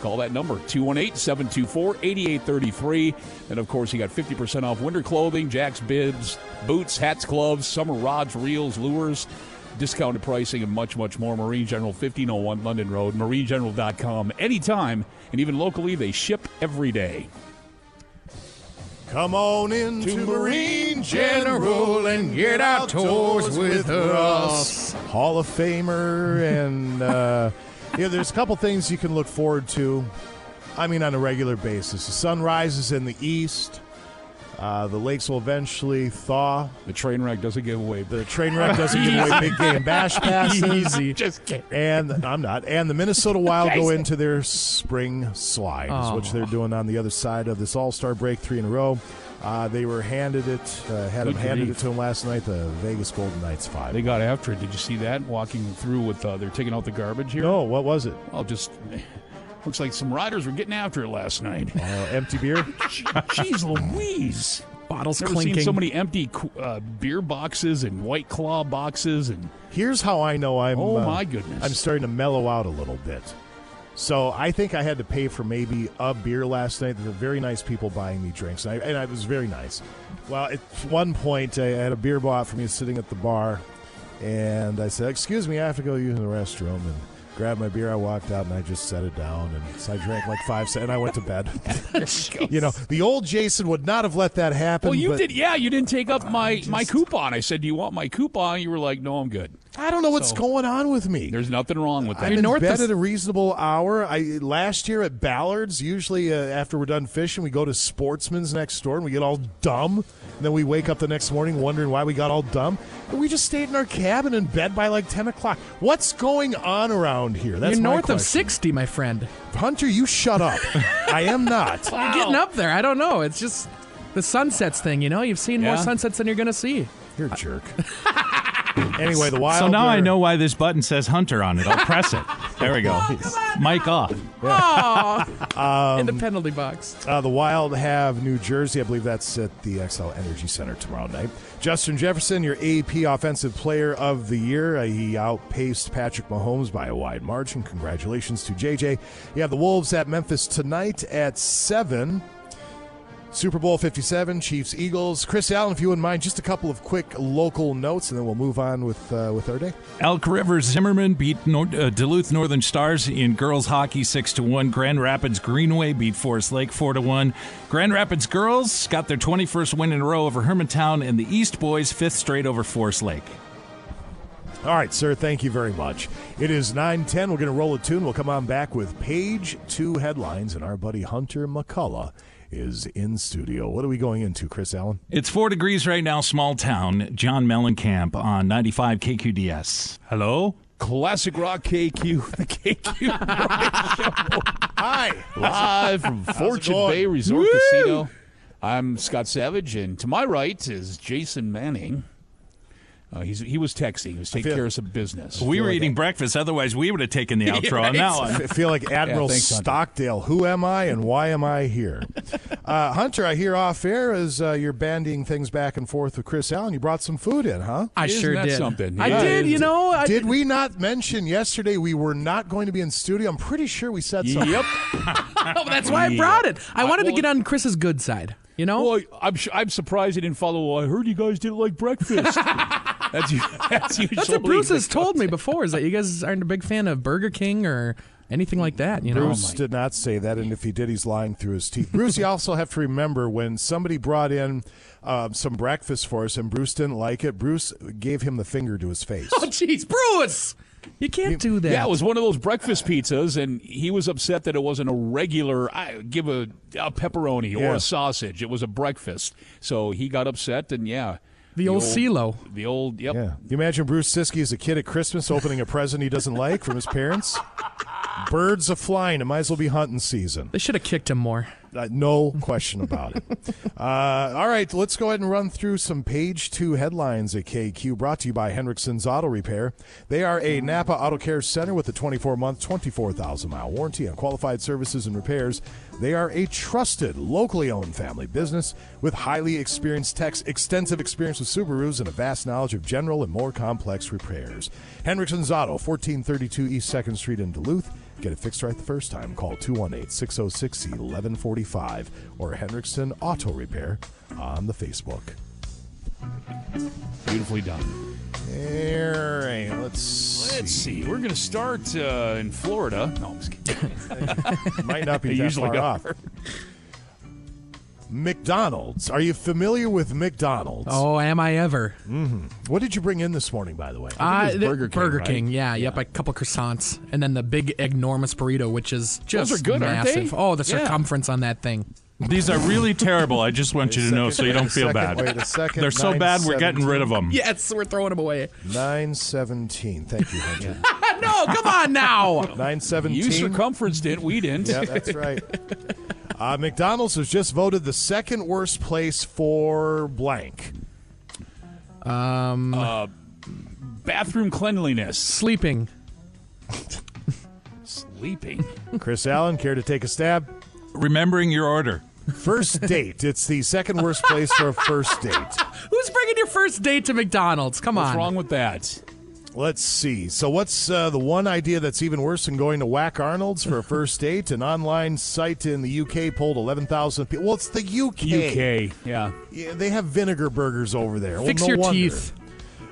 Call that number, 218 724 8833. And of course, you got 50% off winter clothing, Jack's bibs, boots, hats, gloves, summer rods, reels, lures, discounted pricing, and much, much more. Marine General, 1501 London Road, marinegeneral.com. Anytime, and even locally, they ship every day. Come on in to Marine General and get outdoors with us. Hall of Famer, and uh, yeah, there's a couple things you can look forward to. I mean, on a regular basis. The sun rises in the east. Uh, the lakes will eventually thaw. The train wreck doesn't give away. The train wreck doesn't give away big game bash passes. Easy. Just kidding. And I'm not. And the Minnesota Wild go into their spring slide, Oh. which they're doing on the other side of this All Star break, three in a row. Uh, they were handed it, uh, had Good them handed grief. it to them last night. The Vegas Golden Knights five. They got after it. Did you see that? Walking through with, uh, they're taking out the garbage here. no, what was it? Well, just looks like some riders were getting after it last night. Uh, empty beer. Jeez Louise. Bottles Never clinking. seen so many empty uh, beer boxes and White Claw boxes and Here's how I know I'm. Oh, uh, my goodness. I'm starting to mellow out a little bit. So I think I had to pay for maybe a beer last night. There were very nice people buying me drinks, and I, and I was very nice. Well, at one point, I had a beer bought for me sitting at the bar, and I said, "Excuse me, I have to go use the restroom." And grabbed my beer. I walked out and I just set it down, and so I drank like five, and I went to bed. you know, the old Jason would not have let that happen. Well, you but did. Yeah, you didn't take up my my coupon. I said, "Do you want my coupon?" You were like, "No, I'm good." I don't know what's So- going on with me. There's nothing wrong with that. I'm in bed at a reasonable hour. I last year at Ballard's. Usually uh, after we're done fishing, we go to Sportsman's next door and we get all dumb. And then we wake up the next morning wondering why we got all dumb. And we just stayed in our cabin in bed by like ten o'clock. What's going on around here? That's You're my north of 60, my friend. Hunter, you shut up. I am not. You're getting up there. I don't know. It's just the sunsets thing, you know? You've seen more sunsets than you're going to see. You're a jerk. anyway, the wild. So now I know why this button says Hunter on it. I'll press it. There we go. Mic off. Aw. in the penalty box. Uh, the Wild have New Jersey. I believe that's at the Xcel Energy Center tomorrow night. Justin Jefferson, your AP Offensive Player of the Year. Uh, he outpaced Patrick Mahomes by a wide margin. Congratulations to JJ. You have the Wolves at Memphis tonight at 7. Super Bowl 57, Chiefs Eagles. Chris Allen, if you wouldn't mind, just a couple of quick local notes, and then we'll move on with uh, with our day. Elk River Zimmerman beat uh, Duluth Northern Stars in girls hockey six to one. Grand Rapids Greenway beat Forest Lake four to one. Grand Rapids girls got their 21st win in a row over Hermantown, and the East boys fifth straight over Forest Lake. All right, sir. Thank you very much. It is nine ten. We're going to roll a tune. We'll come on back with page two headlines, and our buddy Hunter McCullough is in studio. What are we going into, Chris Allen? It's four degrees right now, small town. John Mellencamp on 95 KQDS. Hello? Classic Rock KQ, the KQ Show. Hi. Live from Fortune? Bay Resort Woo! Casino. I'm Scott Savage, and to my right is Jason Manning. Uh, he's, he was texting. He was taking feel- care of some business. We were eating breakfast, otherwise, we would have taken the outro on that I one. f- feel like Admiral thanks, Stockdale. Who am I and why am I here? uh, Hunter, I hear off air as uh, you're bandying things back and forth with Chris Allen. You brought some food in, huh? I Isn't sure that did. something? I Yeah. did. You know, I, Did we not mention yesterday we were not going to be in studio? I'm pretty sure we said something. Yep. Oh, that's why I brought it. I wanted to well- get on Chris's good side. You know, Well, I'm I'm surprised he didn't follow. Well, I heard you guys didn't like breakfast. That's that's usually that's what Bruce has told me before. Is that you guys aren't a big fan of Burger King or anything like that? You know, Bruce did not say that, and if he did, he's lying through his teeth. Bruce, you also have to remember when somebody brought in uh, some breakfast for us and Bruce didn't like it, Bruce gave him the finger to his face. Oh, jeez, Bruce, you can't do that. Yeah, it was one of those breakfast pizzas, and he was upset that it wasn't a regular. I give a, a pepperoni or Yeah. a sausage. It was a breakfast, so he got upset, and yeah, the old CeeLo. the old yep. Yeah. You imagine Bruce Siskey as a kid at Christmas opening a present he doesn't like from his parents? Birds a flying. It might as well be hunting season. They should have kicked him more. Uh, no question about it. Uh, all right, let's go ahead and run through some page two headlines at KQ brought to you by Hendrickson's Auto Repair. They are a Napa Auto Care Center with a 24 month, 24,000 mile warranty on qualified services and repairs. They are a trusted, locally owned family business with highly experienced techs, extensive experience with Subarus, and a vast knowledge of general and more complex repairs. Hendrickson's Auto, 1432 East 2nd Street in Duluth. Get it fixed right the first time. Call 218 606 1145 or Hendrickson Auto Repair on the Facebook. Beautifully done. All right, let's Let's see. We're going to start uh, in Florida. No, I'm just kidding. Might not be that usually far are. off. McDonald's. Are you familiar with McDonald's? Oh, am I ever? hmm What did you bring in this morning, by the way? Uh, the- Burger King, Burger right? King, yeah, yep, a couple croissants, and then the big enormous burrito, which is just Those are good, aren't they? massive. Oh, the Yeah. circumference on that thing. These are really terrible. I just want you to know so you don't feel Second, bad. wait a second, They're so bad, we're getting rid of them. Yes, we're throwing them away. 917. Thank you, Hunter. no, come on now. 917. You circumference didn't. We didn't. Yeah, that's right. Uh, McDonald's was just voted the second worst place for blank. Um, Uh, bathroom cleanliness. sleeping. Sleeping. Chris Allen, care to take a stab? Remembering your order. First date. It's the second worst place for a first date. Who's bringing your first date to McDonald's? Come What's on. What's wrong with that? Let's see. So, what's uh, the one idea that's even worse than going to Whack Arnold's for a first date? An online site in the UK polled 11,000 people. Well, it's the UK. UK. Yeah. Yeah, they have vinegar burgers over there. Well, Fix no your wonder. teeth.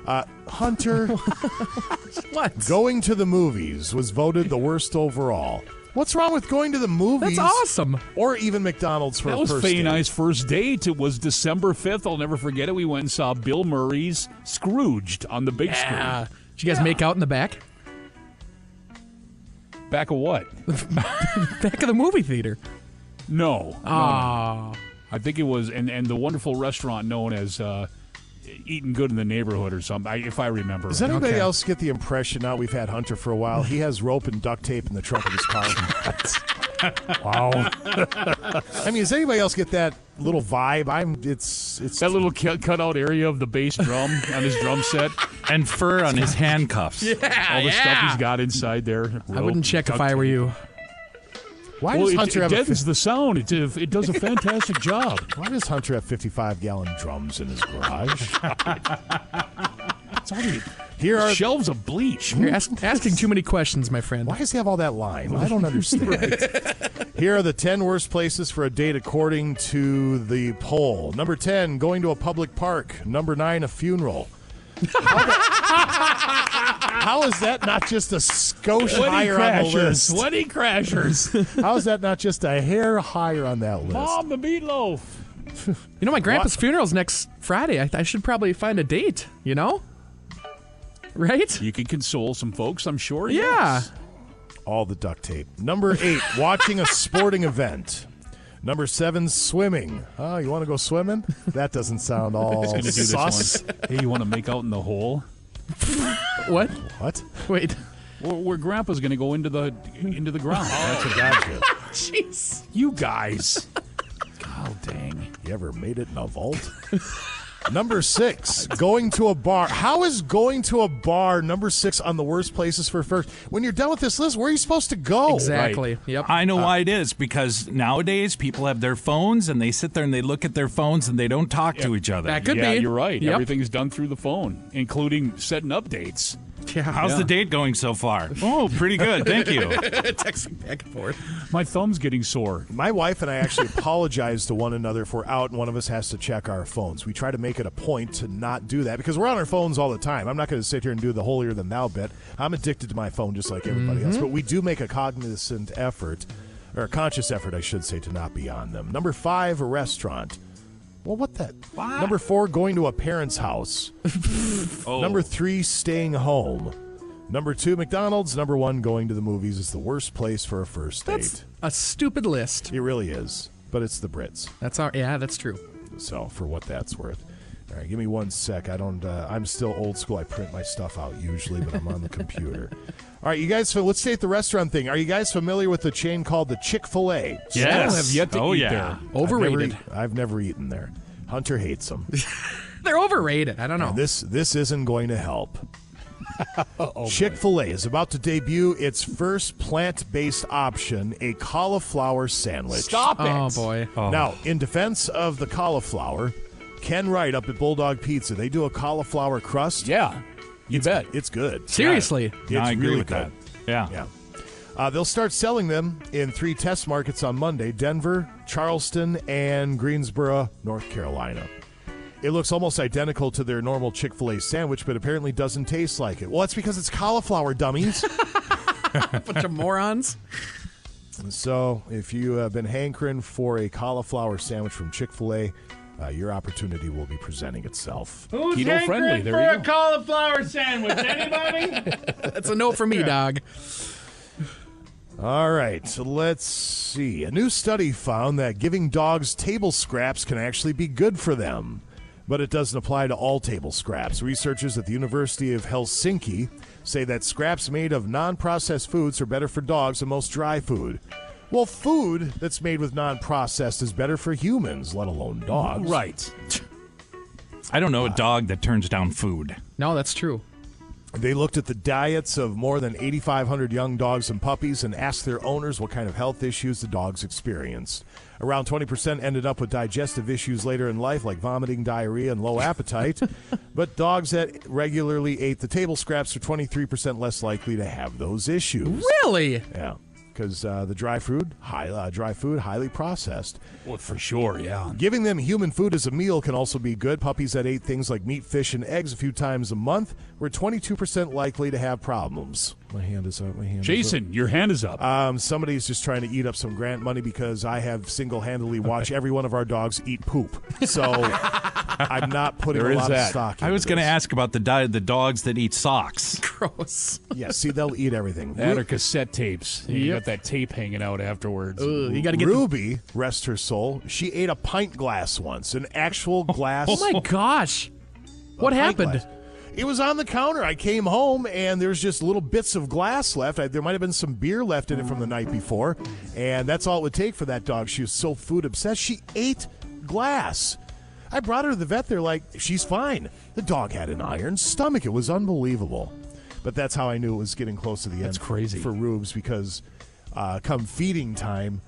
Uh, Hunter, What? going to the movies was voted the worst overall. What's wrong with going to the movies? That's awesome. Or even McDonald's for That a was first Faye date. and I's first date. It was December 5th. I'll never forget it. We went and saw Bill Murray's Scrooged on the big screen. Yeah. Did you guys make out in the back? Back of what? Back of the movie theater. No. no, no. Ah. I think it was, and, and the wonderful restaurant known as uh, Eating Good in the Neighborhood or something, I, if I remember. Does right. anybody Okay. else get the impression now we've had Hunter for a while? He has rope and duct tape in the trunk of his car. wow. I mean, does anybody else get that little vibe? I'm. It's. It's. That little cut cutout area of the bass drum on his drum set. And fur on his handcuffs. Yeah, All the stuff he's got inside there. I wouldn't check if I were you. Why Well, does Hunter it have a? deadens fif- the sound. It, it does a fantastic job. Why does Hunter have 55 gallon drums in his garage? It's already Here are. shelves of bleach. You're ask, asking too many questions, my friend. Why does he have all that line? I don't understand. Here are the 10 worst places for a date according to the poll. Number 10, going to a public park. Number 9, a funeral. How is that not just a skosh Wedding higher on the list? Wedding crashers. How is that not just a hair higher on that list? Mom, the meatloaf. You know, my grandpa's funeral's next Friday. I, I should probably find a date. You know, right? You can console some folks, I'm sure. Yeah. yes. All the duct tape. Number 8, watching a sporting event. Number 7, swimming. Oh, you want to go swimming? That doesn't sound all He's going to do this sus. Hey, you want to make out in the hole? What? What? Wait. Where, where Grandpa's going to go into the into the ground. That's a gotcha. Jeez. You guys. God dang. You ever made it in a vault? number six, going to a bar. How is going to a bar number six on the worst places for first? When you're done with this list, where are you supposed to go? Exactly. Yep. I know uh, why it is because nowadays people have their phones and they sit there and they look at their phones and they don't talk to each other. That could yeah, be. you're right. Yep. Everything's done through the phone, including setting updates. Yeah. How's Yeah. the date going so far? Oh, pretty good. Thank you. Texting back and forth. My thumb's getting sore. My wife and I actually apologize to one another if we're out and one of us has to check our phones. We try to make it a point to not do that because we're on our phones all the time. I'm not going to sit here and do the holier than thou bit. I'm addicted to my phone just like everybody else, but mm-hmm. we do make a cognizant effort, or a conscious effort, I should say, to not be on them. Number five, a restaurant. Well, what that? Number four, going to a parent's house. Oh. Number three, staying home. Number two, McDonald's. Number one, going to the movies is the worst place for a first date. That's a stupid list. It really is, but it's the Brits. That's our. Yeah, that's true. So for what that's worth. All right, give me one sec. I don't. Uh, I'm still old school. I print my stuff out usually, but I'm on the computer. All right, you guys. Let's stay at the restaurant thing. Are you guys familiar with the chain called the Chick Fil A? Yes. I have yet to oh, eat yeah. there. Overrated. I've never, I've never eaten there. Hunter hates them. They're overrated. I don't know. This this isn't going to help. Oh, Chick fil A is about to debut its first plant based option, a cauliflower sandwich. Stop oh, it. oh boy. Now, in defense of the cauliflower, Ken Wright up at Bulldog Pizza, they do a cauliflower crust. Yeah. You bet. It's good. Seriously. It's Yeah, I agree really with good. that. Yeah. Yeah. Uh, they'll start selling them in three test markets on Monday Denver, Charleston, and Greensboro, North Carolina. It looks almost identical to their normal Chick fil A sandwich, but apparently doesn't taste like it. Well, that's because it's cauliflower, dummies. Bunch of morons. so, if you have been hankering for a cauliflower sandwich from Chick fil A, uh, your opportunity will be presenting itself. Who's Keto friendly, hankering there for you a go. cauliflower sandwich? Anybody? That's a no for me, dog. All right, so let's see. A new study found that giving dogs table scraps can actually be good for them, but it doesn't apply to all table scraps. Researchers at the University of Helsinki say that scraps made of non processed foods are better for dogs than most dry food. Well, food that's made with non processed is better for humans, let alone dogs. Right. I don't know a dog that turns down food. No, that's true. They looked at the diets of more than 8,500 young dogs and puppies and asked their owners what kind of health issues the dogs experienced. Around 20% ended up with digestive issues later in life, like vomiting, diarrhea, and low appetite. but dogs that regularly ate the table scraps are 23% less likely to have those issues. Really? Yeah, because uh, the dry food, high, uh, dry food, highly processed. Well, for sure, yeah. Giving them human food as a meal can also be good. Puppies that ate things like meat, fish, and eggs a few times a month were 22% likely to have problems. My hand is up. My hand is Jason, your hand is up. up. Um, somebody's just trying to eat up some grant money because I have single-handedly watched every one of our dogs eat poop. So I'm not putting There a lot that. of stock. I was going to ask about the di- the dogs that eat socks. Gross. Yeah, see, they'll eat everything. that or cassette tapes. You Yep. got that tape hanging out afterwards. Ugh, you got to get. The- Ruby, rest her soul, she ate a pint glass once, an actual glass. oh my gosh. What happened? glass. It was on the counter. I came home and there's just little bits of glass left. I, there might have been some beer left in it from the night before, and that's all it would take for that dog. She was so food obsessed. She ate glass. I brought her to the vet. They're like, she's fine. The dog had an iron stomach. It was unbelievable. But that's how I knew it was getting close to the end. That's crazy. for Rubes because uh, come feeding time,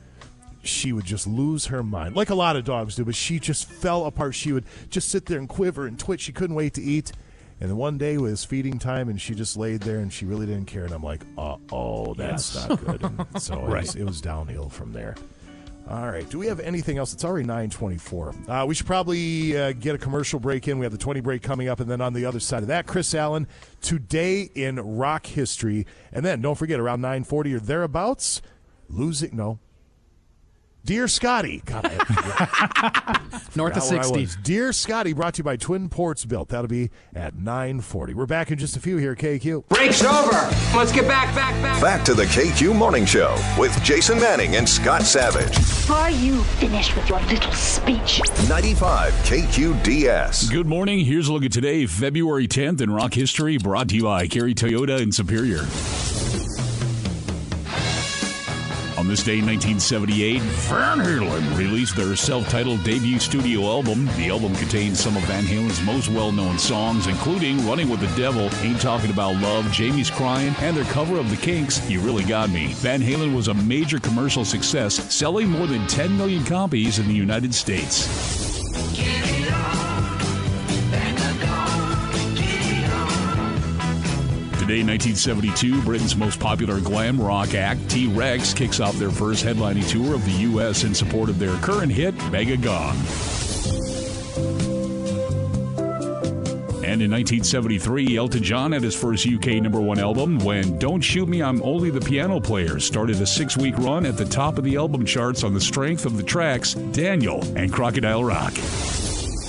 she would just lose her mind, like a lot of dogs do. But she just fell apart. She would just sit there and quiver and twitch. She couldn't wait to eat. And then one day was feeding time, and she just laid there, and she really didn't care. And I'm like, uh oh, that's Yes. not good. And so it, was, it was downhill from there. All right. Do we have anything else? It's already 924. Uh, we should probably uh, get a commercial break in. We have the 20 break coming up. And then on the other side of that, Chris Allen, today in rock history. And then don't forget, around 940 or thereabouts, losing, no. Dear Scotty. God, I- North of Forgot 60. Dear Scotty, brought to you by Twin Ports Built. That'll be at 940. We're back in just a few here KQ. Break's over. Let's get back, back, back. Back to the KQ Morning Show with Jason Manning and Scott Savage. Are you finished with your little speech? 95 KQDS. Good morning. Here's a look at today, February 10th in rock history, brought to you by Kerry Toyota in Superior. On this day in 1978, Van Halen released their self-titled debut studio album. The album contains some of Van Halen's most well-known songs, including Running with the Devil, Ain't Talking About Love, Jamie's Crying, and their cover of The Kinks, You Really Got Me. Van Halen was a major commercial success, selling more than 10 million copies in the United States. Today, 1972, Britain's most popular glam rock act, T Rex, kicks off their first headlining tour of the U.S. in support of their current hit, Bang a Gong. And in 1973, Elton John had his first UK number one album when Don't Shoot Me, I'm Only the Piano Player started a six week run at the top of the album charts on the strength of the tracks Daniel and Crocodile Rock.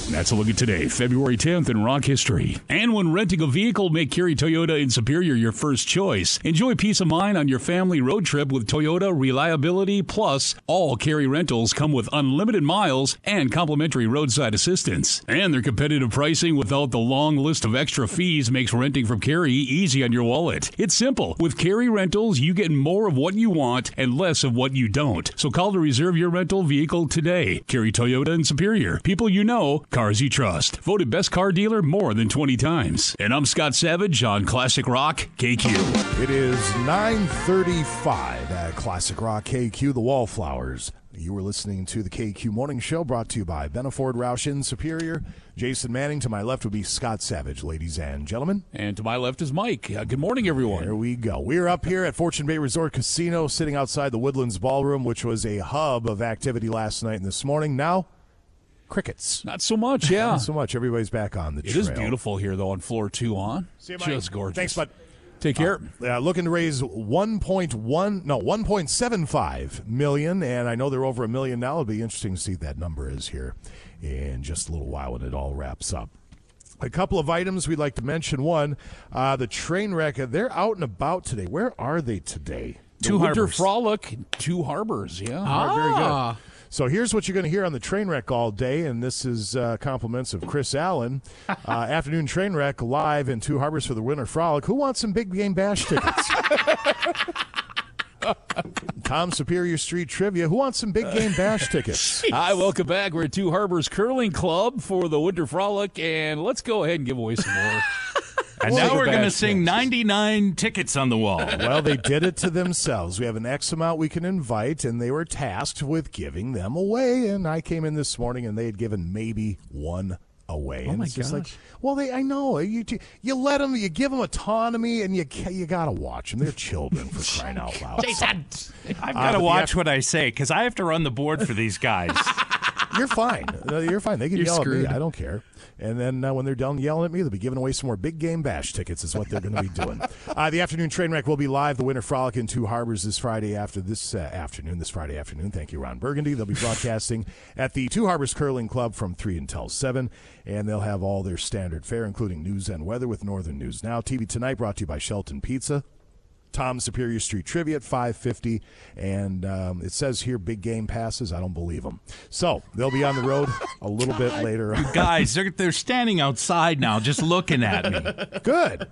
That's a look at today, February 10th in rock history. And when renting a vehicle, make Kerry Toyota in Superior your first choice. Enjoy peace of mind on your family road trip with Toyota Reliability Plus. All Kerry rentals come with unlimited miles and complimentary roadside assistance. And their competitive pricing without the long list of extra fees makes renting from Kerry easy on your wallet. It's simple. With Kerry Rentals, you get more of what you want and less of what you don't. So call to reserve your rental vehicle today. Kerry Toyota in Superior. People you know, cars you trust. Voted best car dealer more than 20 times. And I'm Scott Savage on Classic Rock KQ. It is 935 at Classic Rock KQ, the Wallflowers. You were listening to the KQ Morning Show brought to you by Benna Ford Roush in Superior. Jason Manning to my left would be Scott Savage, ladies and gentlemen. And to my left is Mike. Uh, good morning, everyone. Here we go. We're up here at Fortune Bay Resort Casino, sitting outside the Woodlands Ballroom, which was a hub of activity last night and this morning. Now, crickets. Not so much, yeah. Not so much. Everybody's back on the It trail. is beautiful here, though, on floor two, on. See you, Mike. Just gorgeous. Thanks, bud. Take care. Uh, looking to raise 1.1 no 1.75 million and I know they're over a million now it'll be interesting to see what that number is here in just a little while when it all wraps up a couple of items we'd like to mention one uh, the train wreck they're out and about today where are they today The Two Winter harbors. Frolic, two harbors, yeah. All right, very Ah. good. So here's what you're going to hear on the train wreck all day, and this is uh, compliments of Chris Allen. Uh, afternoon train wreck live in Two Harbors for the Winter Frolic. Who wants some big game bash tickets? Tom Superior Street Trivia. Who wants some big game bash tickets? Hi, welcome back. We're at Two Harbors Curling Club for the Winter Frolic, and let's go ahead and give away some more. And now we're going to back. sing 99 tickets on the wall. Well, they did it to themselves. We have an X amount we can invite, and they were tasked with giving them away. And I came in this morning, and they had given maybe one away. Oh, and my it's just like, gosh. well, they I know you you let them, you give them autonomy, and you you gotta watch them. They're children for crying out loud. Jason, I've Uh, got to but watch the- what I say because I have to run the board for these guys. You're fine. No, You're fine. They can You're yell at me. I don't care. And then uh, when they're done yelling at me, they'll be giving away some more big game bash tickets. Is what they're going to be doing. uh, the afternoon train wreck will be live. The Winter Frolic in Two Harbors this Friday after this uh, afternoon. This Friday afternoon. Thank you, Ron Burgundy. They'll be broadcasting at the Two Harbors Curling Club from three until seven, and they'll have all their standard fare, including news and weather with Northern News Now. TV tonight brought to you by Shelton Pizza. Tom Superior Street Trivia at 550. And um, it says here big game passes. I don't believe them. So they'll be on the road a little bit later. guys, they're, they're standing outside now just looking at me. Good.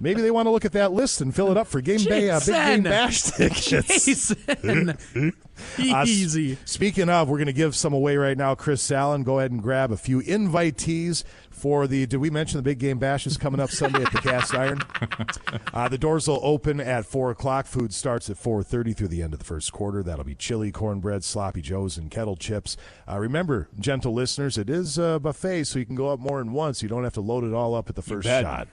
Maybe they want to look at that list and fill it up for game bay, uh, big game bash tickets. Jason. Uh, s- speaking of, we're going to give some away right now. Chris Allen, go ahead and grab a few invitees for the. Did we mention the big game bash is coming up Sunday at the Cast Iron? Uh, the doors will open at four o'clock. Food starts at four thirty through the end of the first quarter. That'll be chili, cornbread, sloppy joes, and kettle chips. Uh, remember, gentle listeners, it is a buffet, so you can go up more than once. You don't have to load it all up at the first shot.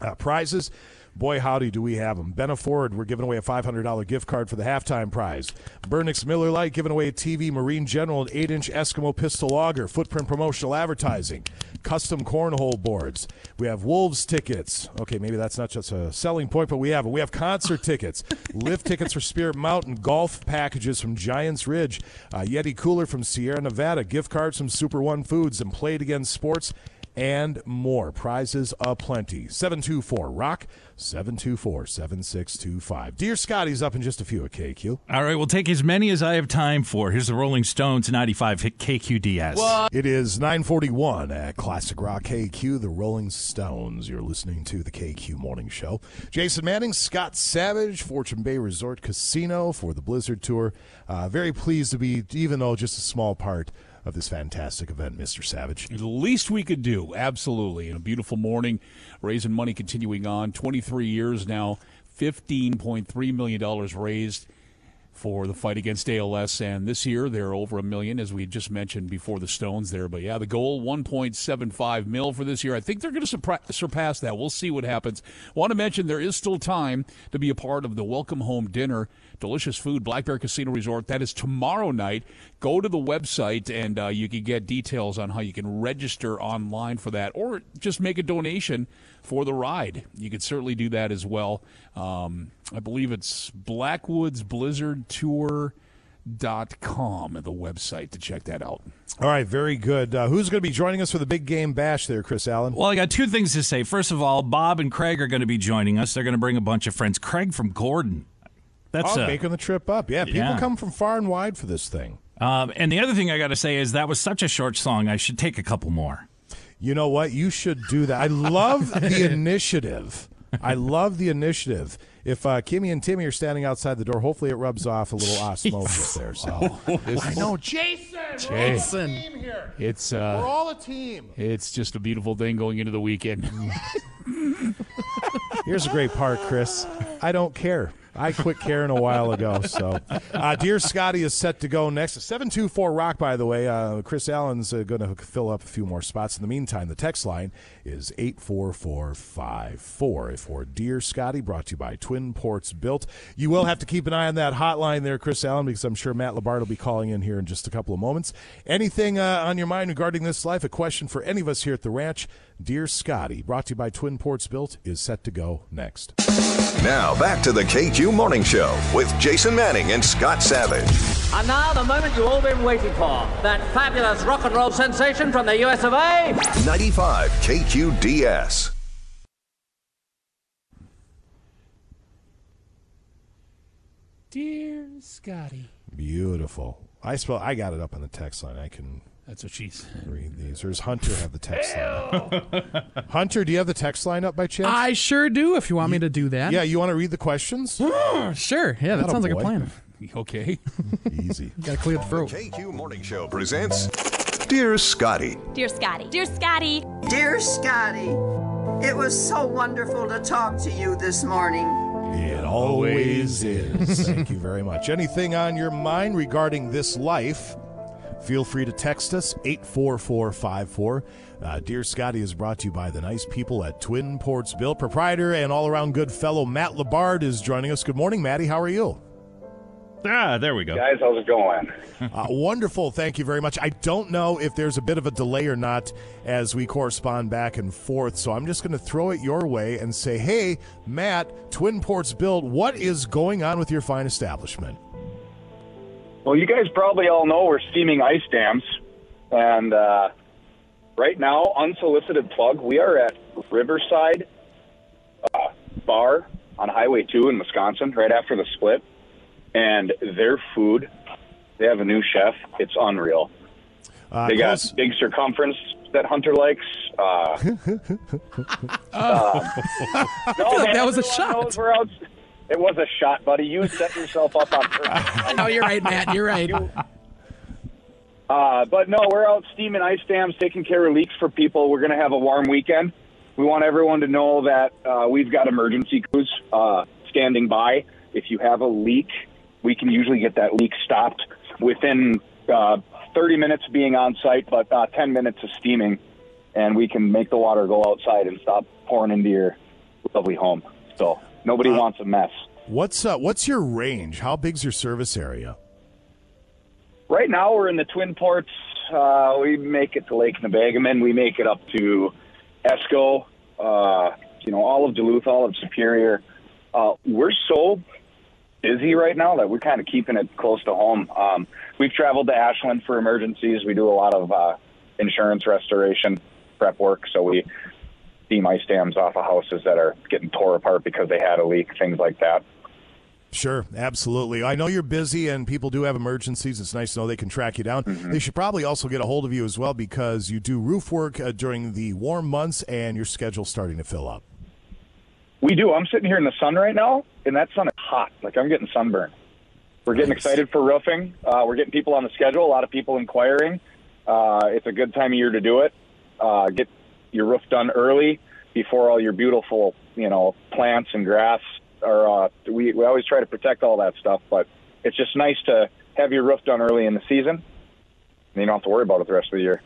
Uh, prizes. Boy, howdy, do we have them. Benna Ford, we're giving away a $500 gift card for the halftime prize. Bernick's Miller Lite, giving away a TV Marine General, an 8 inch Eskimo pistol auger, footprint promotional advertising, custom cornhole boards. We have Wolves tickets. Okay, maybe that's not just a selling point, but we have it. We have concert tickets, lift tickets for Spirit Mountain, golf packages from Giants Ridge, uh, Yeti Cooler from Sierra Nevada, gift cards from Super One Foods, and Played It Again Sports and more. Prizes aplenty. 724 Rock, 724 7625. Dear Scotty's up in just a few at KQ. All right, we'll take as many as I have time for. Here's the Rolling Stones 95 hit KQDS. It is 941 at Classic Rock KQ, the Rolling Stones. You're listening to the KQ Morning Show. Jason Manning, Scott Savage, Fortune Bay Resort Casino for the Blizzard Tour. Uh, very pleased to be, even though just a small part of this fantastic event, Mr. Savage. The least we could do, absolutely. And a beautiful morning, raising money continuing on. 23 years now, $15.3 million raised for the fight against ALS. And this year, they're over a million, as we just mentioned before the Stones there. But yeah, the goal, 1.75 mil for this year. I think they're going to surpass that. We'll see what happens. Want to mention there is still time to be a part of the Welcome Home Dinner. Delicious food, Black Bear Casino Resort. That is tomorrow night. Go to the website and uh, you can get details on how you can register online for that or just make a donation for the ride. You could certainly do that as well. Um, I believe it's Blackwoods Blizzard Tour. Dot com the website to check that out. All right, very good. Uh, who's going to be joining us for the big game bash there, Chris Allen? Well, I got two things to say. First of all, Bob and Craig are going to be joining us. They're going to bring a bunch of friends. Craig from Gordon. That's oh, uh, making the trip up. Yeah, people yeah. come from far and wide for this thing. Um, and the other thing I got to say is that was such a short song. I should take a couple more. You know what? You should do that. I love the initiative. I love the initiative. If uh, Kimmy and Timmy are standing outside the door, hopefully it rubs off a little osmosis there. So I know, Jason. Jason. here. It's uh, We're all a team. It's just a beautiful thing going into the weekend. Here's a great part, Chris. I don't care. I quit caring a while ago. So, uh, Dear Scotty is set to go next. 724 Rock, by the way. Uh, Chris Allen's uh, going to fill up a few more spots. In the meantime, the text line is 84454 for Dear Scotty, brought to you by Twin Ports Built. You will have to keep an eye on that hotline there, Chris Allen, because I'm sure Matt Labart will be calling in here in just a couple of moments. Anything uh, on your mind regarding this life? A question for any of us here at the ranch? Dear Scotty, brought to you by Twin Ports Built, is set to go next. Now back to the KQ Morning Show with Jason Manning and Scott Savage. And now the moment you've all been waiting for. That fabulous rock and roll sensation from the US of A. 95 KQDS. Dear Scotty. Beautiful. I spell. I got it up on the text line. I can. That's what she said. Read these. There's Hunter have the text line. Hunter, do you have the text line up by chance? I sure do. If you want me to do that. yeah, you want to read the questions? sure. Yeah, that Atta sounds like a boy. plan. Okay. Easy. Got to clear the throat. KQ Morning Show presents Dear Scotty. Dear Scotty. Dear Scotty. Dear Scotty, it was so wonderful to talk to you this morning. It always is. Thank you very much. Anything on your mind regarding this life? Feel free to text us 84454. Uh, Dear Scotty is brought to you by the nice people at Twin Ports Built. Proprietor and all around good fellow Matt Labard is joining us. Good morning, Matty. How are you? Ah, there we go. Guys, how's it going? Uh, wonderful. Thank you very much. I don't know if there's a bit of a delay or not as we correspond back and forth, so I'm just going to throw it your way and say, hey, Matt, Twin Ports Built, what is going on with your fine establishment? Well, you guys probably all know we're steaming ice dams, and uh, right now, unsolicited plug, we are at Riverside uh, Bar on Highway 2 in Wisconsin, right after the split, and their food, they have a new chef. It's unreal. Uh, they got close- big circumference that Hunter likes. Uh, um, I no, feel like that was a shot. knows we're out- It was a shot, buddy. You set yourself up on purpose. Oh, you're right, Matt. You're right. Uh, but no, we're out steaming ice dams, taking care of leaks for people. We're going to have a warm weekend. We want everyone to know that uh, we've got emergency crews uh, standing by. If you have a leak, we can usually get that leak stopped within uh, 30 minutes of being on site, but uh, 10 minutes of steaming, and we can make the water go outside and stop pouring into your lovely home. So nobody wants a mess. What's uh, what's your range? How big's your service area? Right now, we're in the Twin Ports. Uh, we make it to Lake Nebagamon. We make it up to Esko, uh, you know, all of Duluth, all of Superior. Uh, we're so busy right now that we're kind of keeping it close to home. Um, we've traveled to Ashland for emergencies. We do a lot of uh, insurance restoration prep work, so we steam ice dams off of houses that are getting tore apart because they had a leak, things like that. Sure, absolutely. I know you're busy and people do have emergencies. It's nice to know they can track you down. They should probably also get a hold of you as well because you do roof work uh, during the warm months and your schedule's starting to fill up. We do. I'm sitting here in the sun right now, and that sun is hot. Like I'm getting sunburned. We're getting excited for roofing. Uh, we're getting people on the schedule. A lot of people inquiring. Uh, it's a good time of year to do it. Uh, get your roof done early before all your beautiful, you know, plants and grass are. Uh, we we always try to protect all that stuff, but it's just nice to have your roof done early in the season. And you don't have to worry about it the rest of the year.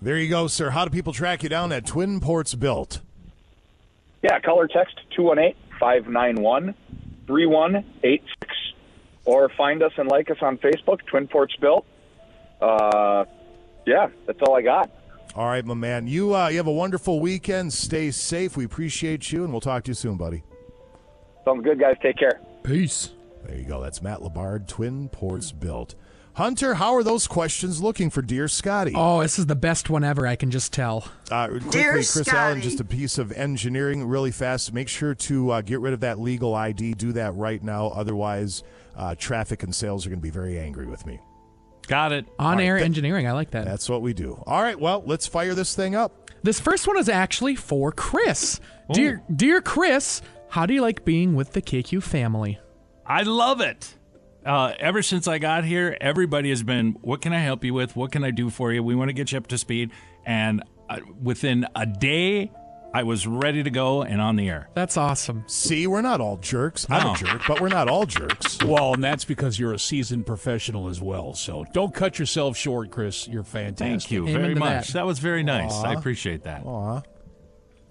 There you go, sir. How do people track you down at Twin Ports Built? Yeah, color text 218-591-3186 or find us and like us on Facebook, Twin Ports Built. Uh, yeah, that's all I got. All right, my man. You uh, you have a wonderful weekend. Stay safe. We appreciate you, and we'll talk to you soon, buddy. Sounds good, guys. Take care. Peace. There you go. That's Matt Labard, Twin Ports Built. Hunter, how are those questions looking for Dear Scotty? Oh, this is the best one ever. I can just tell. Uh, quickly, Dear Chris Scotty. Allen, just a piece of engineering really fast. Make sure to uh, get rid of that legal ID. Do that right now. Otherwise, uh, traffic and sales are going to be very angry with me. Got it. On air right, engineering. I like that. That's what we do. All right, well, let's fire this thing up. This first one is actually for Chris. Dear, dear Chris, how do you like being with the KQ family? I love it. Uh, ever since I got here, everybody has been, what can I help you with? What can I do for you? We want to get you up to speed. And uh, within a day, I was ready to go and on the air. That's awesome. See, we're not all jerks. I'm No. a jerk, but we're not all jerks. Well, and that's because you're a seasoned professional as well. So don't cut yourself short, Chris. You're fantastic. Thank you very much. That. was very nice. I appreciate that. Aw.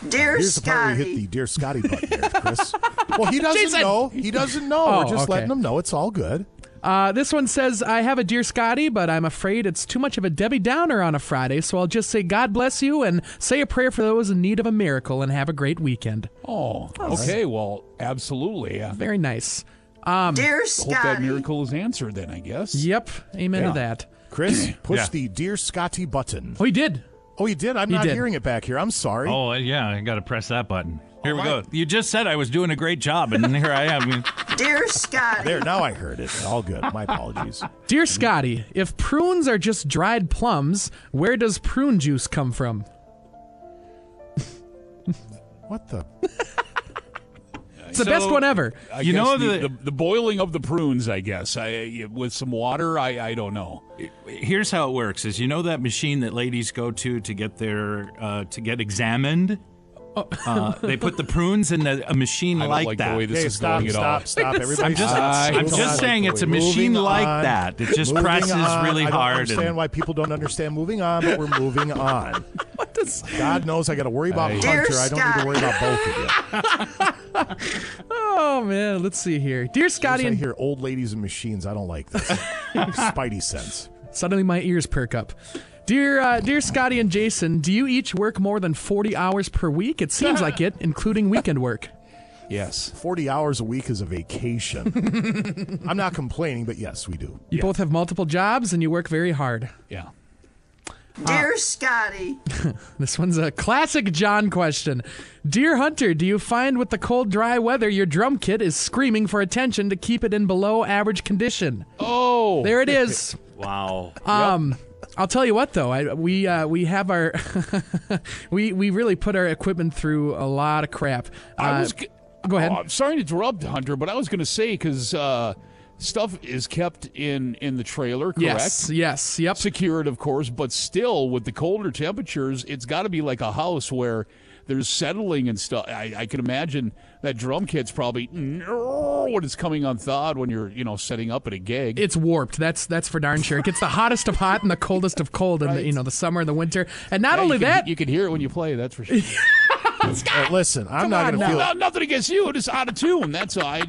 Dear Here's the part where we hit Scotty. the Dear Scotty button there, Chris. well, he doesn't Jason! know. He doesn't know. Oh, we're just okay. letting him know. It's all good. Uh, this one says, I have a Dear Scotty, but I'm afraid it's too much of a Debbie Downer on a Friday, so I'll just say God bless you and say a prayer for those in need of a miracle and have a great weekend. Oh, okay. Well, absolutely. Yeah. Very nice. Um, Dear Hope that miracle is answered then, I guess. Yep. Amen Yeah. to that. Chris, push Yeah. the Dear Scotty button. Oh, he did. Oh, he did? I'm He not did. hearing it back here. I'm sorry. Oh, yeah, I got to press that button. Here we my- go. You just said I was doing a great job, and here I am. Dear Scotty. There, now I heard it. All good. My apologies. Dear Scotty, if prunes are just dried plums, where does prune juice come from? What the? It's the best one ever. I You know the, the- the, the boiling of the prunes. I guess I, with some water. I, I don't know. Here's how it works: is you know that machine that ladies go to to get their uh, to get examined. Uh, they put the prunes in a, a machine I don't like, like the that. way this Okay, is stop, going at stop, all. stop. Everybody I'm just, stop. I'm Moving just on. saying it's a Moving machine like that. It just Moving presses on. really I don't hard. understand and- why people don't understand moving on, but we're moving on. What does... God knows I got to worry about Hey. Dear Hunter. I don't need to worry about both of you. Oh, man. Let's see here. Dear Scotty As I and hear old ladies and machines. I don't like this. Spidey sense. Suddenly my ears perk up. Dear, uh, dear Scotty and Jason, do you each work more than 40 hours per week? It seems like it, including weekend work. Yes. 40 hours a week is a vacation. I'm not complaining, but yes, we do. You both have multiple jobs and you work very hard. Yeah. Dear Scotty. This one's a classic John question. Dear Hunter, do you find with the cold, dry weather your drum kit is screaming for attention to keep it in below average condition? Oh, There it is. wow. Um, I'll tell you what though, I, we uh, we have our we we really put our equipment through a lot of crap. I Uh, was. g- go ahead. Oh, I'm sorry to interrupt, Hunter, but I was going to say because uh, stuff is kept in in the trailer, correct? Yes, yes, yep. Secured, of course, but still with the colder temperatures, it's got to be like a house where there's settling and stuff. I, I can imagine that drum kit's probably what is it's coming unthawed when you're you know setting up at a gig. It's warped. That's that's for darn sure. It gets the hottest of hot and the coldest of cold in the you know the summer and the winter. And not Yeah, only you can- that, you can hear it when you play. That's for sure. Uh, listen, I'm not going to feel. No, nothing against you. It's out of tune. That's all. I,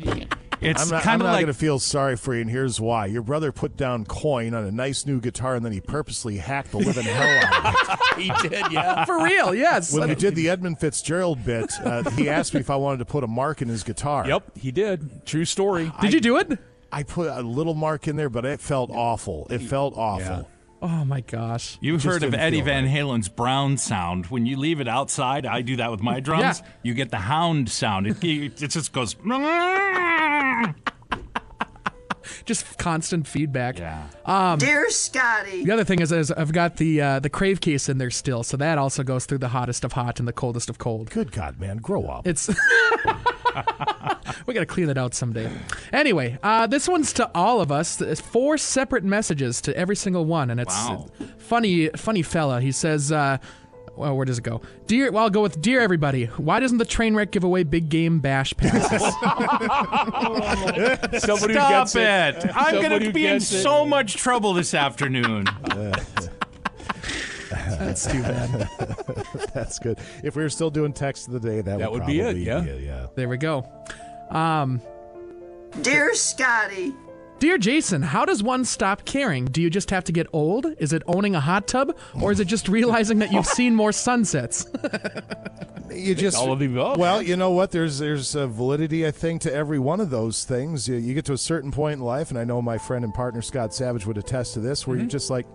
I'm not, I'm not going to feel sorry for you, and here's why. Your brother put down coin on a nice new guitar, and then he purposely hacked the living hell out of it. he did, yeah. for real, yes. When we did the Edmund Fitzgerald bit, uh, he asked me if I wanted to put a mark in his guitar. Yep, he did. True story. Did you do it? I put a little mark in there, but it felt awful. It felt awful. Oh my gosh! You've heard of Eddie feel Van Halen's brown sound. When you leave it outside, I do that with my drums. Yeah. You get the hound sound. It, it just goes. Just constant feedback. Yeah. Um, Dear Scotty. the other thing is, is I've got the uh, the crave case in there still, so that also goes through the hottest of hot and the coldest of cold. Good God, man, grow up. It's we got to clean it out someday. Anyway, uh, this one's to all of us. It's four separate messages to every single one, and it's Wow. funny. Funny fella. He says. Uh, well, where does it go? Dear, well, I'll go with Dear everybody. Why doesn't the train wreck give away big game bash passes? Somebody who Stop gets it! it. I'm Somebody going to who be in gets it. so much trouble this afternoon. That's too bad. That's good. If we were still doing text of the day, that, That would, would be it, probably yeah. yeah. There we go. Um, Dear Scotty. Dear Jason, how does one stop caring? Do you just have to get old? Is it owning a hot tub? Or is it just realizing that you've seen more sunsets? You just all of the above. Well, you know what? There's there's a validity, I think, to every one of those things. You, you get to a certain point in life, and I know my friend and partner Scott Savage would attest to this, where Mm-hmm. you're just like,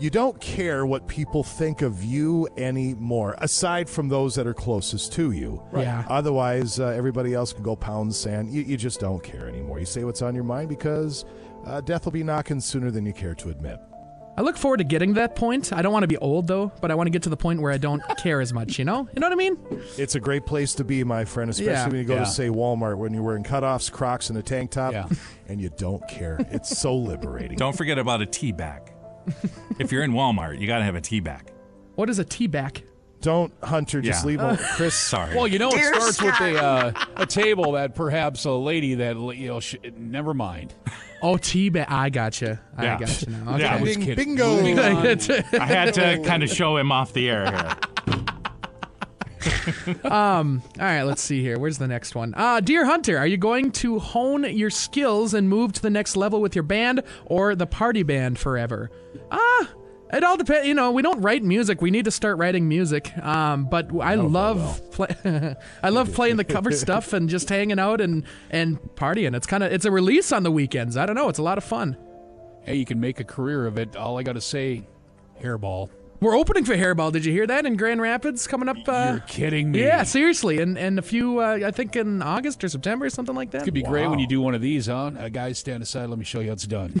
you don't care what people think of you anymore, aside from those that are closest to you. Right. Yeah. Otherwise, uh, everybody else can go pound sand. You, you just don't care anymore. You say what's on your mind because uh, death will be knocking sooner than you care to admit. I look forward to getting to that point. I don't want to be old though, but I want to get to the point where I don't care as much, you know? You know what I mean? It's a great place to be, my friend, especially Yeah. when you go Yeah. to, say, Walmart, when you're wearing cutoffs, Crocs, and a tank top, Yeah. and you don't care. It's so liberating. Don't forget about a tea bag. if you're in Walmart, you got to have a tea bag. What is a tea bag? Don't, Hunter, just Yeah. leave them. Chris, Sorry. Well, you know, it Dear starts with a uh, a table that perhaps a lady that you know. Sh- never mind. Oh, tea bag. I gotcha. I Yeah. gotcha now. Okay. Yeah, I was Bing- kidding. bingo. Moving on. I had to kind of show him off the air here. um, all right, let's see here. Where's the next one? Uh, Dear Hunter, are you going to hone your skills and move to the next level with your band or the party band forever? Ah, it all depends. You know, we don't write music. We need to start writing music. Um, but I love play- I love playing the cover stuff and just hanging out and and partying. It's kind of it's a release on the weekends. I don't know. It's a lot of fun. Hey, you can make a career of it. All I got to say, hairball. We're opening for Hairball. Did you hear that in Grand Rapids coming up? Uh, You're kidding me. Yeah, seriously, and and a few, uh, I think in August or September, or something like that. It Could be great when you do one of these, huh? Uh, guys, stand aside. Let me show you how it's done.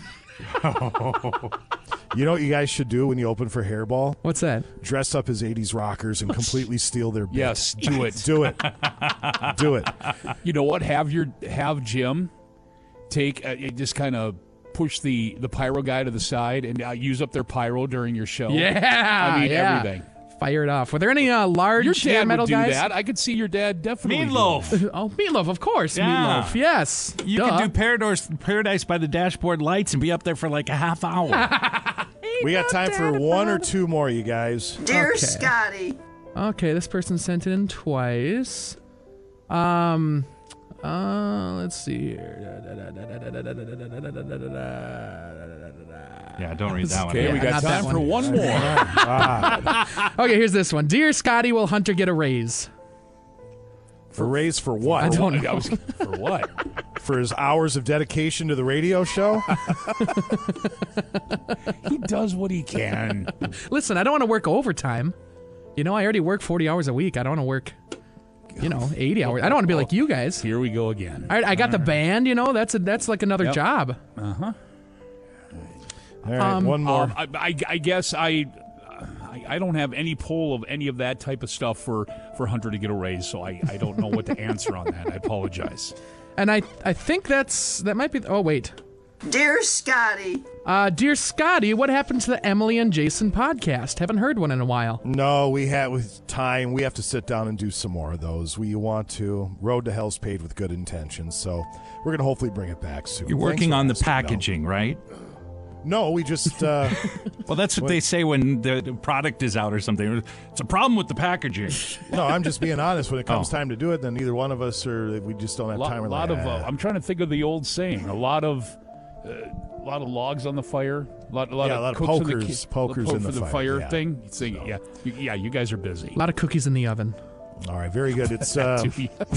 You know what you guys should do when you open for Hairball? What's that? Dress up as 80s rockers and completely steal their bit. Yes, do it. Do it. do it. You know what? Have your have Jim take uh, just kind of push the the pyro guy to the side and uh, use up their pyro during your show. Yeah, I mean yeah. everything. Fire it off. Were there any uh, large Your dad metal would do guys? that. I could see your dad definitely. doing Meatloaf. oh, Meatloaf, of course. Yeah. Meatloaf, yes. You Duh. can do Paradise, Paradise by the dashboard lights and be up there for like a half hour. We got time for one or two more, you guys. Dear Okay. Scotty. Okay, this person sent it in twice. Um, uh, let's see here. yeah, don't read that one. Okay, we got that time for one. one more. Okay, here's this one. Dear Scotty, will Hunter get a raise? For raise for what? I don't know. for what? For his hours of dedication to the radio show? He does what he can. Listen, I don't want to work overtime. You know, I already work 40 hours a week. I don't want to work, you know, 80 hours. I don't want to be like you guys. Here we go again. All right, I got the band, you know, that's a, that's like another Yep. job. Uh huh. All right, Um, one more. Um, I, I, I guess I, I I don't have any pull of any of that type of stuff for for Hunter to get a raise, so I, I don't know what to answer on that. I apologize. And I I think that's that might be. Oh wait, Dear Scotty, uh, dear Scotty, what happened to the Emily and Jason podcast? Haven't heard one in a while. No, we have with time. We have to sit down and do some more of those. We want to. Road to Hell's paved with good intentions, so we're going to hopefully bring it back soon. You're working on the asking, though. packaging, right? No, we just. Uh, Well, that's what, they say when the, the product is out or something. It's a problem with the packaging. no, I'm just being honest. When it comes Oh. time to do it, then either one of us or we just don't have lot, time. We're lot like, of. Uh, "Ah." I'm trying to think of the old saying. A lot of. Uh, a lot of logs on the fire. A lot, a lot Yeah, of a lot of cooks in the pokers- ki- pokers poke in the the fire, fire yeah. thing. Saying, yeah, you, yeah, you guys are busy. A lot of cookies in the oven. All right, very good. It's uh,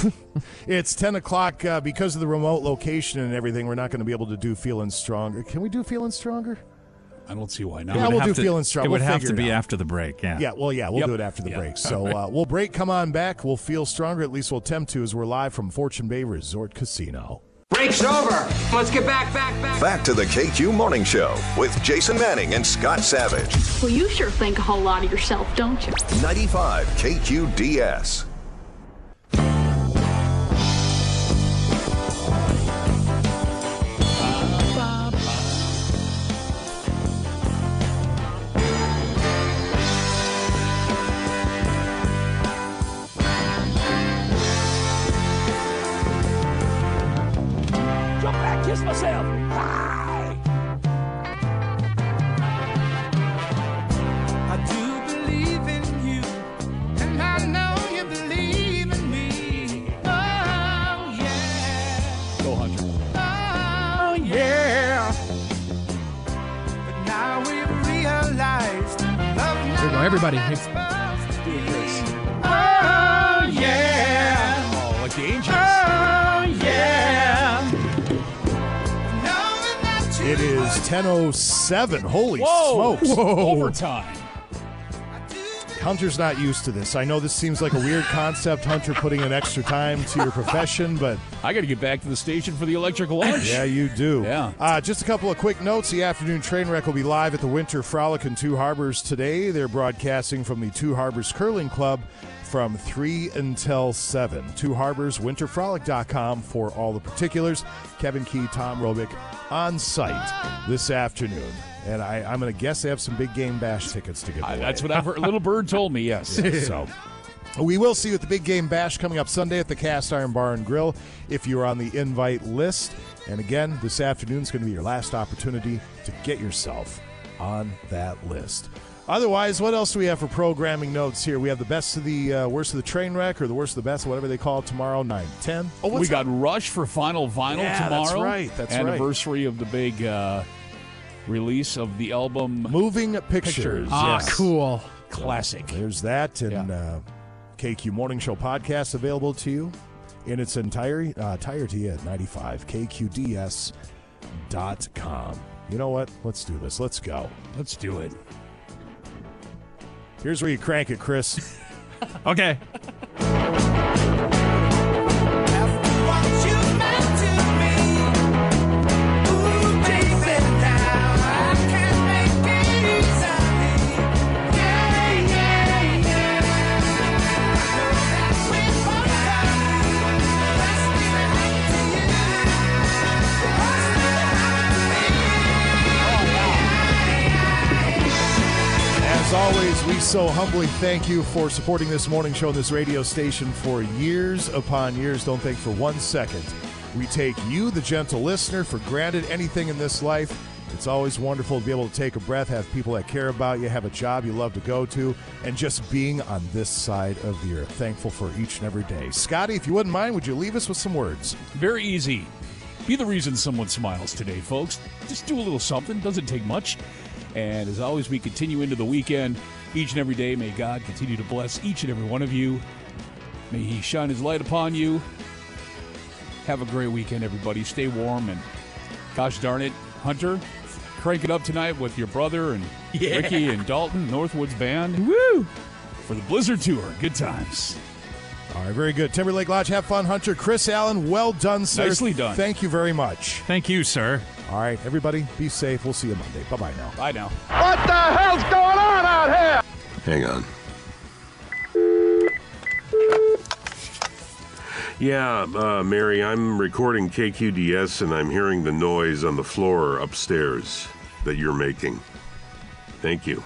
it's ten o'clock uh, because of the remote location and everything. We're not going to be able to do feeling stronger. Can we do feeling stronger? I don't see why not. Yeah, It would we'll have do to- feeling strong. It would We'll have to be out. after the break. Yeah. Yeah, well, yeah, we'll Yep. do it after the Yeah. break. So uh, we'll break, come on back. We'll feel stronger. At least we'll attempt to as we're live from Fortune Bay Resort Casino. Break's over. Let's get back, back, back. Back to the KQ Morning Show with Jason Manning and Scott Savage. Well, you sure think a whole lot of yourself, don't you? 95 KQDS. 707. Holy Whoa. smokes. Whoa. Overtime. Hunter's not used to this. I know this seems like a weird concept, Hunter putting an extra time to your profession, but. I got to get back to the station for the electric lunch. yeah, you do. Yeah. Uh, just a couple of quick notes. The afternoon train wreck will be live at the Winter Frolic in Two Harbors today. They're broadcasting from the Two Harbors Curling Club from 3 until 7. Two Harbors, winterfrolic.com for all the particulars. Kevin Key, Tom Robick on site this afternoon. And I, I'm going to guess they have some big game bash tickets to give away. that's what I've heard. Little Bird told me, yes. so we will see you at the big game bash coming up Sunday at the Cast Iron Bar and Grill if you are on the invite list. And again, this afternoon is going to be your last opportunity to get yourself on that list. Otherwise, what else do we have for programming notes here? We have the best of the uh, worst of the train wreck or the worst of the best, whatever they call it tomorrow, 9 10. Oh, we got Rush for Final Vinyl Yeah, tomorrow. that's right, that's right. Anniversary of the big uh, release of the album Moving Pictures. Pictures. Ah, yes. cool. Classic. There's that, and uh, KQ Morning Show podcast available to you in its entire, uh, entirety at 95kqds.com. You know what? Let's do this. Let's go. Let's do it. Here's where you crank it, Chris. Okay. So humbly thank you for supporting this morning show and this radio station for years upon years. Don't think for one second. We take you, the gentle listener, for granted anything in this life. It's always wonderful to be able to take a breath, have people that care about you, have a job you love to go to, and just being on this side of the earth. Thankful for each and every day. Scotty, if you wouldn't mind, would you leave us with some words? Very easy. Be the reason someone smiles today, folks. Just do a little something. Doesn't take much. And as always, we continue into the weekend each and every day. May God continue to bless each and every one of you. May He shine His light upon you. Have a great weekend, everybody. Stay warm and gosh darn it, Hunter, crank it up tonight with your brother and Yeah. Ricky and Dalton, Northwoods Band. Woo! For the Blizzard Tour. Good times. All right, very good. Timberlake Lodge, have fun, Hunter. Chris Allen, well done, sir. Nicely done. Thank you very much. Thank you, sir. All right, everybody, be safe. We'll see you Monday. Bye bye now. Bye now. What the hell's going on out here? Hang on. Yeah, uh, Mary, I'm recording KQDS and I'm hearing the noise on the floor upstairs that you're making. Thank you.